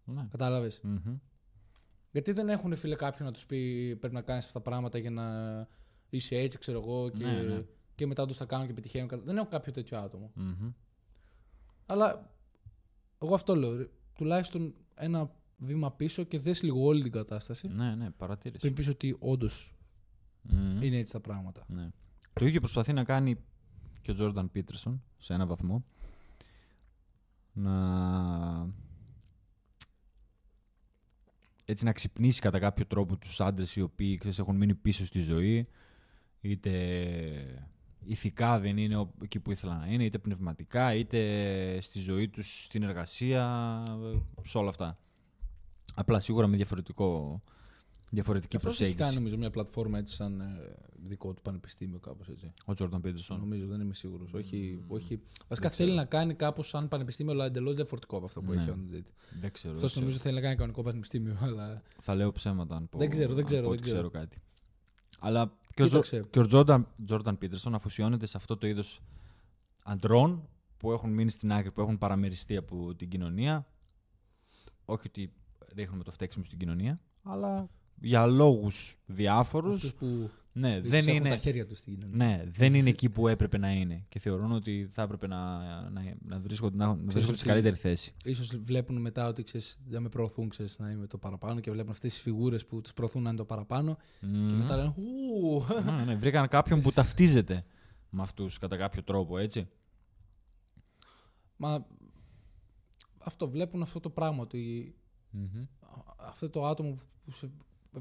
Ναι. Κατάλαβες; Μμμ. Γιατί δεν έχουν φίλε κάποιον να τους πει πρέπει να κάνεις αυτά τα πράγματα για να είσαι έτσι ξέρω εγώ και, Ναι, ναι. Και μετά τους τα κάνουν και πετυχαίνουν. Δεν έχω κάποιο τέτοιο άτομο. Μμμ. Αλλά εγώ αυτό λέω. ρε, Τουλάχιστον ένα βήμα πίσω και δες λίγο όλη την κατάσταση. Ναι, ναι, παρατήρηση. Πριν πεις ότι όντως Μμμ. είναι έτσι τα πράγματα. Ναι. Το ίδιο προσπαθεί να κάνει και ο Τζόρνταν Πίτερσον σε ένα βαθμό. Να... Έτσι να ξυπνήσει κατά κάποιο τρόπο τους άντρες οι οποίοι ξέρεις, έχουν μείνει πίσω στη ζωή είτε ηθικά δεν είναι ο- εκεί που ήθελαν να είναι είτε πνευματικά είτε στη ζωή τους στην εργασία σε όλα αυτά. Απλά σίγουρα με διαφορετικό, διαφορετική Αυτός έχει προσέγγιση. κάνει νομίζω μια πλατφόρμα έτσι σαν ε, δικό του πανεπιστήμιο κάπως έτσι. Ο Τζόρνταν Πίτερσον. Νομίζω, δεν είμαι σίγουρος. Όχι, όχι. Βασικά δεν θέλει ξέρω. να κάνει κάπως σαν πανεπιστήμιο αλλά εντελώς διαφορετικό από αυτό που Ναι. έχει ο Undead. Δεν ξέρω. δεν Αυτός ξέρω. νομίζω θέλει να κάνει κανονικό πανεπιστήμιο αλλά... Θα λέω ψέματα αν πω, Δεν ξέρω, δεν αν ξέρω, πω δεν ότι ξέρω. κάτι. Αλλά και ο, Τζο, Κοίταξε. και ο Τζόρνταν, Τζόρνταν Πίτερσον αφοσιώνεται σε αυτό το είδος αντρών που έχουν μείνει στην άκρη, που έχουν παραμεριστεί από την κοινωνία. Όχι ότι ρίχνουμε το φταίξιμο στην κοινωνία, αλλά για λόγους διάφορους. Αυτούς που Ναι, ίσως δεν έχουν είναι, τα χέρια τους στην κοινωνία. ναι, δεν είναι εκεί που έπρεπε να είναι. Και θεωρούν ότι θα έπρεπε να, να, να βρίσκονται, να, να βρίσκονται σε ότι- καλύτερη θέση. Ίσως βλέπουν μετά ότι ξέρεις, δεν με προωθούν ξέρεις, να είμαι το παραπάνω και βλέπουν αυτές τις φιγούρες που τους προωθούν να είναι το παραπάνω και Μμμ. μετά λένε «Ου, ναι, ναι, βρήκαν κάποιον που ταυτίζεται με αυτούς κατά κάποιο τρόπο, έτσι. Μα αυτό βλέπουν αυτό το πράγμα ότι Μμμ. αυτό το άτομο που σε,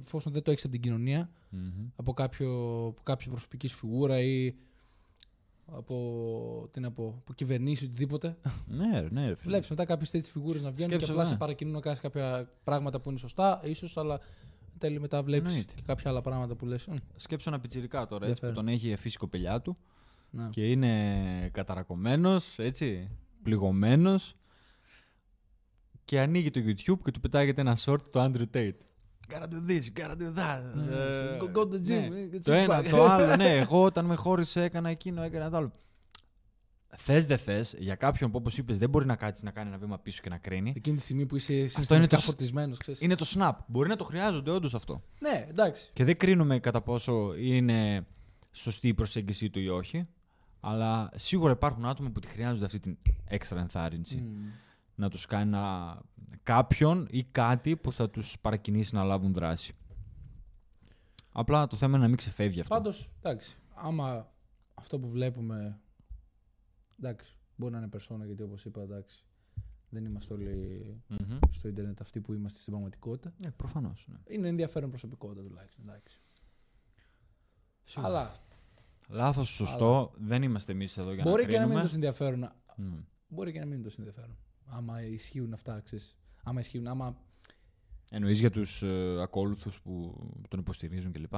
εφόσον δεν το έχεις από την κοινωνία, Μμμ. από, κάποιο, από κάποια προσωπική σου φιγούρα ή από, τι να πω, από κυβερνήσεις οτιδήποτε. Ναι, ρε, ναι, ρε, φίλε. Βλέπεις μετά κάποιες τέτοιες φιγούρες να βγαίνουν Σκέψου, και απλά ναι. σε παρακινούν να κάνεις κάποια πράγματα που είναι σωστά, ίσως, αλλά εν τέλει μετά βλέπεις Εννοείται. και κάποια άλλα πράγματα που λες. Σκέψου ένα πιτσιρικά τώρα, έτσι, που Ενδιαφέρον. τον έχει αφήσει η κοπελιά του Ναι. και είναι καταρακωμένος, έτσι, πληγωμένος και ανοίγει το YouTube και του πετάγεται ένα short του Andrew Tate. Gotta do this, gotta do that. Ναι, Ε, go- go to the gym, ναι. ε, get Το six ένα, pack. το άλλο, ναι. Εγώ όταν με χώρισε έκανα εκείνο, έκανα το άλλο. Θες δεν θες, για κάποιον που όπως είπες δεν μπορεί να κάτσει να κάνει ένα βήμα πίσω και να κρίνει. Εκείνη τη στιγμή που είσαι είναι συναισθηματικά το σ- φορτισμένος, ξέρεις. Είναι το snap. Μπορεί να το χρειάζονται όντως αυτό. Ναι, εντάξει. Και δεν κρίνουμε κατά πόσο είναι σωστή η προσέγγιση του ή όχι. Αλλά σίγουρα υπάρχουν άτομα που τη χρειάζονται αυτή την έξτρα ενθάρρυνση. Μμμ. Να τους κάνει να... κάποιον ή κάτι που θα τους παρακινήσει να λάβουν δράση. Απλά το θέμα είναι να μην ξεφεύγει αυτό. Πάντως, εντάξει. Άμα αυτό που βλέπουμε. Εντάξει, μπορεί να είναι περσόνα γιατί όπως είπα, εντάξει. Δεν είμαστε όλοι Μμμ. στο Ιντερνετ αυτοί που είμαστε στην πραγματικότητα. Ε, προφανώς. Ναι. Είναι ενδιαφέρον προσωπικότητα τουλάχιστον. Εντάξει. Σίγουρα. Αλλά Λάθος, σωστό. Δεν είμαστε εμείς εδώ για μπορεί να και να μην είναι κρίνουμε. τόσο ενδιαφέρον. Μμ. μπορεί και να μην είναι τόσο ενδιαφέρον. Άμα ισχύουν αυτά, ξέρεις. Άμα ισχύουν, άμα. Εννοείς για τους ε, ακόλουθους που τον υποστηρίζουν κλπ;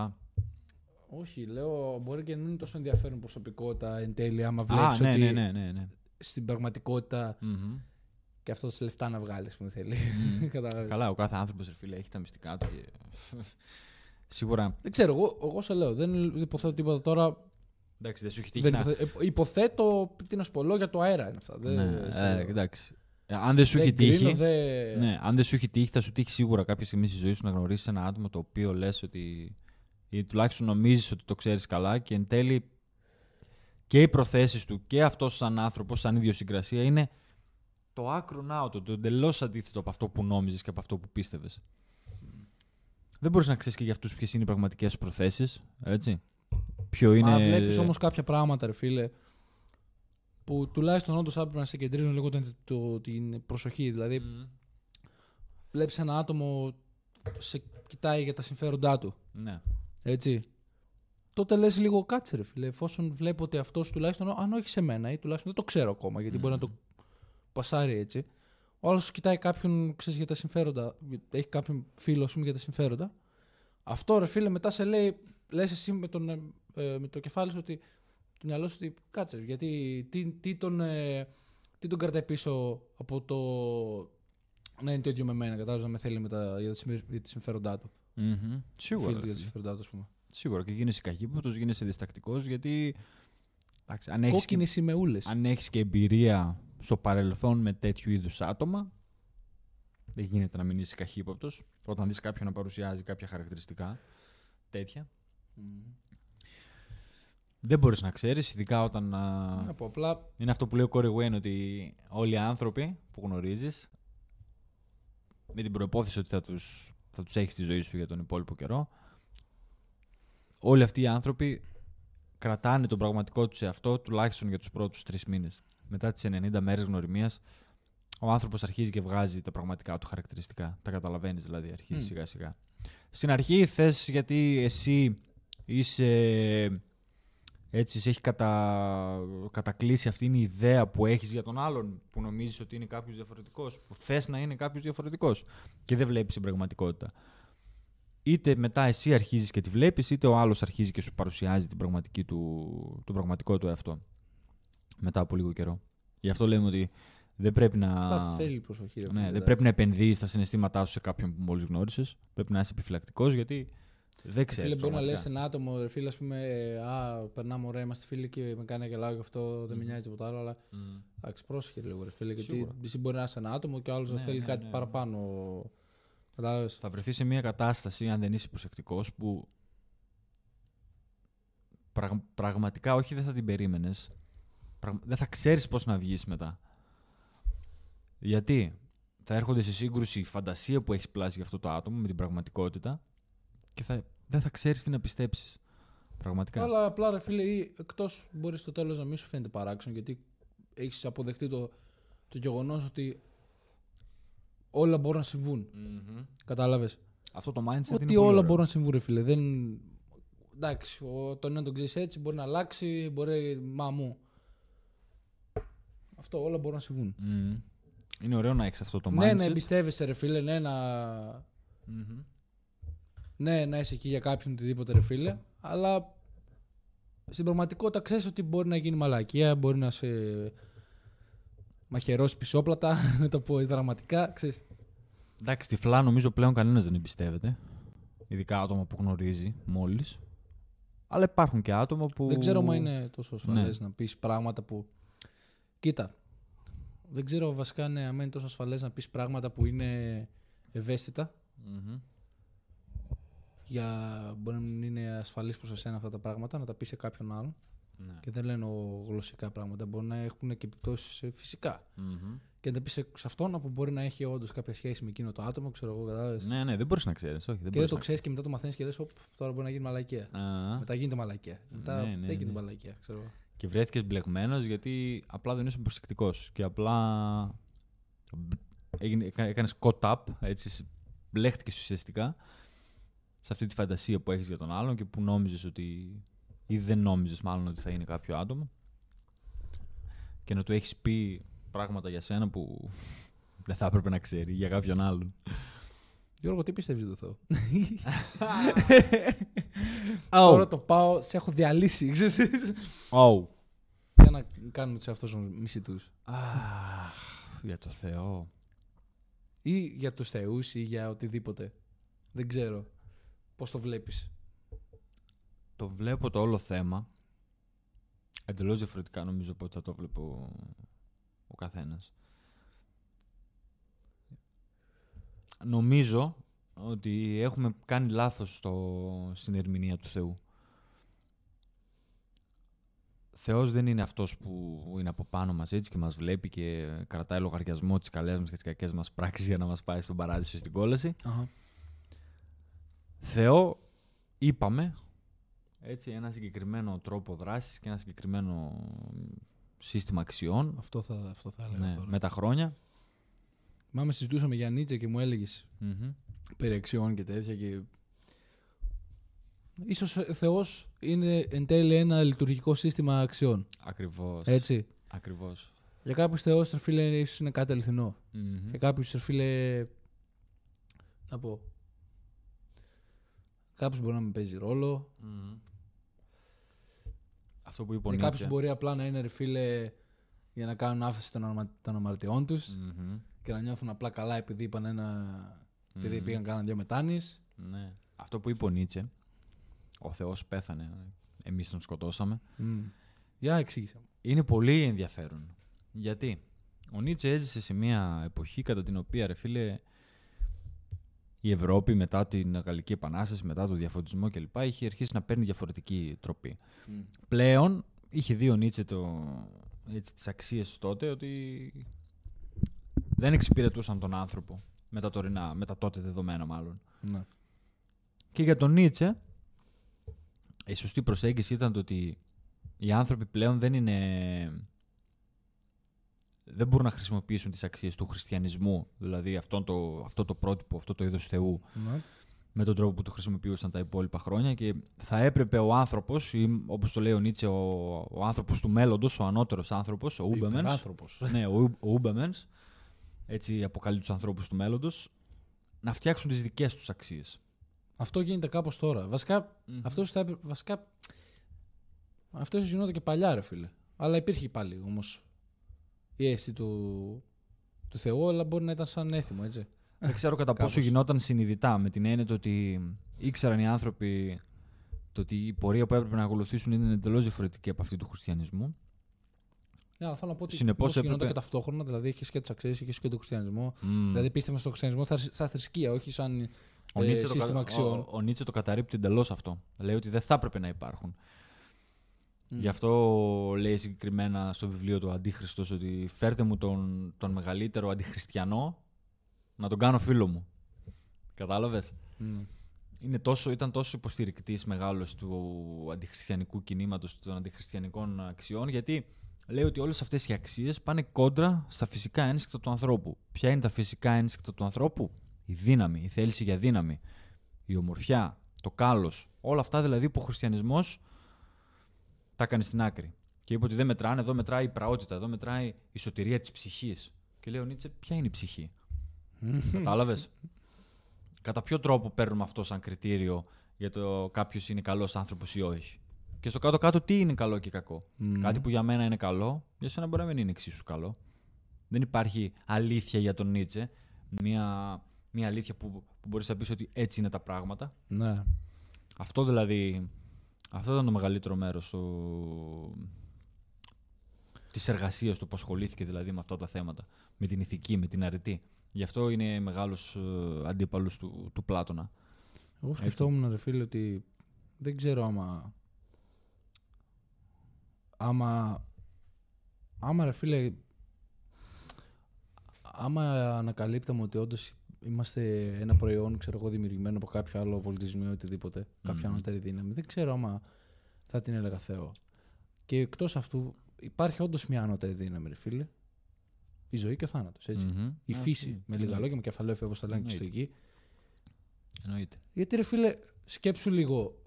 Όχι, λέω, μπορεί και να μην είναι τόσο ενδιαφέρον προσωπικότητα εν τέλει, άμα Α, βλέπεις ναι, ότι ναι, ναι, ναι, ναι. στην πραγματικότητα Μμμ. και αυτό σε λεφτά να βγάλει που θέλει. Μμμ. Κατάλαβες. Καλά, ο κάθε άνθρωπος φίλε έχει τα μυστικά του. Και... Σίγουρα. Δεν ξέρω, εγώ, εγώ σε λέω. Δεν υποθέτω τίποτα τώρα. Εντάξει, δεν σου έχει τύχει Δεν να. υποθέ- ε, υποθέτω, τι να σου πω, λόγια του αέρα είναι αυτά. Δεν, Ναι, ξέρω. ε, εντάξει. Ε, αν δεν σου Δεν έχει κρίνω, τύχει. δεν- Ναι, αν δεν σου έχει τύχει, θα σου τύχει σίγουρα κάποια στιγμή στη ζωή σου να γνωρίσεις ένα άτομο το οποίο λες ότι. ή τουλάχιστον νομίζεις ότι το ξέρεις καλά και εν τέλει και οι προθέσεις του και αυτός σαν άνθρωπος, σαν ιδιοσυγκρασία είναι το άκρο άωτο, το εντελώς αντίθετο από αυτό που νόμιζες και από αυτό που πίστευες. Δεν μπορείς να ξέρεις και για αυτούς ποιες είναι οι πραγματικές σου προθέσεις. Έτσι. Ποιο είναι. Μα βλέπεις όμως κάποια πράγματα, ρε φίλε, που τουλάχιστον όντως έπρεπε να σε κεντρίζουν λίγο την, το- την προσοχή. Δηλαδή, Μμμ. βλέπεις ένα άτομο σε κοιτάει για τα συμφέροντά του. Ναι. Έτσι. Τότε λες λίγο κάτσε, ρε φίλε. Εφόσον βλέπω ότι αυτός τουλάχιστον, αν όχι σε μένα ή τουλάχιστον δεν το ξέρω ακόμα, γιατί μπορεί να το πασάρει έτσι. Ο άλλος κοιτάει κάποιον ξέρεις, για τα συμφέροντα. Έχει κάποιον φίλο, ας πούμε, για τα συμφέροντα. Αυτό ρε φίλε, μετά σε λέει, λες εσύ με, τον, ε, ε, με το κεφάλι σου ότι. Το μυαλό σου ότι κάτσε, γιατί τι, τι, τον, ε, τι τον κρατάει πίσω από το να είναι το ίδιο με μένα, κατάλαβες να με θέλει με τα, για, τα, συμφε- για τα συμφέροντά του. Μμμ. Σίγουρα. Φίλοι ρε του για τα φίλε. συμφέροντά του, ας πούμε. Σίγουρα και γίνεσαι καχύποπτος, γίνεσαι διστακτικός γιατί εντάξει, αν, έχεις Κόκκινες και, σημεούλε. αν έχεις και εμπειρία στο παρελθόν με τέτοιου είδους άτομα δεν γίνεται να μην είσαι καχύποπτος όταν δεις κάποιον να παρουσιάζει κάποια χαρακτηριστικά τέτοια. Δεν μπορείς να ξέρεις, ειδικά όταν α, Να πω απλά είναι αυτό που λέει ο Κόρι Γουέν ότι όλοι οι άνθρωποι που γνωρίζεις με την προπόθεση ότι θα τους, θα τους έχεις στη ζωή σου για τον υπόλοιπο καιρό όλοι αυτοί οι άνθρωποι κρατάνε τον πραγματικό τους εαυτό τουλάχιστον για τους πρώτους τρεις μήνες. Μετά τις 90 μέρες γνωριμίας ο άνθρωπος αρχίζει και βγάζει τα πραγματικά του χαρακτηριστικά. Τα καταλαβαίνεις δηλαδή, αρχίζει Μμ. σιγά σιγά. Στην αρχή θες γιατί εσύ είσαι έτσι σε έχει κατα... κατακλείσει αυτή είναι η ιδέα που έχεις για τον άλλον που νομίζεις ότι είναι κάποιος διαφορετικός που θες να είναι κάποιος διαφορετικός και δεν βλέπεις την πραγματικότητα είτε μετά εσύ αρχίζεις και τη βλέπεις είτε ο άλλος αρχίζει και σου παρουσιάζει την πραγματική του, τον πραγματικό του εαυτό μετά από λίγο καιρό γι' αυτό λέμε ότι δεν πρέπει να απλά θέλει προσοχή. ρε ναι, φίλε, δεν εντάξει. πρέπει να επενδύεις τα συναισθήματά σου σε κάποιον που μόλις γνώρισες πρέπει να είσαι επιφυλακτικός γιατί δεν ξέρεις Φίλε, μπορεί να λες πραγματικά. ένα άτομο, ρε φίλε, ας πούμε, ε, Α, περνάμε ωραία, είμαστε φίλοι και με κάνει να γελάω γι' αυτό, δεν με νοιάζει τίποτα άλλο. Αλλά Μμ. εντάξει, πρόσεχε λίγο, ρε φίλε. Γιατί Σίγουρα. εσύ μπορεί να είσαι ένα άτομο και ο άλλος Ναι, να θέλει ναι, κάτι ναι. παραπάνω. Κατάλαβες. θα βρεθεί σε μια κατάσταση, αν δεν είσαι προσεκτικός, που πραγ- πραγματικά όχι δεν θα την περίμενες. Πραγ- δεν θα ξέρεις πώς να βγεις μετά. Γιατί; Θα έρχονται σε σύγκρουση η φαντασία που έχεις πλάσει για αυτό το άτομο με την πραγματικότητα και θα, δεν θα ξέρεις τι να πιστέψεις. Πραγματικά. Αλλά απλά, ρε φίλε, ή εκτός μπορείς στο τέλος να μην σου φαίνεται παράξενο γιατί έχεις αποδεχτεί το, το γεγονός ότι όλα μπορούν να συμβούν. Μμμ. Κατάλαβες; Αυτό το mindset είναι Ότι πολύ όλα ωραίο. μπορούν να συμβούν, ρε φίλε. Δεν... Εντάξει, ο, τον ένα τον ξέρεις έτσι, μπορεί να αλλάξει, μπορεί. Μα μου. Αυτό όλα μπορούν να συμβούν. Μμμ. Είναι ωραίο να έχεις αυτό το mindset. Ναι, να εμπιστεύεσαι, ρε φίλε, ναι, να, Μμμ. Ναι, να είσαι εκεί για κάποιον οτιδήποτε, ρε φίλε, αλλά στην πραγματικότητα ξέρεις ότι μπορεί να γίνει μαλακία, μπορεί να σε μαχαιρώσεις πισόπλατα, να το πω δραματικά, ξέρεις. Εντάξει, τυφλά νομίζω πλέον κανένας δεν εμπιστεύεται. Ειδικά άτομα που γνωρίζει μόλις. Αλλά υπάρχουν και άτομα που. Δεν ξέρω αν είναι τόσο ασφαλές Ναι. να πεις πράγματα που. Κοίτα. Δεν ξέρω βασικά ναι, αν είναι τόσο ασφαλές να πεις πράγματα που είναι ευαίσθητα. Μμμ. Για μπορεί να μην είναι ασφαλής προς εσένα αυτά τα πράγματα, να τα πει σε κάποιον άλλον. Ναι. Και δεν λένε γλωσσικά πράγματα. Μπορεί να έχουν και επιπτώσεις φυσικά. Μμμ. Και να τα πεις σε σε αυτόν που μπορεί να έχει όντως κάποια σχέση με εκείνο το άτομο, ξέρω εγώ, κατάλαβες. Ναι, ναι, δεν μπορείς να ξέρεις. Όχι, δεν και δεν μπορείς το να ξέρεις και μετά το μαθαίνεις και λες: Τώρα μπορεί να γίνει μαλακία. Α, Μετά γίνεται μαλακία. Μετά Ναι, ναι, δεν γίνεται ναι. μαλακία, ξέρω εγώ. Και βρέθηκες μπλεγμένος γιατί απλά δεν ήσουν προσεκτικός. Και απλά. Έκανες caught up, έτσι. Μπλέχτηκες ουσιαστικά σε αυτή τη φαντασία που έχεις για τον άλλον και που νόμιζες ότι. ή δεν νόμιζες μάλλον ότι θα είναι κάποιο άτομο. Και να του έχεις πει πράγματα για σένα που δεν θα έπρεπε να ξέρει για κάποιον άλλον. Γιώργο, τι πιστεύεις για το Θεό. Oh. Τώρα το πάω, σε έχω διαλύσει. ξέρεις. Oh. Για να κάνουμε τους εαυτούς μας μισητού. Αχ, για το Θεό. Ή για τους θεούς ή για οτιδήποτε. Δεν ξέρω. Πώς το βλέπεις; Το βλέπω το όλο θέμα εντελώς διαφορετικά νομίζω από ό,τι θα το βλέπω ο καθένας. Νομίζω ότι έχουμε κάνει λάθος στο, στην ερμηνεία του Θεού. Θεός δεν είναι αυτός που είναι από πάνω μας έτσι και μας βλέπει και κρατάει λογαριασμό τις καλές μας και τις κακές μας πράξεις για να μας πάει στον παράδεισο ή στην κόλαση. Θεό είπαμε έτσι, ένα συγκεκριμένο τρόπο δράσης και ένα συγκεκριμένο σύστημα αξιών Αυτό θα, αυτό θα έλεγα ναι, τώρα. με τα χρόνια. Μάμε συζητούσαμε για Νίτσε και μου έλεγες Μμμ. περί αξιών και τέτοια και... Ίσως ο Θεός είναι εν τέλει ένα λειτουργικό σύστημα αξιών. Ακριβώς. Έτσι. Ακριβώς. Για κάποιους Θεός, ρε φίλε, ίσως είναι κάτι αληθινό. Μμμ. Για κάποιους, ρε φίλε, να πω, κάποιος μπορεί να μην παίζει ρόλο. Μμμ. Αυτό που είπε ο Για κάποιους Νίτσε. μπορεί απλά να είναι, ρε φίλε, για να κάνουν άφεση των, αμα- των αμαρτιών τους Μμμ. και να νιώθουν απλά καλά επειδή είπαν ένα... Επειδή Μμμ. πήγαν κάναν δύο μετάνοιες. Ναι. Αυτό που είπε ο Νίτσε, ο Θεός πέθανε, εμείς τον σκοτώσαμε, Μμ. Για εξήγησα μου. είναι πολύ ενδιαφέρον. Γιατί; Ο Νίτσε έζησε σε μια εποχή κατά την οποία, ρε φίλε, η Ευρώπη μετά την Γαλλική Επανάσταση, μετά τον διαφωτισμό κλπ. είχε αρχίσει να παίρνει διαφορετική τροπή. Πλέον είχε δει ο Νίτσε το, έτσι, τις αξίες του τότε ότι δεν εξυπηρετούσαν τον άνθρωπο με τα, τωρινά, με τα τότε δεδομένα μάλλον. Ναι. Και για τον Νίτσε, η σωστή προσέγγιση ήταν το ότι οι άνθρωποι πλέον δεν είναι. Δεν μπορούν να χρησιμοποιήσουν τις αξίες του χριστιανισμού, δηλαδή αυτό το, αυτό το πρότυπο, αυτό το είδος Θεού, Ναι. με τον τρόπο που το χρησιμοποιούσαν τα υπόλοιπα χρόνια και θα έπρεπε ο άνθρωπος, ή όπως το λέει ο Νίτσε, ο, ο άνθρωπος του μέλλοντος, ο ανώτερος άνθρωπος, ο Ούμπεμενς, Υπεράνθρωπος. ναι, ο, Ου- ο Ούμπεμενς, έτσι αποκαλεί τους ανθρώπους του μέλλοντος, να φτιάξουν τις δικές τους αξίες. Αυτό γίνεται κάπως τώρα. Βασικά, Μμμ. αυτός θα έπρεπε, βασικά, αυτός ίσως γινόταν και παλιά, ρε φίλε. Αλλά υπήρχε πάλι όμως η αίσθηση του, του Θεού, αλλά μπορεί να ήταν σαν έθιμο, έτσι. Δεν ξέρω κατά πόσο Κάπως. γινόταν συνειδητά με την έννοια το ότι ήξεραν οι άνθρωποι το ότι η πορεία που έπρεπε να ακολουθήσουν είναι εντελώς διαφορετική από αυτή του χριστιανισμού. Ναι, αλλά θέλω να πω ότι Συνεπώς Συνεπώς γινόταν έπρεπε- και ταυτόχρονα, δηλαδή έχει και τις αξίες, έχει και τον χριστιανισμό. Μμμ. Δηλαδή πίστευαν στον χριστιανισμό σαν- σαν θρησκεία, όχι σαν ο, ε, Νίτσε το, σύστημα κα- αξιών. ο, ο Νίτσε το καταρρύπτει εντελώς αυτό. Λέει ότι δεν θα έπρεπε να υπάρχουν. Μμ. Γι' αυτό λέει συγκεκριμένα στο βιβλίο του Αντίχριστος ότι φέρτε μου τον, τον μεγαλύτερο αντιχριστιανό να τον κάνω φίλο μου. Κατάλαβες; Μμ. είναι τόσο, ήταν τόσο υποστηρικτής μεγάλος του αντιχριστιανικού κινήματος, των αντιχριστιανικών αξιών, γιατί λέει ότι όλες αυτές οι αξίες πάνε κόντρα στα φυσικά ένστικτα του ανθρώπου. Ποια είναι τα φυσικά ένστικτα του ανθρώπου; Η δύναμη, η θέληση για δύναμη, η ομορφιά, το κάλος. Όλα αυτά δηλαδή που ο χριστιανισμός τα έκανε στην άκρη. Και είπε ότι δεν μετράνε, εδώ μετράει η πραότητα, εδώ μετράει η σωτηρία της ψυχής. Και λέει ο Νίτσε, ποια είναι η ψυχή; Κατάλαβες; Κατά ποιο τρόπο παίρνουμε αυτό σαν κριτήριο για το κάποιος είναι καλός άνθρωπος ή όχι; Και στο κάτω-κάτω, τι είναι καλό και κακό; Μμ. Κάτι που για μένα είναι καλό, για σένα μπορεί να μην είναι εξίσου καλό. Δεν υπάρχει αλήθεια για τον Νίτσε. Μια, μια αλήθεια που, που μπορείς να πεις ότι έτσι είναι τα πράγματα. Ναι. Αυτό δηλαδή. Αυτό ήταν το μεγαλύτερο μέρος του... της εργασίας του που ασχολήθηκε δηλαδή με αυτά τα θέματα. Με την ηθική, με την αρετή. Γι' αυτό είναι μεγάλος ε, αντίπαλος του, του Πλάτωνα. Εγώ σκεφτόμουν, ρε φίλε, ότι δεν ξέρω άμα. Άμα. Άμα, ρε φίλε. Άμα ανακαλύπταμε ότι όντως είμαστε ένα προϊόν, ξέρω εγώ, δημιουργημένο από κάποιο άλλο πολιτισμό ή οτιδήποτε, κάποια Μμμ. ανώτερη δύναμη, δεν ξέρω άμα θα την έλεγα Θεό. Και εκτός αυτού, υπάρχει όντως μια ανώτερη δύναμη, ρε φίλε. Η ζωή και ο θάνατος. έτσι. Μμμ. Η Α, φύση. τι, Με λίγα εννοείται. λόγια, με κεφαλαίο όπως τα λένε και στο Εννοείται. εκεί. Εννοείται. Γιατί ρε φίλε, σκέψου λίγο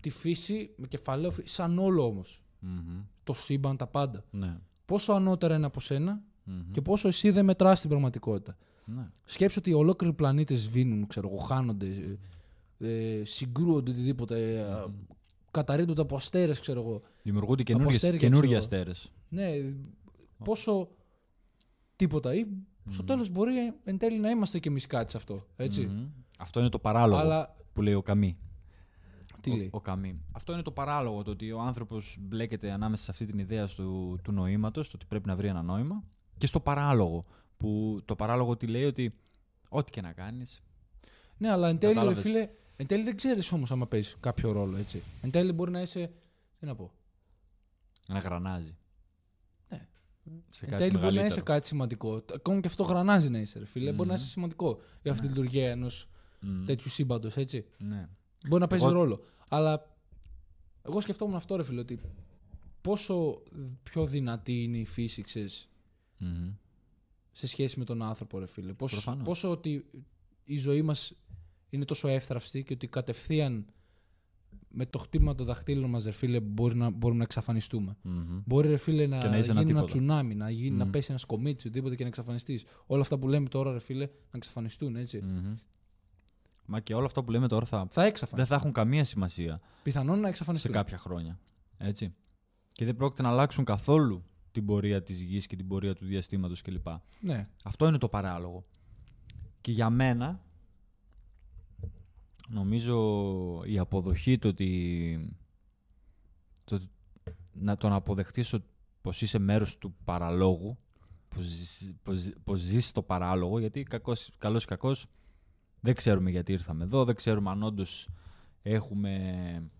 τη φύση με κεφαλαίο φύ- σαν όλο όμως. Μμμ. Το σύμπαν, τα πάντα. Ναι. πόσο ανώτερα είναι από σένα Μμμ. και πόσο εσύ δεν μετράς την πραγματικότητα. Ναι. Σκέψου ότι ολόκληροι πλανήτες σβήνουν, ξέρω εγώ, χάνονται, ε, ε, συγκρούονται οτιδήποτε, ε, Μμμ. καταρρύπτονται από αστέρες, ξέρω εγώ. Δημιουργούνται Από καινούργιες- αστέρια, καινούργια ξέρω αστέρες. Ναι, πόσο τίποτα. Ή στο Μμμ. τέλος μπορεί εν τέλει να είμαστε κι εμείς κάτι σε αυτό, έτσι. Μμμ. Αυτό είναι το παράλογο Αλλά, που λέει ο Καμί. τι ο, λέει; ο Καμί. Αυτό είναι το παράλογο, το ότι ο άνθρωπος μπλέκεται ανάμεσα σε αυτή την ιδέα του, του νοήματος, το ότι πρέπει να βρει ένα νόημα, και στο παράλογο. Που το παράλογο τι λέει ότι ό,τι και να κάνεις. Ναι, αλλά εν τέλει, ρε Κατάλαβες. φίλε, εν τέλει δεν ξέρεις όμως άμα παίζεις κάποιο ρόλο, έτσι. Εν τέλει μπορεί να είσαι, τι να πω, να γρανάζει. Ναι. Σε εν κάτι τέλει μπορεί να μεγαλύτερο. είσαι κάτι σημαντικό. Ακόμα και αυτό γρανάζει να είσαι, ρε φίλε. Μπορεί να Μμμ. είσαι σημαντικό για αυτή τη Ναι. λειτουργία ενός Μμ. τέτοιου σύμπαντος, έτσι. Ναι. Μπορεί να παίζει Εγώ- ρόλο. Αλλά εγώ σκεφτόμουν αυτό, ρε φίλε, ότι πόσο πιο δυνατή είναι η φύση, ξέρεις, Μμμ. Σε σχέση με τον άνθρωπο, ρε φίλε. Πόσο, Προφανώς. πόσο ότι η ζωή μας είναι τόσο εύθραυστη και ότι κατευθείαν με το χτύπημα των δαχτύλων μας, ρε φίλε, μπορεί να, μπορούμε να εξαφανιστούμε. Μμμ. Μπορεί, ρε φίλε, να, Και να είσαι ένα γίνει ένα τίποτα. τσουνάμι, να, γίνει, να Μμ. πέσει ένας κομίτσι, οτιδήποτε και να εξαφανιστείς. Όλα αυτά που λέμε τώρα, ρε φίλε, να εξαφανιστούν, έτσι. Μμμ. Μα και όλα αυτά που λέμε τώρα θα, Θα δεν εξαφανιστούν. θα έχουν καμία σημασία Πιθανόν να σε εξαφανιστούν. κάποια χρόνια. Έτσι. Και δεν πρόκειται να αλλάξουν καθόλου την πορεία της γης και την πορεία του διαστήματος κλπ. Ναι. Αυτό είναι το παράλογο. Και για μένα, νομίζω η αποδοχή το ότι, το, ότι- να τον αποδεχτείς ότι- πως είσαι μέρος του παραλόγου, πως, ζεις- πως, ζεις- πως ζεις το παράλογο, γιατί κακός, καλός ή κακός δεν ξέρουμε γιατί ήρθαμε εδώ, δεν ξέρουμε αν όντως έχουμε,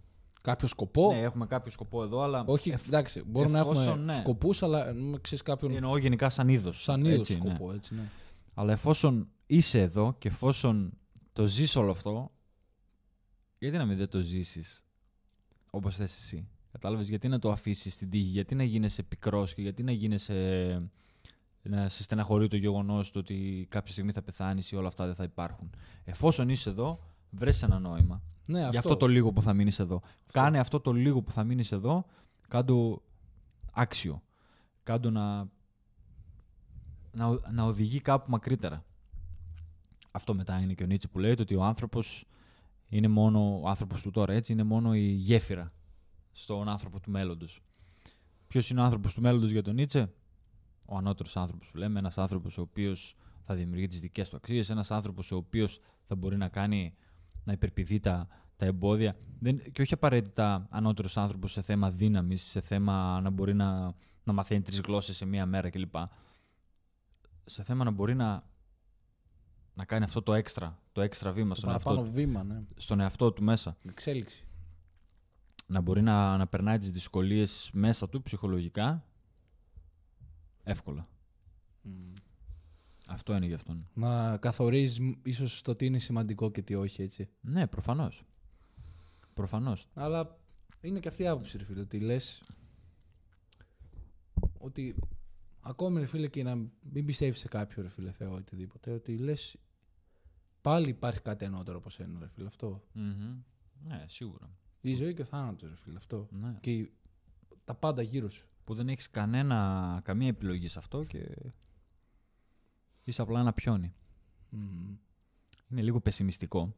Κάποιο σκοπό. ναι, έχουμε κάποιο σκοπό εδώ, αλλά Όχι, εφ- εντάξει, μπορούμε να έχουμε εφόσον, ναι. σκοπούς, αλλά ξέρεις κάποιον εννοώ γενικά σαν είδος. σαν είδος έτσι, ναι. σκοπό. Έτσι, ναι. Αλλά εφόσον είσαι εδώ και εφόσον το ζεις όλο αυτό, γιατί να μην δεν το ζήσεις όπως θες εσύ; Κατάλαβες, γιατί να το αφήσεις στην τύχη, γιατί να γίνεσαι πικρός και γιατί να γίνεσαι... να σε στεναχωρεί το γεγονός το ότι κάποια στιγμή θα πεθάνεις ή όλα αυτά δεν θα υπάρχουν; Εφόσον είσαι εδώ, βρες ένα νόημα. ναι, Για αυτό το λίγο που θα μείνεις εδώ. Κάνε αυτό το λίγο που θα μείνεις εδώ, κάντο άξιο. Κάντο να, να, ο- να οδηγεί κάπου μακρύτερα. Αυτό μετά είναι και ο Νίτσε που λέει το ότι ο άνθρωπος είναι μόνο, ο άνθρωπος του τώρα έτσι, είναι μόνο η γέφυρα στον άνθρωπο του μέλλοντος. Ποιος είναι ο άνθρωπος του μέλλοντος για τον Νίτσε; Ο ανώτερος άνθρωπος που λέμε, ένας άνθρωπος ο οποίος θα δημιουργεί τις δικές του αξίες, ένας άνθρωπος ο οποίος θα μπορεί να κάνει να υπερπηδεί τα, τα εμπόδια. Δεν, και όχι απαραίτητα ανώτερος άνθρωπος σε θέμα δύναμης, σε θέμα να μπορεί να, να μαθαίνει τρεις γλώσσες σε μία μέρα κλπ. Σε θέμα να μπορεί να, να κάνει αυτό το έξτρα, το έξτρα βήμα Το στον παραπάνω εαυτό, βήμα, ναι. στον εαυτό του μέσα. Εξέλιξη. Να μπορεί να, να περνάει τις δυσκολίες μέσα του ψυχολογικά εύκολα. Αυτό είναι για αυτόν. Να καθορίζεις ίσως το τι είναι σημαντικό και τι όχι, έτσι. Ναι, προφανώς. Προφανώς. Αλλά είναι και αυτή η άποψη, ρε φίλε, ότι λες. Ότι ακόμη, ρε φίλε, και να μην πιστεύεις σε κάποιο, ρε φίλε, Θεό ή οτιδήποτε, ότι λες. Πάλι υπάρχει κάτι ανώτερο από σένα, ρε φίλε, αυτό. Μμμ. Ναι, σίγουρα. Η ζωή και ο θάνατος, ρε φίλε, αυτό. Ναι. Και η- τα πάντα γύρω σου. που δεν έχεις κανένα, καμία επιλογή σε αυτό και είσαι απλά ένα πιόνι. Μμμ. Είναι λίγο πεσημιστικό.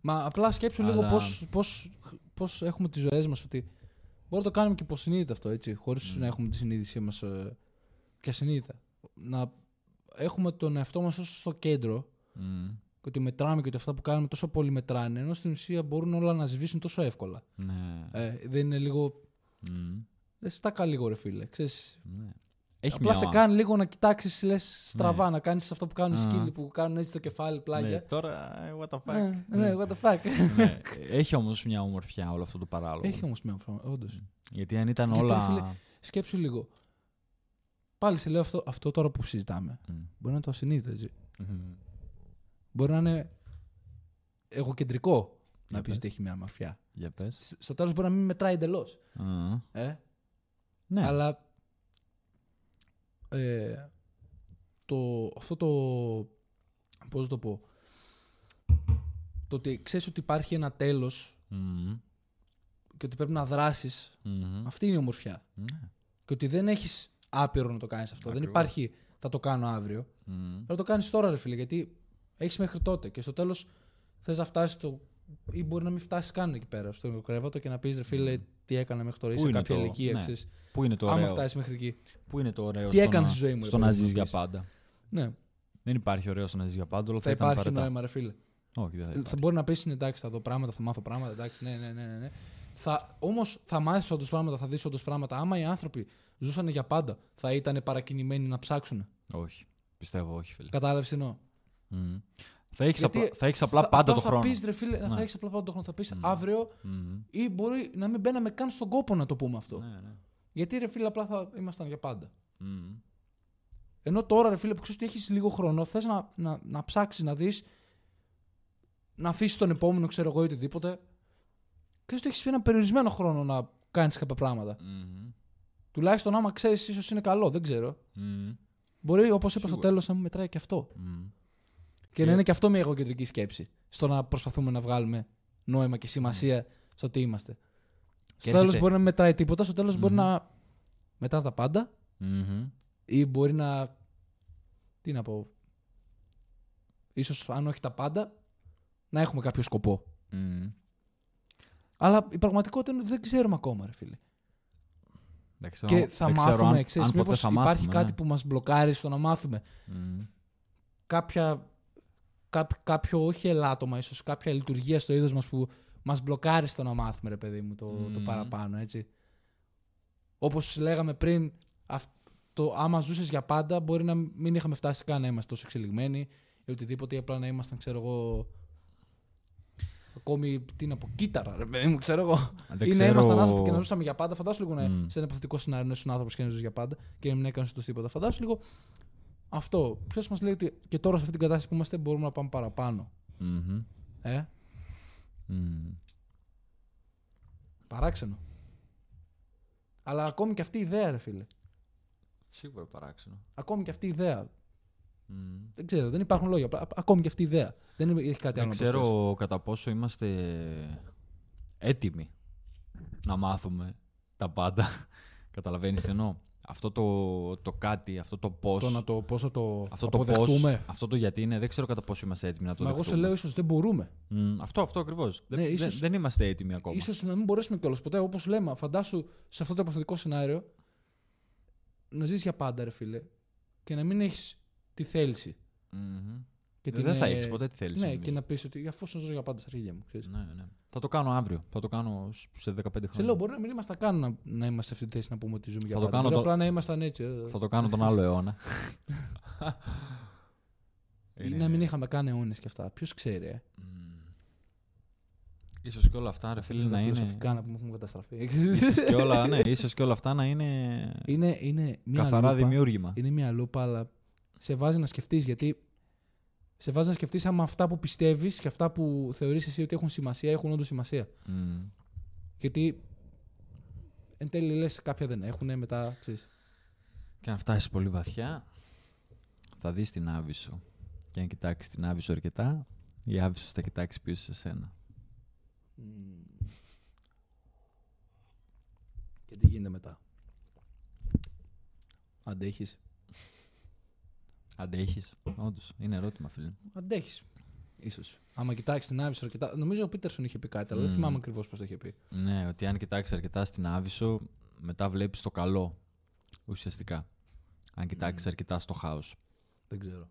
Μα απλά σκέψου Αλλά- λίγο πώς, πώς, πώς έχουμε τις ζωές μας, ότι μπορούμε να το κάνουμε και υποσυνείδητα αυτό, έτσι, χωρίς Μμ. να έχουμε τη συνείδησή μας ε, και ασυνείδητα. Να έχουμε τον εαυτό μας όσο στο κέντρο Μμ. και ότι μετράμε και ότι αυτά που κάνουμε τόσο πολύ μετράνε, ενώ στην ουσία μπορούν όλα να σβήσουν τόσο εύκολα. Ναι. Ε, δεν είναι λίγο... Μμ. Δεν στάκα λίγο ρε φίλε, ξέρεις. ναι. Έχει Απλά μια... σε κάνει λίγο να κοιτάξεις, λες στραβά, να κάνεις αυτό που κάνουν οι Α. σκύλοι που κάνουν έτσι το κεφάλι Ναι, πλάγια. τώρα, ε, what the fuck. Ναι, ναι, what the fuck. Ναι. Έχει όμως μια ομορφιά όλο αυτό το παράλογο. Έχει όμως μια φορά, όντως. Γιατί αν ήταν Γιατί, όλα... ρε φίλε, Σκέψου λίγο. Πάλι σε λέω αυτό, αυτό τώρα που συζητάμε. Μμ. Μπορεί να είναι το ασυνείδητο, έτσι. Μμμ. Μπορεί να είναι εγωκεντρικό να Για πεις πες. ότι έχει μια μαφιά. Για πες. Σ- Στο τέλος μπορεί να μην μετράει εντελώς. Α, Ε; Ναι. Αλλά ε, το, αυτό το. Πώς να το πω. Το ότι ξέρεις ότι υπάρχει ένα τέλος Μμμ. και ότι πρέπει να δράσεις Μμμ. Αυτή είναι η ομορφιά. Ναι. Και ότι δεν έχεις άπειρο να το κάνεις αυτό. Δεν Ακριβώς. υπάρχει θα το κάνω αύριο. Μμμ. Θα το κάνεις τώρα, ρε φίλε, γιατί έχεις μέχρι τότε και στο τέλος θες να φτάσεις στο. Ή μπορεί να μην φτάσει καν εκεί πέρα στο κρέβατο και να πεις ρε φίλε, τι έκανα μέχρι τώρα. Πού Είσαι είναι κάποια το- ηλικία, ναι. ξέρεις. Πού είναι το Άμα ωραίο, φτάσεις μέχρι εκεί. πού είναι το ωραίο Τι στο έκανες να- στη ζωή μου, ρε στο παιδί να μου, ζεις να για πεις. πάντα; Ναι, Δεν υπάρχει ωραίο στο να ζεις για πάντα, όλο θα, θα ήταν υπάρχει παρετά. νόημα, ρε φίλε. Όχι, δεν θα Θα υπάρχει. μπορεί να πεις εντάξει, θα δω πράγματα, θα μάθω πράγματα. Εντάξει, ναι, ναι, ναι. ναι, ναι. Θα, Όμως θα μάθεις όντως πράγματα, θα δεις όντως πράγματα. Άμα οι άνθρωποι ζούσαν για πάντα, θα ήταν παρακινημένοι να ψάξουν. Όχι. Πιστεύω όχι, φίλε. Κατάλαβες τι εννοώ; Μμμ. Θα έχεις Γιατί απλά, θα έχεις απλά Θα- πάντα το θα χρόνο. πεις, ρε φίλε, Ναι. θα έχεις απλά πάντα το χρόνο. Θα πεις Μμμ. αύριο Μμμ. ή μπορεί να μην μπαίναμε καν στον κόπο να το πούμε αυτό. Ναι, ναι. Γιατί ρε φίλε, απλά θα ήμασταν για πάντα. Μμμ. Ενώ τώρα, ρε φίλε, που ξέρεις ότι έχεις λίγο χρόνο, θες να, να, να ψάξεις, να δεις, να αφήσεις τον επόμενο, ξέρω εγώ, ή οτιδήποτε. Ξέρεις ότι έχεις ένα περιορισμένο χρόνο να κάνεις κάποια πράγματα. Μμμ. Τουλάχιστον άμα ξέρεις, ίσως είναι καλό, δεν ξέρω. Μμμ. Μπορεί, όπως είπα στο Σίγουρα. τέλος, να μην μετράει και αυτό. Μμμ. Και Και- να είναι και αυτό μια εγωκεντρική σκέψη. Στο να προσπαθούμε να βγάλουμε νόημα και σημασία στο τι είμαστε. Στο τέλος έρχεται- μπορεί να μην μετράει τίποτα, στο τέλος μπορεί Μμμ. να μετά τα πάντα Μμμ. ή μπορεί να. Τι να πω. Ίσως αν όχι τα πάντα, να έχουμε κάποιο σκοπό. Μμμ. Αλλά η πραγματικότητα είναι ότι δεν ξέρουμε ακόμα, ρε φίλε. Δεν ξέρω- και θα δεν ξέρω μάθουμε, αν- ξέρεις, αν ποτέ μήπως θα υπάρχει μάθουμε, κάτι ναι. που μας μπλοκάρει στο να μάθουμε. Μμμ. Κάποια, κά- κάποιο, όχι ελάττωμα ίσως, κάποια λειτουργία στο είδος μας που μας μπλοκάρει στο να μάθουμε, ρε παιδί μου, το, το Μμμ. παραπάνω, έτσι. Όπως λέγαμε πριν, αυ- το, άμα ζούσες για πάντα, μπορεί να μην είχαμε φτάσει καν να είμαστε τόσο εξελιγμένοι ή οτιδήποτε, ή απλά να ήμασταν, ξέρω εγώ, ακόμη, τι να πω, κύτταρα, ρε παιδί μου, ξέρω εγώ. Δεν ή να ξέρω- ήμασταν άνθρωποι και να ζούσαμε για πάντα. Φαντάσου λίγο να, Μμ. σε ένα υποθετικό σενάριο να ήσουν άνθρωπο και να ζούσε για πάντα και να μην έκανες το τίποτα. Φαντάσου λίγο αυτό. Ποιος μας λέει ότι και τώρα σε αυτή την κατάσταση που είμαστε μπορούμε να πάμε παραπάνω. Μμμ. Ε, Μμμ. παράξενο. Αλλά ακόμη και αυτή η ιδέα, ρε φίλε. Σίγουρα παράξενο. Ακόμη και αυτή η ιδέα. Μμμ. Δεν ξέρω, δεν υπάρχουν λόγια. απλά- Ακόμη και αυτή η ιδέα. Δεν έχει κάτι άλλο Δεν να προσθέσεις. ξέρω κατά πόσο είμαστε έτοιμοι να μάθουμε τα πάντα. Καταλαβαίνεις τι εννοώ; Αυτό το, το κάτι, αυτό το πώς, Το να το πώς θα το αυτό το πώς, αποδεχτούμε. αυτό το γιατί είναι, δεν ξέρω κατά πόσο είμαστε έτοιμοι να το Μα εγώ σε δεχτούμε. λέω ίσως δεν μπορούμε. Μμ, αυτό, αυτό ακριβώς. Ναι, δεν, δεν- ίσως- δεν είμαστε έτοιμοι ακόμα. Ίσως να μην μπορέσουμε κιόλας ποτέ. Όπως λέμε, φαντάσου σε αυτό το υποθετικό σενάριο να ζεις για πάντα, ρε φίλε, και να μην έχεις τη θέληση. Μμμ. Και δεν την, θα ε, έχεις ποτέ τη θέληση. Ναι, νομίζω. και να πεις ότι αφού ζω για πάντα στα αρχίδια μου. Ξέρεις. Ναι, ναι. Θα το κάνω αύριο. Θα το κάνω σε 15 χρόνια. Σε λέω, μπορεί να μην ήμασταν καν να, να είμαστε σε αυτή τη θέση να πούμε ότι ζούμε για Θα το πάντα. κάνω Μπορεί το- απλά να ήμασταν έτσι. ε, Θα το κάνω τον άλλο αιώνα. Ή να μην είχαμε καν αιώνες και αυτά. Ποιος ξέρει, ε. Μμμ. Ίσως και όλα αυτά, ρε φίλε, Στα να είναι... φιλοσοφικά να πούμε έχουμε καταστραφεί. ίσως, και όλα, ναι, ίσως και όλα αυτά να είναι είναι, είναι μια καθαρά λούπα, δημιούργημα. Είναι μια λούπα, αλλά σε βάζει να σκεφτείς γιατί. Σε βάζει να σκεφτείς άμα αυτά που πιστεύεις και αυτά που θεωρείς εσύ ότι έχουν σημασία έχουν όντως σημασία. Μμμ. Γιατί εν τέλει λες κάποια δεν έχουν, μετά ξέρεις. Και αν φτάσεις πολύ βαθιά, θα δεις την Άβυσσο. Και αν κοιτάξεις την Άβυσσο αρκετά, η Άβυσσο θα κοιτάξει πίσω σε σένα. Και τι γίνεται μετά; Αντέχεις; Αντέχεις. Όντως, είναι ερώτημα, φίλε. Αντέχεις. Ίσως. Άμα κοιτάξεις την Άβυσσο αρκετά. Νομίζω ο Πίτερσον είχε πει κάτι, αλλά δεν Μμμ. θυμάμαι ακριβώς πώς το είχε πει. Ναι, ότι αν κοιτάξεις αρκετά στην Άβυσσο, μετά βλέπεις το καλό, ουσιαστικά. Αν κοιτάξεις Μμ. αρκετά στο χάος. Δεν ξέρω.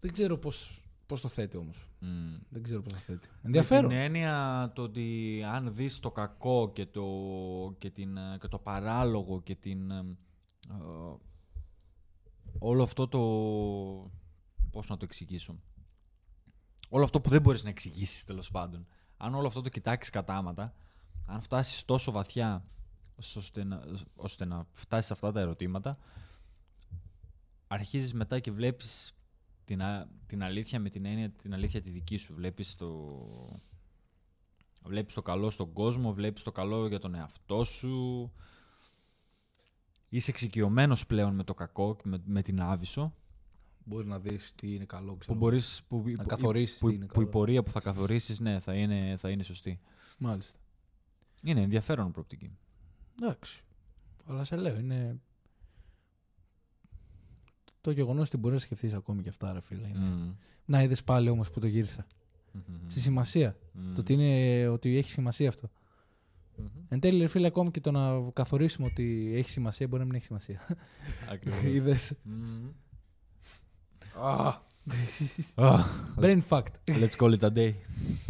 Δεν ξέρω πώς, πώς το θέτει όμως. Μμ. Δεν ξέρω πώς το θέτει. Με Ενδιαφέρον. την έννοια το ότι αν δεις το κακό και το, και την, ε, και το παράλογο και την... ε, ε, όλο αυτό το... Πώς να το εξηγήσω. Όλο αυτό που δεν μπορείς να εξηγήσεις τέλος πάντων. Αν όλο αυτό το κοιτάξεις κατάματα, αν φτάσεις τόσο βαθιά ώστε να, ώστε να φτάσεις σε αυτά τα ερωτήματα, αρχίζεις μετά και βλέπεις την, α- την αλήθεια με την έννοια την αλήθεια τη δική σου. Βλέπεις το, βλέπεις το καλό στον κόσμο, βλέπεις το καλό για τον εαυτό σου. Είσαι εξοικειωμένος πλέον με το κακό, και με, με την άβυσσο, Μπορεί να δεις τι είναι καλό, που ξέρω. μπορείς, που, να που- καθορίσεις που, τι είναι που η καλό. πορεία που θα καθορίσεις, ναι, θα είναι, θα είναι σωστή. Μάλιστα. Είναι ενδιαφέρον προοπτική. Εντάξει. Αλλά σε λέω, είναι. Το γεγονός ότι μπορείς να σκεφτείς ακόμη και αυτά, ρε φίλε. Είναι. Μμμ. Να είδες πάλι όμως που το γύρισα. Μμμ. Στη σημασία. Μμμ. Το ότι, είναι, ότι έχει σημασία αυτό. Μμμ. Εν τέλει, ρε φίλε, ακόμη και το να καθορίσουμε ότι έχει σημασία μπορεί να μην έχει σημασία. Ακριβώς. Είδες. Μμμ. Ah. Brain fact. Let's call it a day.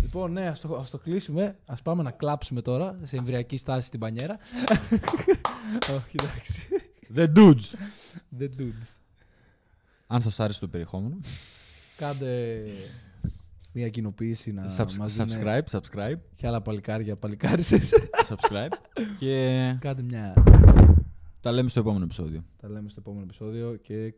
Λοιπόν, ναι, ας το, ας το κλείσουμε. Ας πάμε να κλάψουμε τώρα σε εμβριακή στάση στην πανιέρα. Όχι, εντάξει. The dudes. The dudes. Αν σας άρεσε το περιεχόμενο, Κάντε μια κοινοποίηση να subs- μας δίνε subscribe, subscribe, και άλλα παλικάρια, παλικάρισες. subscribe και Κάντε μια... τα λέμε στο επόμενο επεισόδιο. Τα λέμε στο επόμενο επεισόδιο και κλείνουμε.